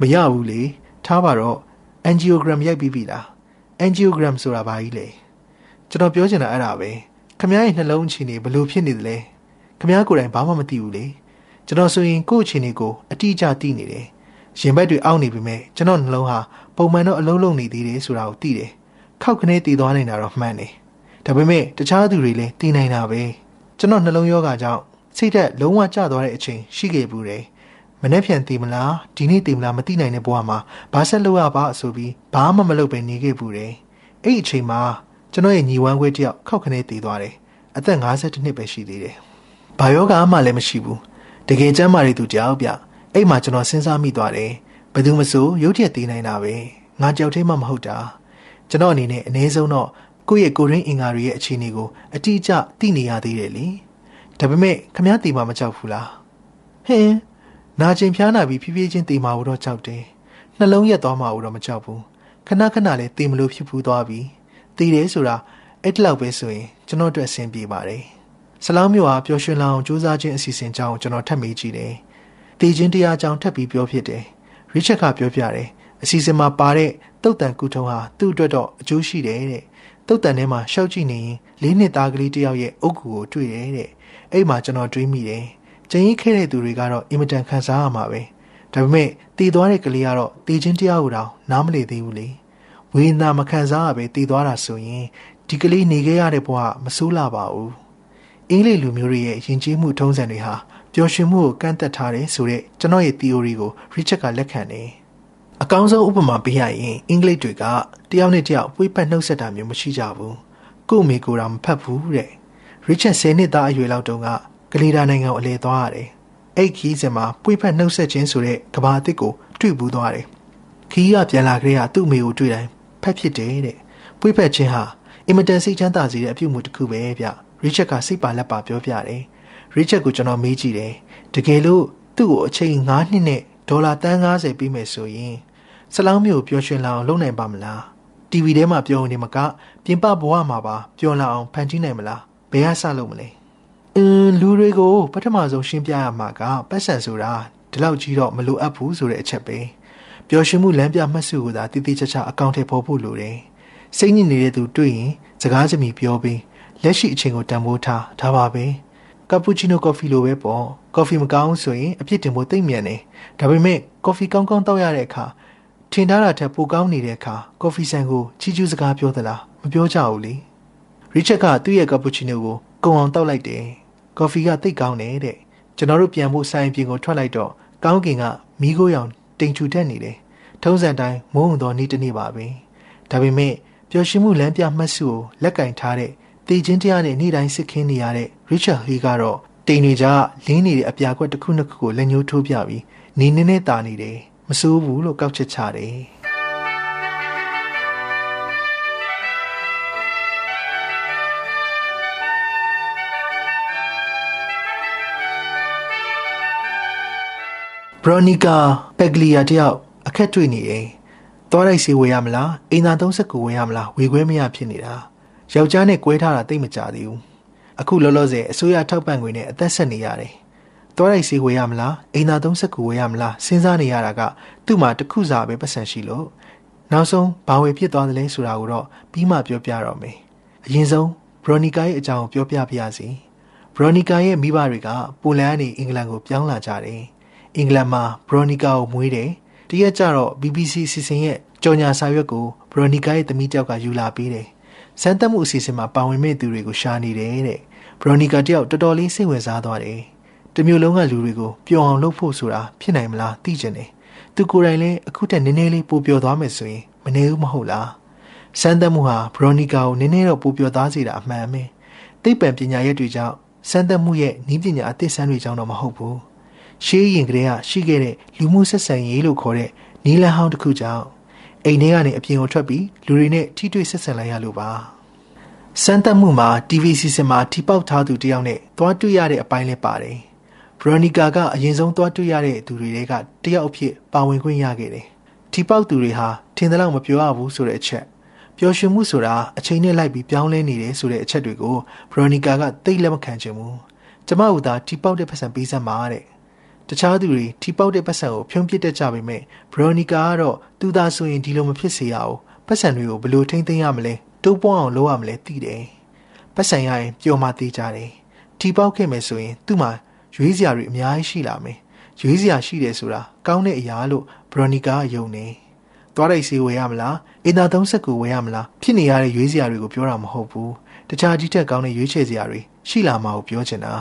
မရဘူးလေထားပါတော့ angiogram ရိုက်ပြီးပြီလား angiogram ဆိုတာဘာကြီးလဲကျွန်တော်ပြောချင်တာအဲ့ဒါပဲ ခမ ्या ရဲ့နှလုံးအခြေအနေဘယ်လိုဖြစ်နေသလဲခမ ्या ကိုယ်တိုင်ဘာမှမသိဘူးလေကျွန်တော်ဆိုရင်ကိုယ့်အခြေအနေကိုအတိအကျသိနေတယ်ရင်ဘတ်တွေအောက်နေပြီမဲ့ကျွန်တော်နှလုံးဟာပုံမှန်တော့အလုံးလုံးနေသေးတယ်ဆိုတာကိုသိတယ်ခောက်ခနဲတည်သွားနေတာတော့မှန်တယ်ဒါပေမဲ့တခြားသူတွေလည်းတည်နိုင်တာပဲကျွန်တော်နှလုံးယောဂါကြောင့်စိတ်သက်လုံးဝကျသွားတဲ့အချိန်ရှိခဲ့ဘူးတယ်မနေ့ပြန်တည်မလားဒီနေ့တည်မလားမသိနိုင်တဲ့ဘဝမှာဘာဆက်လုပ်ရပါဆိုပြီးဘာမှမလုပ်ပဲနေခဲ့ဘူးတယ်အဲ့ဒီအချိန်မှာ ကျွန်တော်ရဲ့ညီဝမ်းခွေးတယောက်ခောက်ခနဲတည်သွားတယ်အသက်52နှစ်ပဲရှိသေးတယ်ဘာယောဂါမှလည်းမရှိဘူးတကယ်ကျမ်းမာတဲ့သူတယောက်ပြအဲ့မှာကျွန်တော်စဉ်းစားမိသွားတယ်ဘယ်သူမဆိုရုပ်တရက်တည်နိုင်တာပဲငါကြောက်သေးမှမဟုတ်တာကျွန်တော်အနေနဲ့အနည်းဆုံးတော့ကိုယ့်ရဲ့ကိုရင်းအင်္ဂါတွေရဲ့အခြေအနေကိုအတိအကျသိနေရသေးတယ်လေဒါပေမဲ့ခမားတီမှာမကြောက်ဘူးလားဟင်းနာကျင်ဖျားနာပြီးဖြည်းဖြည်းချင်းတီမှာတော့ကြောက်တယ်နှလုံးရက်သွားမှာတော့မကြောက်ဘူးခဏခဏလေးတီမလို့ဖြစ်ဖူးသွားပြီ တီတယ်ဆိုတာအဲ့တလောက်ပဲဆိုရင်ကျွန်တော်အတွက်အဆင်ပြေပါတယ်ဆလောင်းမျိုးဟာပျော်ရွှင်လောင်စူးစမ်းခြင်းအစီအစဉ်ကြောင်းကျွန်တော်ထပ်မေးကြည့်တယ်တည်ခြင်းတရားကြောင်းထပ်ပြီးပြောဖြစ်တယ်ရစ်ချက်ကပြောပြတယ်အစီအစဉ်မှာပါတဲ့တုတ်တန်ကုထုံးဟာသူ့အတွက်တော့အကျိုးရှိတယ်တဲ့တုတ်တန်ထဲမှာရှောက်ကြည့်နေရင်လေးနှစ်သားကလေးတယောက်ရဲ့အုတ်ဂူကိုတွေ့တယ်တဲ့အဲ့မှာကျွန်တော်တွေးမိတယ်ကျင်းကြီးခဲ့တဲ့သူတွေကတော့အင်မတန်ခံစားရမှာပဲဒါပေမဲ့တည်သွားတဲ့ကလေးကတော့တည်ခြင်းတရားကိုတော့နားမလည်သေးဘူးလေ ဝေဒနာမခံစားရပဲတည်သွားတာဆိုရင်ဒီကလေးနေခဲ့ရတဲ့ဘဝမဆိုးလာပါဘူးအင်္ဂလိပ်လူမျိုးတွေရဲ့ယဉ်ကျေးမှုထုံးစံတွေဟာပျော်ရွှင်မှုကိုကန့်သက်ထားတယ်ဆိုတဲ့ကျွန်တော်ရဲ့ theory ကို Richard ကလက်ခံတယ်အကောင်းဆုံးဥပမာပေးရရင်အင်္ဂလိပ်တွေကတယောက်နဲ့တယောက်ပွေးပတ်နှုတ်ဆက်တာမျိုးမရှိကြဘူးကို့မိကိုယ်တော်မဖတ်ဘူးတဲ့ Richard 10နှစ်သားအရွယ်လောက်တုန်းကကလေးဒါနိုင်ငံကိုအလဲသွားရတယ်အဲ့ခီးစင်မှာပွေးဖက်နှုတ်ဆက်ခြင်းဆိုတဲ့ကဘာအစ်စ်ကိုတွေ့ဘူးသွားတယ်ခီးကပြန်လာကြတဲ့သူ့အမေကိုတွေ့တိုင်း ဖက်ဖြစ်တယ်တဲ့ပွေးဖက်ခြင်းဟာအင်မတန်စိတ်ချမ်းသာစေတဲ့အပြုအမူတစ်ခုပဲဗျရစ်ချက်ကစိတ်ပါလက်ပါပြောပြတယ်ရစ်ချက်ကိုကျွန်တော်မေးကြည့်တယ်တကယ်လို့သူ့ကိုအချိန်9နှစ်နဲ့ဒေါ်လာတန်း90ပေးမယ်ဆိုရင်ဆလောင်းမျိုးပျော်ရွှင်လာအောင်လုပ်နိုင်ပါမလား TV ထဲမှာပြောနေမှာကပြင်ပဘဝမှာပါပျော်လာအောင်ဖန်တီးနိုင်မလားဘယ်ကစလုပ်မလဲအင်းလူတွေကိုပထမဆုံးရှင်းပြရမှာကပတ်စံဆိုတာဒီလောက်ကြီးတော့မလိုအပ်ဘူးဆိုတဲ့အချက်ပဲ ပျော်ရွှင်မှုလမ်းပြမှတ်စုကိုသာတည်တည်ချာချာအကောင့်ထဲပေါ်ဖို့လိုတယ်စိတ်ညစ်နေတဲ့သူတွေ့ရင်စကားစမြည်ပြောပြီးလက်ရှိအချိန်ကိုတန်ဖိုးထားဒါပါပဲကပူချီနိုကော်ဖီလိုပဲပေါ့ကော်ဖီမကောင်းဆိုရင်အပြစ်တင်ဖို့သိမ့်မြန်တယ်ဒါပေမဲ့ကော်ဖီကောင်းကောင်းတောက်ရတဲ့အခါထင်ထားတာထက်ပိုကောင်းနေတဲ့အခါကော်ဖီဆိုင်ကိုချီကျူးစကားပြောသလားမပြောကြဘူးလေရစ်ချက်ကသူ့ရဲ့ကပူချီနိုကိုကုံအောင်တောက်လိုက်တယ်ကော်ဖီကသိပ်ကောင်းတယ်တဲ့ကျွန်တော်တို့ပြန်ဖို့ဆိုင်ပြင်ကိုထွက်လိုက်တော့ကောင်းကင်ကမီးခိုးရောင် တိမ်ထူထက်နေတယ်ထုံးစံတိုင်းမိုးုံသောနေ့တစ်နေ့ပါပဲဒါပေမဲ့ပျော်ရွှင်မှုလမ်းပြမှတ်စုကိုလက်ကင်ထားတဲ့တည်ခြင်းတရားနဲ့နေ့တိုင်းစစ်ခင်းနေရတဲ့ Richard Hay ကတော့တိမ်တွေကြားလင်းနေတဲ့အပြာကွက်တစ်ခုနှစ်ခုကိုလက်ညှိုးထိုးပြပြီးနေနေနဲ့တာနေတယ်မစိုးဘူးလို့ကောက်ချက်ချတယ်ဘရိုနီကာ ပက်ဂလီယာတယောက်အခက်တွေ့နေတယ်။သွားလိုက်စီဝေရမလား။အိမ်သာ39ဝေရမလား။ဝေခွဲမရဖြစ်နေတာ။ယောက်ျားနဲ့꿰ထားတာတိတ်မကြသေးဘူး။အခုလောလောဆယ်အစိုးရထောက်ပံ့ငွေနဲ့အသက်ဆက်နေရတယ်။သွားလိုက်စီဝယ်ရမလားအိမ်သာသုံးဆက်ကူဝယ်ရမလားစဉ်းစားနေရတာကသူ့မှာတခုစားပဲပတ်စံရှိလို့နောက်ဆုံးဘာဝယ်ဖြစ်သွားသလဲဆိုတာကိုတော့ပြီးမှပြောပြတော့မယ်အရင်ဆုံးဘရိုနီကာရဲ့အကြောင်းကိုပြောပြပါရစေဘရိုနီကာရဲ့မိဘတွေကပိုလန်ကနေအင်္ဂလန်ကိုပြောင်းလာကြတယ် အင်္ဂလန်မှာဘရိုနီကာကိုမွေးတယ်တရက်ကျတော့ BBC စီစဉ်ရဲ့ကြော်ညာစာရွက်ကိုဘရိုနီကာရဲ့သမီးတောက်ကယူလာပေးတယ်စမ်းသပ်မှုအစီအစဉ်မှာပါဝင်မဲ့သူတွေကိုရှာနေတယ်တဲ့ဘရိုနီကာတယောက်တော်တော်လေးစိတ်ဝင်စားသွားတယ်တမျိုးလုံးကလူတွေကိုပျော်အောင်လုပ်ဖို့ဆိုတာဖြစ်နိုင်မလားသိချင်တယ်သူကိုယ်တိုင်လည်းအခုတက်နည်းနည်းလေးပိုပျော်သွားမယ်ဆိုရင်မနေဘူးမဟုတ်လားစမ်းသပ်မှုဟာဘရိုနီကာကိုနည်းနည်းတော့ပိုပျော်သားစေတာအမှန်ပဲသိပ္ပံပညာရက်တွေကြောင့်စမ်းသပ်မှုရဲ့နည်းပညာအသစ်ဆန်းတွေကြောင့်တော့မဟုတ်ဘူး ရှေးရင်ကလေးကရှိခဲ့တဲ့လူမှုဆက်ဆံရေးလို့ခေါ်တဲ့နီလန်ဟောင်းတစ်ခုကြောင့်အိမ်ထဲကနေအပြင်ကိုထွက်ပြီးလူတွေနဲ့ထိတွေ့ဆက်ဆံလိုက်ရလို့ပါစမ်းသပ်မှုမှာ TV စီစဉ်မှာထိပေါက်ထားသူတယောက်နဲ့သွားတွေ့ရတဲ့အပိုင်းလည်းပါတယ်ဗရိုနီကာကအရင်ဆုံးသွားတွေ့ရတဲ့သူတွေကတယောက်အဖြစ်ပါဝင်ခွင့်ရခဲ့တယ်ထိပေါက်သူတွေဟာထင်သလောက်မပြောရဘူးဆိုတဲ့အချက်ပျော်ရွှင်မှုဆိုတာအချိန်နဲ့လိုက်ပြီးပြောင်းလဲနေတယ်ဆိုတဲ့အချက်တွေကိုဗရိုနီကာကသိလက်မခံချင်ဘူးကျမတို့သာထိပေါက်တဲ့ပတ်စံပေးစမ်းပါတဲ့ တခြားသူတွေထိပေါက်တဲ့ပတ်စံကိုဖြုံးပစ်တတ်ကြပေမဲ့ဗရိုနီကာကတော့သူသာဆိုရင်ဒီလိုမဖြစ်စေရအောင်ပတ်စံတွေကိုဘယ်လိုထိမ့်သိမ်းရမလဲတိုးပွားအောင်လုပ်ရမလဲသိတယ်ပတ်စံရရင်ပျော်မှသေးကြတယ်ထိပေါက်ခဲ့မယ်ဆိုရင်သူ့မှာရွေးစရာတွေအများကြီးရှိလာမယ်ရွေးစရာရှိတယ်ဆိုတာကောင်းတဲ့အရာလို့ဗရိုနီကာကယုံနေသွားတိုက်စီဝယ်ရမလားအင်တာသုံးဆက်ကိုဝယ်ရမလားဖြစ်နေရတဲ့ရွေးစရာတွေကိုပြောတာမဟုတ်ဘူးတခြားကြီးထက်ကောင်းတဲ့ရွေးချယ်စရာတွေရှိလာမှာကိုပြောချင်တာ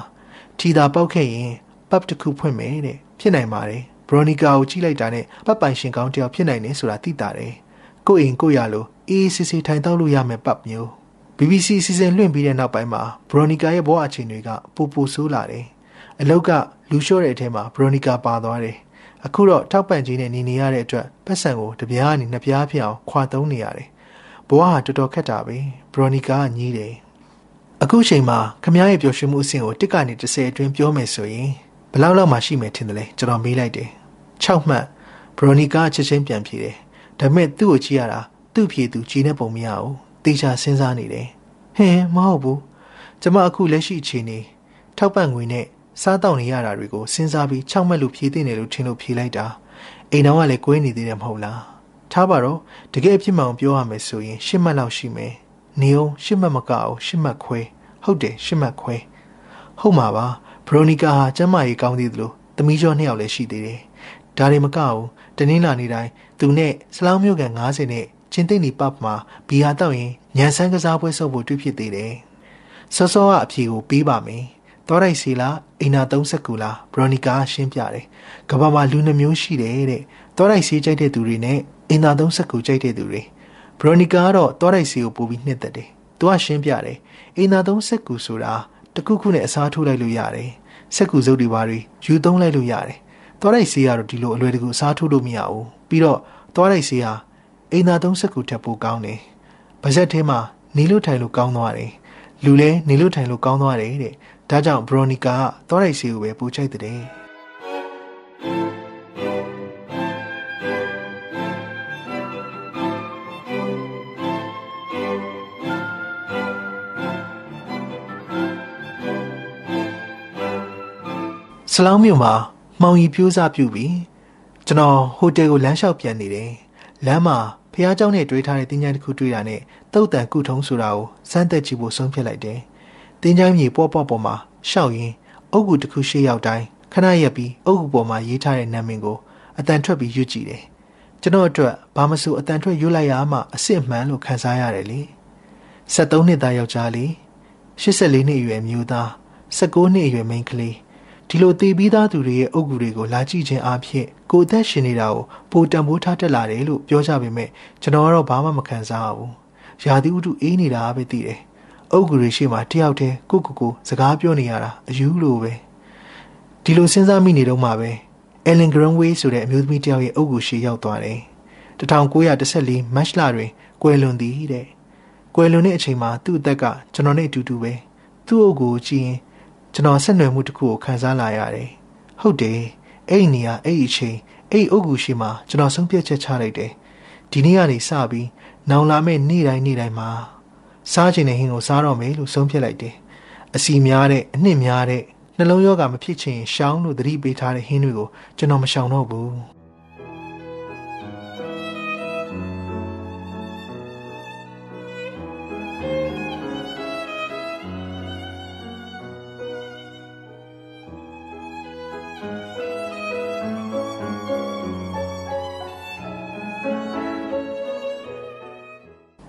ထီသာပေါက်ခဲ့ရင် ပတ်တစ်ခုဖွင့်မယ်တဲ့ဖြစ်နိုင်ပါတယ်ဘရိုနီကာကိုကြည့်လိုက်တာနဲ့ပတ်ပိုင်ရှင်ကောင်းတယောက်ဖြစ်နိုင်တယ်ဆိုတာသိတာတယ်ကိုအိမ်ကိုရလို့အေးစစ်စစ်ထိုင်တောက်လို့ရမယ်ပတ်မျိုး BBC စီစဉ်လွှင့်ပြီးတဲ့နောက်ပိုင်းမှာဘရိုနီကာရဲ့ဘဝအခြေအနေကပူပူဆိုးလာတယ်အလောက်ကလူလျှော့တဲ့အထဲမှာဘရိုနီကာပါသွားတယ်အခုတော့ထောက်ပံ့ခြင်းနဲ့နေနေရတဲ့အတွက်ပတ်စံကိုတပြားကနေနှစ်ပြားဖြစ်အောင်ခွာသုံးနေရတယ်ဘဝဟာတော်တော်ခက်တာပဲဘရိုနီကာကညည်းတယ်အခုချိန်မှာခမ ्या ရဲ့ပျော်ရွှင်မှုအဆင့်ကိုတစ်ကနေ30အတွင်းပြောမယ်ဆိုရင်ဘယ် လောက်လောက်မှရှိမယ်ထင်တယ်လဲကျွန်တော်မေးလိုက်တယ်6မှတ်ဘရိုနီကာချက်ချင်းပြန်ဖြေတယ်ဒါပေမဲ့သူ့ကိုကြည့်ရတာသူ့ဖြေသူကြည်နေပုံမရဘူးတေချာစဉ်းစားနေတယ်ဟင်းမဟုတ်ဘူးကျမအခုလက်ရှိအခြေအနေထောက်ပံ့ငွေနဲ့စားတောက်နေရတာတွေကိုစဉ်းစားပြီး6မှတ်လို့ဖြေသိနေလို့ထင်လို့ဖြေလိုက်တာအိမ်တော်ကလည်းကွေးနေသေးတယ်မဟုတ်လားထားပါတော့တကယ်အဖြစ်မှန်ပြောရမယ်ဆိုရင်10မှတ်လောက်ရှိမယ်နေအောင်10မှတ်မကအောင်10မှတ်ခွဲဟုတ်တယ်10မှတ်ခွဲဟုတ်မှာပါ ဘရိုနီကာဟာကျမ်းမာရေးကောင်းသေးသလိုသမီးကျော်နှစ်ယောက်လည်းရှိသေးတယ်ဒါတွေမကဘူးတနင်္လာနေ့တိုင်းသူနဲ့စလောင်းမျိုးကန်90နဲ့ချင်းသိမ့်နီပပ်မှာဘီဟာတောက်ရင်ညံဆန်းကစားပွဲဆုပ်ဖို့တွေ့ဖြစ်သေးတယ်စောစောကအဖြေကိုပေးပါမယ်တောရိုက်စီလားအိနာ30ကူလားဘရိုနီကာရှင်းပြတယ်ကဘာမှာလူနှမျိုးရှိတယ်တဲ့တောရိုက်စီကြိုက်တဲ့သူတွေနဲ့အိနာ30ကူကြိုက်တဲ့သူတွေဘရိုနီကာကတော့တောရိုက်စီကိုပို့ပြီးနှစ်သက်တယ်သူကရှင်းပြတယ်အိနာ30ကူဆိုတာ တခုခုနဲ့အစားထိုးလိုက်လို့ရတယ်စက်ကူစုပ်တွေပါတွေယူသုံးလိုက်လို့ရတယ်သွားလိုက်ဆေးကတော့ဒီလိုအလွယ်တကူအစားထိုးလို့မရဘူးပြီးတော့သွားလိုက်ဆေးဟာအိမ်သာသုံးစက်ကူထက်ပိုကောင်းတယ်ဗဇက်ထဲမှာနေလို့ထိုင်လို့ကောင်းသွားတယ်လူလဲနေလို့ထိုင်လို့ကောင်းသွားတယ်တဲ့ဒါကြောင့်ဘရိုနီကာကသွားလိုက်ဆေးကိုပဲပိုချိုက်တဲ့ ဆလောင်းမြို့မှာမှောင်ရီပြိုးစားပြုပြီးကျွန်တော်ဟိုတယ်ကိုလမ်းလျှောက်ပြန်နေတယ်လမ်းမှာဖះเจ้าနဲ့တွေ့ထားတဲ့တင်းချိုင်းတစ်ခုတွေ့တာနဲ့တုတ်တန်ကုထုံးဆိုတာကိုစမ်းသက်ကြည့်ဖို့ဆုံးဖြတ်လိုက်တယ်တင်းချိုင်းမြေပေါ့ပေါ့ပေါ်မှာရှောက်ရင်းအုတ်ကူတစ်ခုရှေ့ရောက်တိုင်းခဏရက်ပြီးအုတ်ကူပေါ်မှာရေးထားတဲ့နာမည်ကိုအတန်ထွက်ပြီးရွတ်ကြည့်တယ်ကျွန်တော်အတွက်ဘာမဆိုအတန်ထွက်ရွတ်လိုက်ရမှအစ်စ်မှန်လို့ခံစားရတယ်လေ73နှစ်သားယောက်ျားလေး84နှစ်အရွယ်မျိုးသား19နှစ်အရွယ်မိန်းကလေး ဒီလိုတည်ပြီးသားသူတွေရဲ့အုပ်ကူတွေကိုလာကြည့်ခြင်းအပြင်ကိုအသက်ရှင်နေတာကိုပိုတံပိုးထားတက်လာတယ်လို့ပြောကြပေမဲ့ကျွန်တော်ကတော့ဘာမှမခံစားရဘူး။ရာသီဥတုအေးနေတာပဲသိတယ်။အုပ်ကူတွေရှိမှတယောက်တည်းကိုကိုကိုစကားပြောနေရတာအယူလိုပဲ။ဒီလိုစဉ်းစားမိနေတော့မှပဲ Ellen Granway ဆိုတဲ့အမျိုးသမီးတယောက်ရဲ့အုပ်ကူရှိရောက်သွားတယ်။1914မတ်လတွင်ကွယ်လွန်သည်တဲ့။ကွယ်လွန်တဲ့အချိန်မှာသူ့အသက်ကကျွန်တော်နဲ့အတူတူပဲ။သူ့အုပ်ကိုကြည့်ရင် ကျွန်တော်ဆက်နွယ်မှုတစ်ခုကိုခံစားလာရတယ်။ဟုတ်တယ်။အဲ့ဒီနေရာအဲ့ဒီအချိန်အဲ့ဒီအုပ်ကူရှိမှကျွန်တော်ဆုံးဖြတ်ချက်ချလိုက်တယ်။ဒီနေ့ကနေစပြီးနောင်လာမယ့်နေ့တိုင်းနေ့တိုင်းမှာစားချင်တဲ့ဟင်းကိုစားတော့မယ်လို့ဆုံးဖြတ်လိုက်တယ်။အစီများတဲ့အနှစ်များတဲ့နှလုံးရောဂါမဖြစ်ချင်ရှောင်းလို့သတိပေးထားတဲ့ဟင်းတွေကိုကျွန်တော်မရှောင်တော့ဘူး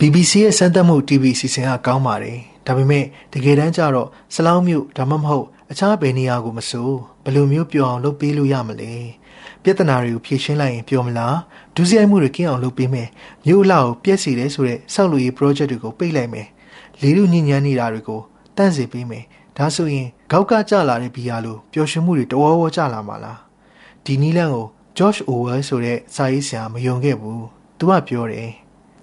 BBC ရဲ့စမ်းသပ်မှု TV အစီအစဉ်ကကောင်းပါတယ်ဒါပေမဲ့တကယ်တမ်းကျတော့စလောင်းမျိုးဒါမှမဟုတ်အခြားဘယ်နေရာကိုမဆိုဘယ်လိုမျိုးပြောအောင်လုပ်ပေးလို့ရမလဲပြဿနာတွေကိုဖြေရှင်းလိုက်ရင်ပြောမလားဒုစရိုက်မှုတွေကင်းအောင်လုပ်ပေးမယ်မြို့အလှကိုပြည့်စီတယ်ဆိုတဲ့စောက်လူရေး project တွေကိုပိတ်လိုက်မယ်လေလူညဉ့်ညမ်းနေတာတွေကိုတန့်စေပေးမယ်ဒါဆိုရင်ကောက်ကကြလာတဲ့ဘီယာလိုပျော်ရွှင်မှုတွေတဝေါဝေါကြလာမှာလားဒီနီလန်ကို George Orwell ဆိုတဲ့စာရေးဆရာမယုံခဲ့ဘူးသူကပြောတယ်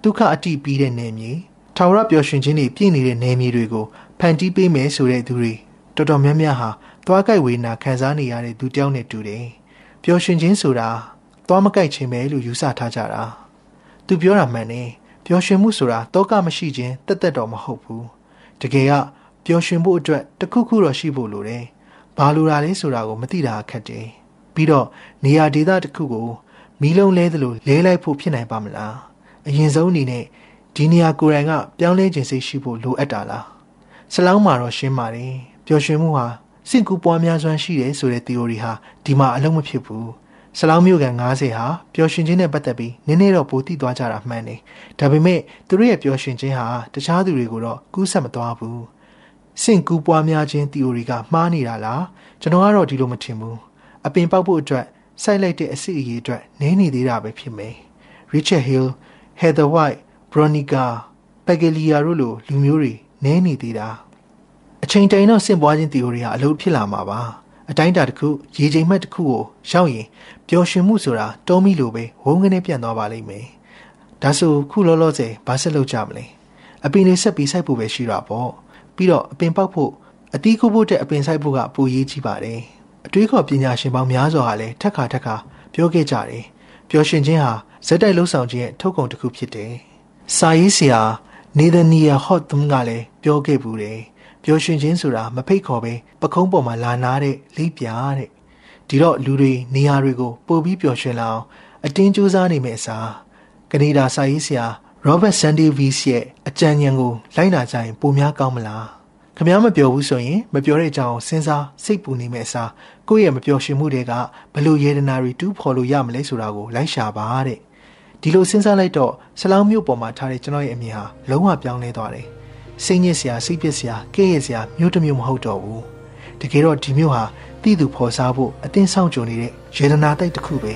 ဒုက္ခအတိပြီးတဲ့နေမြေထာဝရပျော်ရွှင်ခြင်းတွေပြည့်နေတဲ့နေမြေတွေကိုဖန်တီးပေးမယ်ဆိုတဲ့သူတွေတော်တော်များများဟာသွားကြိုက်ဝေနာခံစားနေရတဲ့သူတယောက်နဲ့တူတယ်။ပျော်ရွှင်ခြင်းဆိုတာသွားမကြိုက်ခြင်းပဲလို့ယူဆထားကြတာ။သူပြောတာမှန်တယ်။ပျော်ရွှင်မှုဆိုတာတောကမရှိခြင်းတက်တက်တော့မဟုတ်ဘူး။တကယ်ကပျော်ရွှင်ဖို့အတွက်တခုခုတော့ရှိဖို့လိုတယ်။ဘာလိုတာလဲဆိုတာကိုမသိတာအခက်တယ်။ပြီးတော့နေရာဒေသတစ်ခုကိုမီးလုံးလဲသလိုလဲလိုက်ဖို့ဖြစ်နိုင်ပါမလား။ အရင်ဆုံးအနေနဲ့ဒီနေရာကိုယ်တိုင်ကပြောင်းလဲခြင်းစိတ်ရှိဖို့လိုအပ်တာလားဆလောင်းမှာတော့ရှင်းပါတယ်ပျော်ရွှင်မှုဟာစင့်ကူပွားများစွမ်းရှိတယ်ဆိုတဲ့ theory ဟာဒီမှာအလုံးမဖြစ်ဘူးဆလောင်းမျိုးကန်90ဟာပျော်ရွှင်ခြင်းနဲ့ပတ်သက်ပြီးနည်းနည်းတော့ပိုသိသွားကြတာမှန်တယ်ဒါပေမဲ့သူတို့ရဲ့ပျော်ရွှင်ခြင်းဟာတခြားသူတွေကိုတော့ကူးဆက်မသွားဘူးစင့်ကူပွားများခြင်း theory ကမှားနေတာလားကျွန်တော်ကတော့ဒီလိုမထင်ဘူးအပင်ပေါက်ဖို့အတွက်စိုက်လိုက်တဲ့အစီအရေးအတွက်နည်းနေသေးတာပဲဖြစ်မယ် Richard Hill Heather White ဘရိုနီကာပက်ဂလီယာတို့လိုလူမျိုးတွေနည်းနေသေးတာအချိန်တိုင်တော့ဆင့်ပွားခြင်းတီအိုရီဟာအလုပ်ဖြစ်လာမှာပါအတိုင်းတာတစ်ခုရေချိန်မှတ်တစ်ခုကိုရောက်ရင်ပျော်ရွှင်မှုဆိုတာတောမီလိုပဲဝုန်းကနေပြန်သွားပါလိမ့်မယ်ဒါဆိုခုလောလောဆယ်ဘာဆက်လုပ်ကြမလဲအပင်လေးဆက်ပြီးစိုက်ဖို့ပဲရှိတာပေါ့ပြီးတော့အပင်ပေါက်ဖို့အတီးခုဖို့တဲ့အပင်စိုက်ဖို့ကပိုရေးကြီးပါတယ်အတွေးခေါ်ပညာရှင်ပေါင်းများစွာကလည်းထက်ခါထက်ခါပြောခဲ့ကြတယ်ပျော်ရွှင်ခြင်းဟာဇက်တိုက်လှုပ်ဆောင်ခြင်းရဲ့ထုတ်ကုန်တစ်ခုဖြစ်တယ်စာရေးဆရာနေဒနီယာဟော့သွမ်ကလည်းပြောခဲ့ဘူးတယ်ပျော်ရွှင်ခြင်းဆိုတာမဖိတ်ခေါ်ပဲပခုံးပေါ်မှာလာနာတဲ့လိပ်ပြာတဲ့ဒီတော့လူတွေနေရာတွေကိုပို့ပြီးပျော်ရွှင်လာအောင်အတင်းကြိုးစားနေမယ့်အစားကနေဒါစာရေးဆရာ Robert Sandevis ရဲ့အကြံဉာဏ်ကိုလိုက်နာကြရင်ပိုများကောင်းမလား ခမားမပြောဘူးဆိုရင်မပြောတဲ့အကြောင်းစဉ်းစားစိတ်ပူနေမယ့်အစားကိုယ့်ရဲ့မပျော်ရွှင်မှုတွေကဘလို့ယေဒနာတွေတူးဖော်လို့ရမလဲဆိုတာကိုလိုက်ရှာပါတဲ့ဒီလိုစဉ်းစားလိုက်တော့ဆလောင်းမျိုးပေါ်မှာထားတဲ့ကျွန်တော်ရဲ့အမြင်ဟာလုံးဝပြောင်းလဲသွားတယ်စိတ်ညစ်စရာစိတ်ပစ်စရာကဲ့ရဲ့စရာမျိုးတစ်မျိုးမဟုတ်တော့ဘူးတကယ်တော့ဒီမျိုးဟာတည်သူဖော်စားဖို့အတင်းဆောင်ကြုံနေတဲ့ယေဒနာတိုက်တစ်ခုပဲ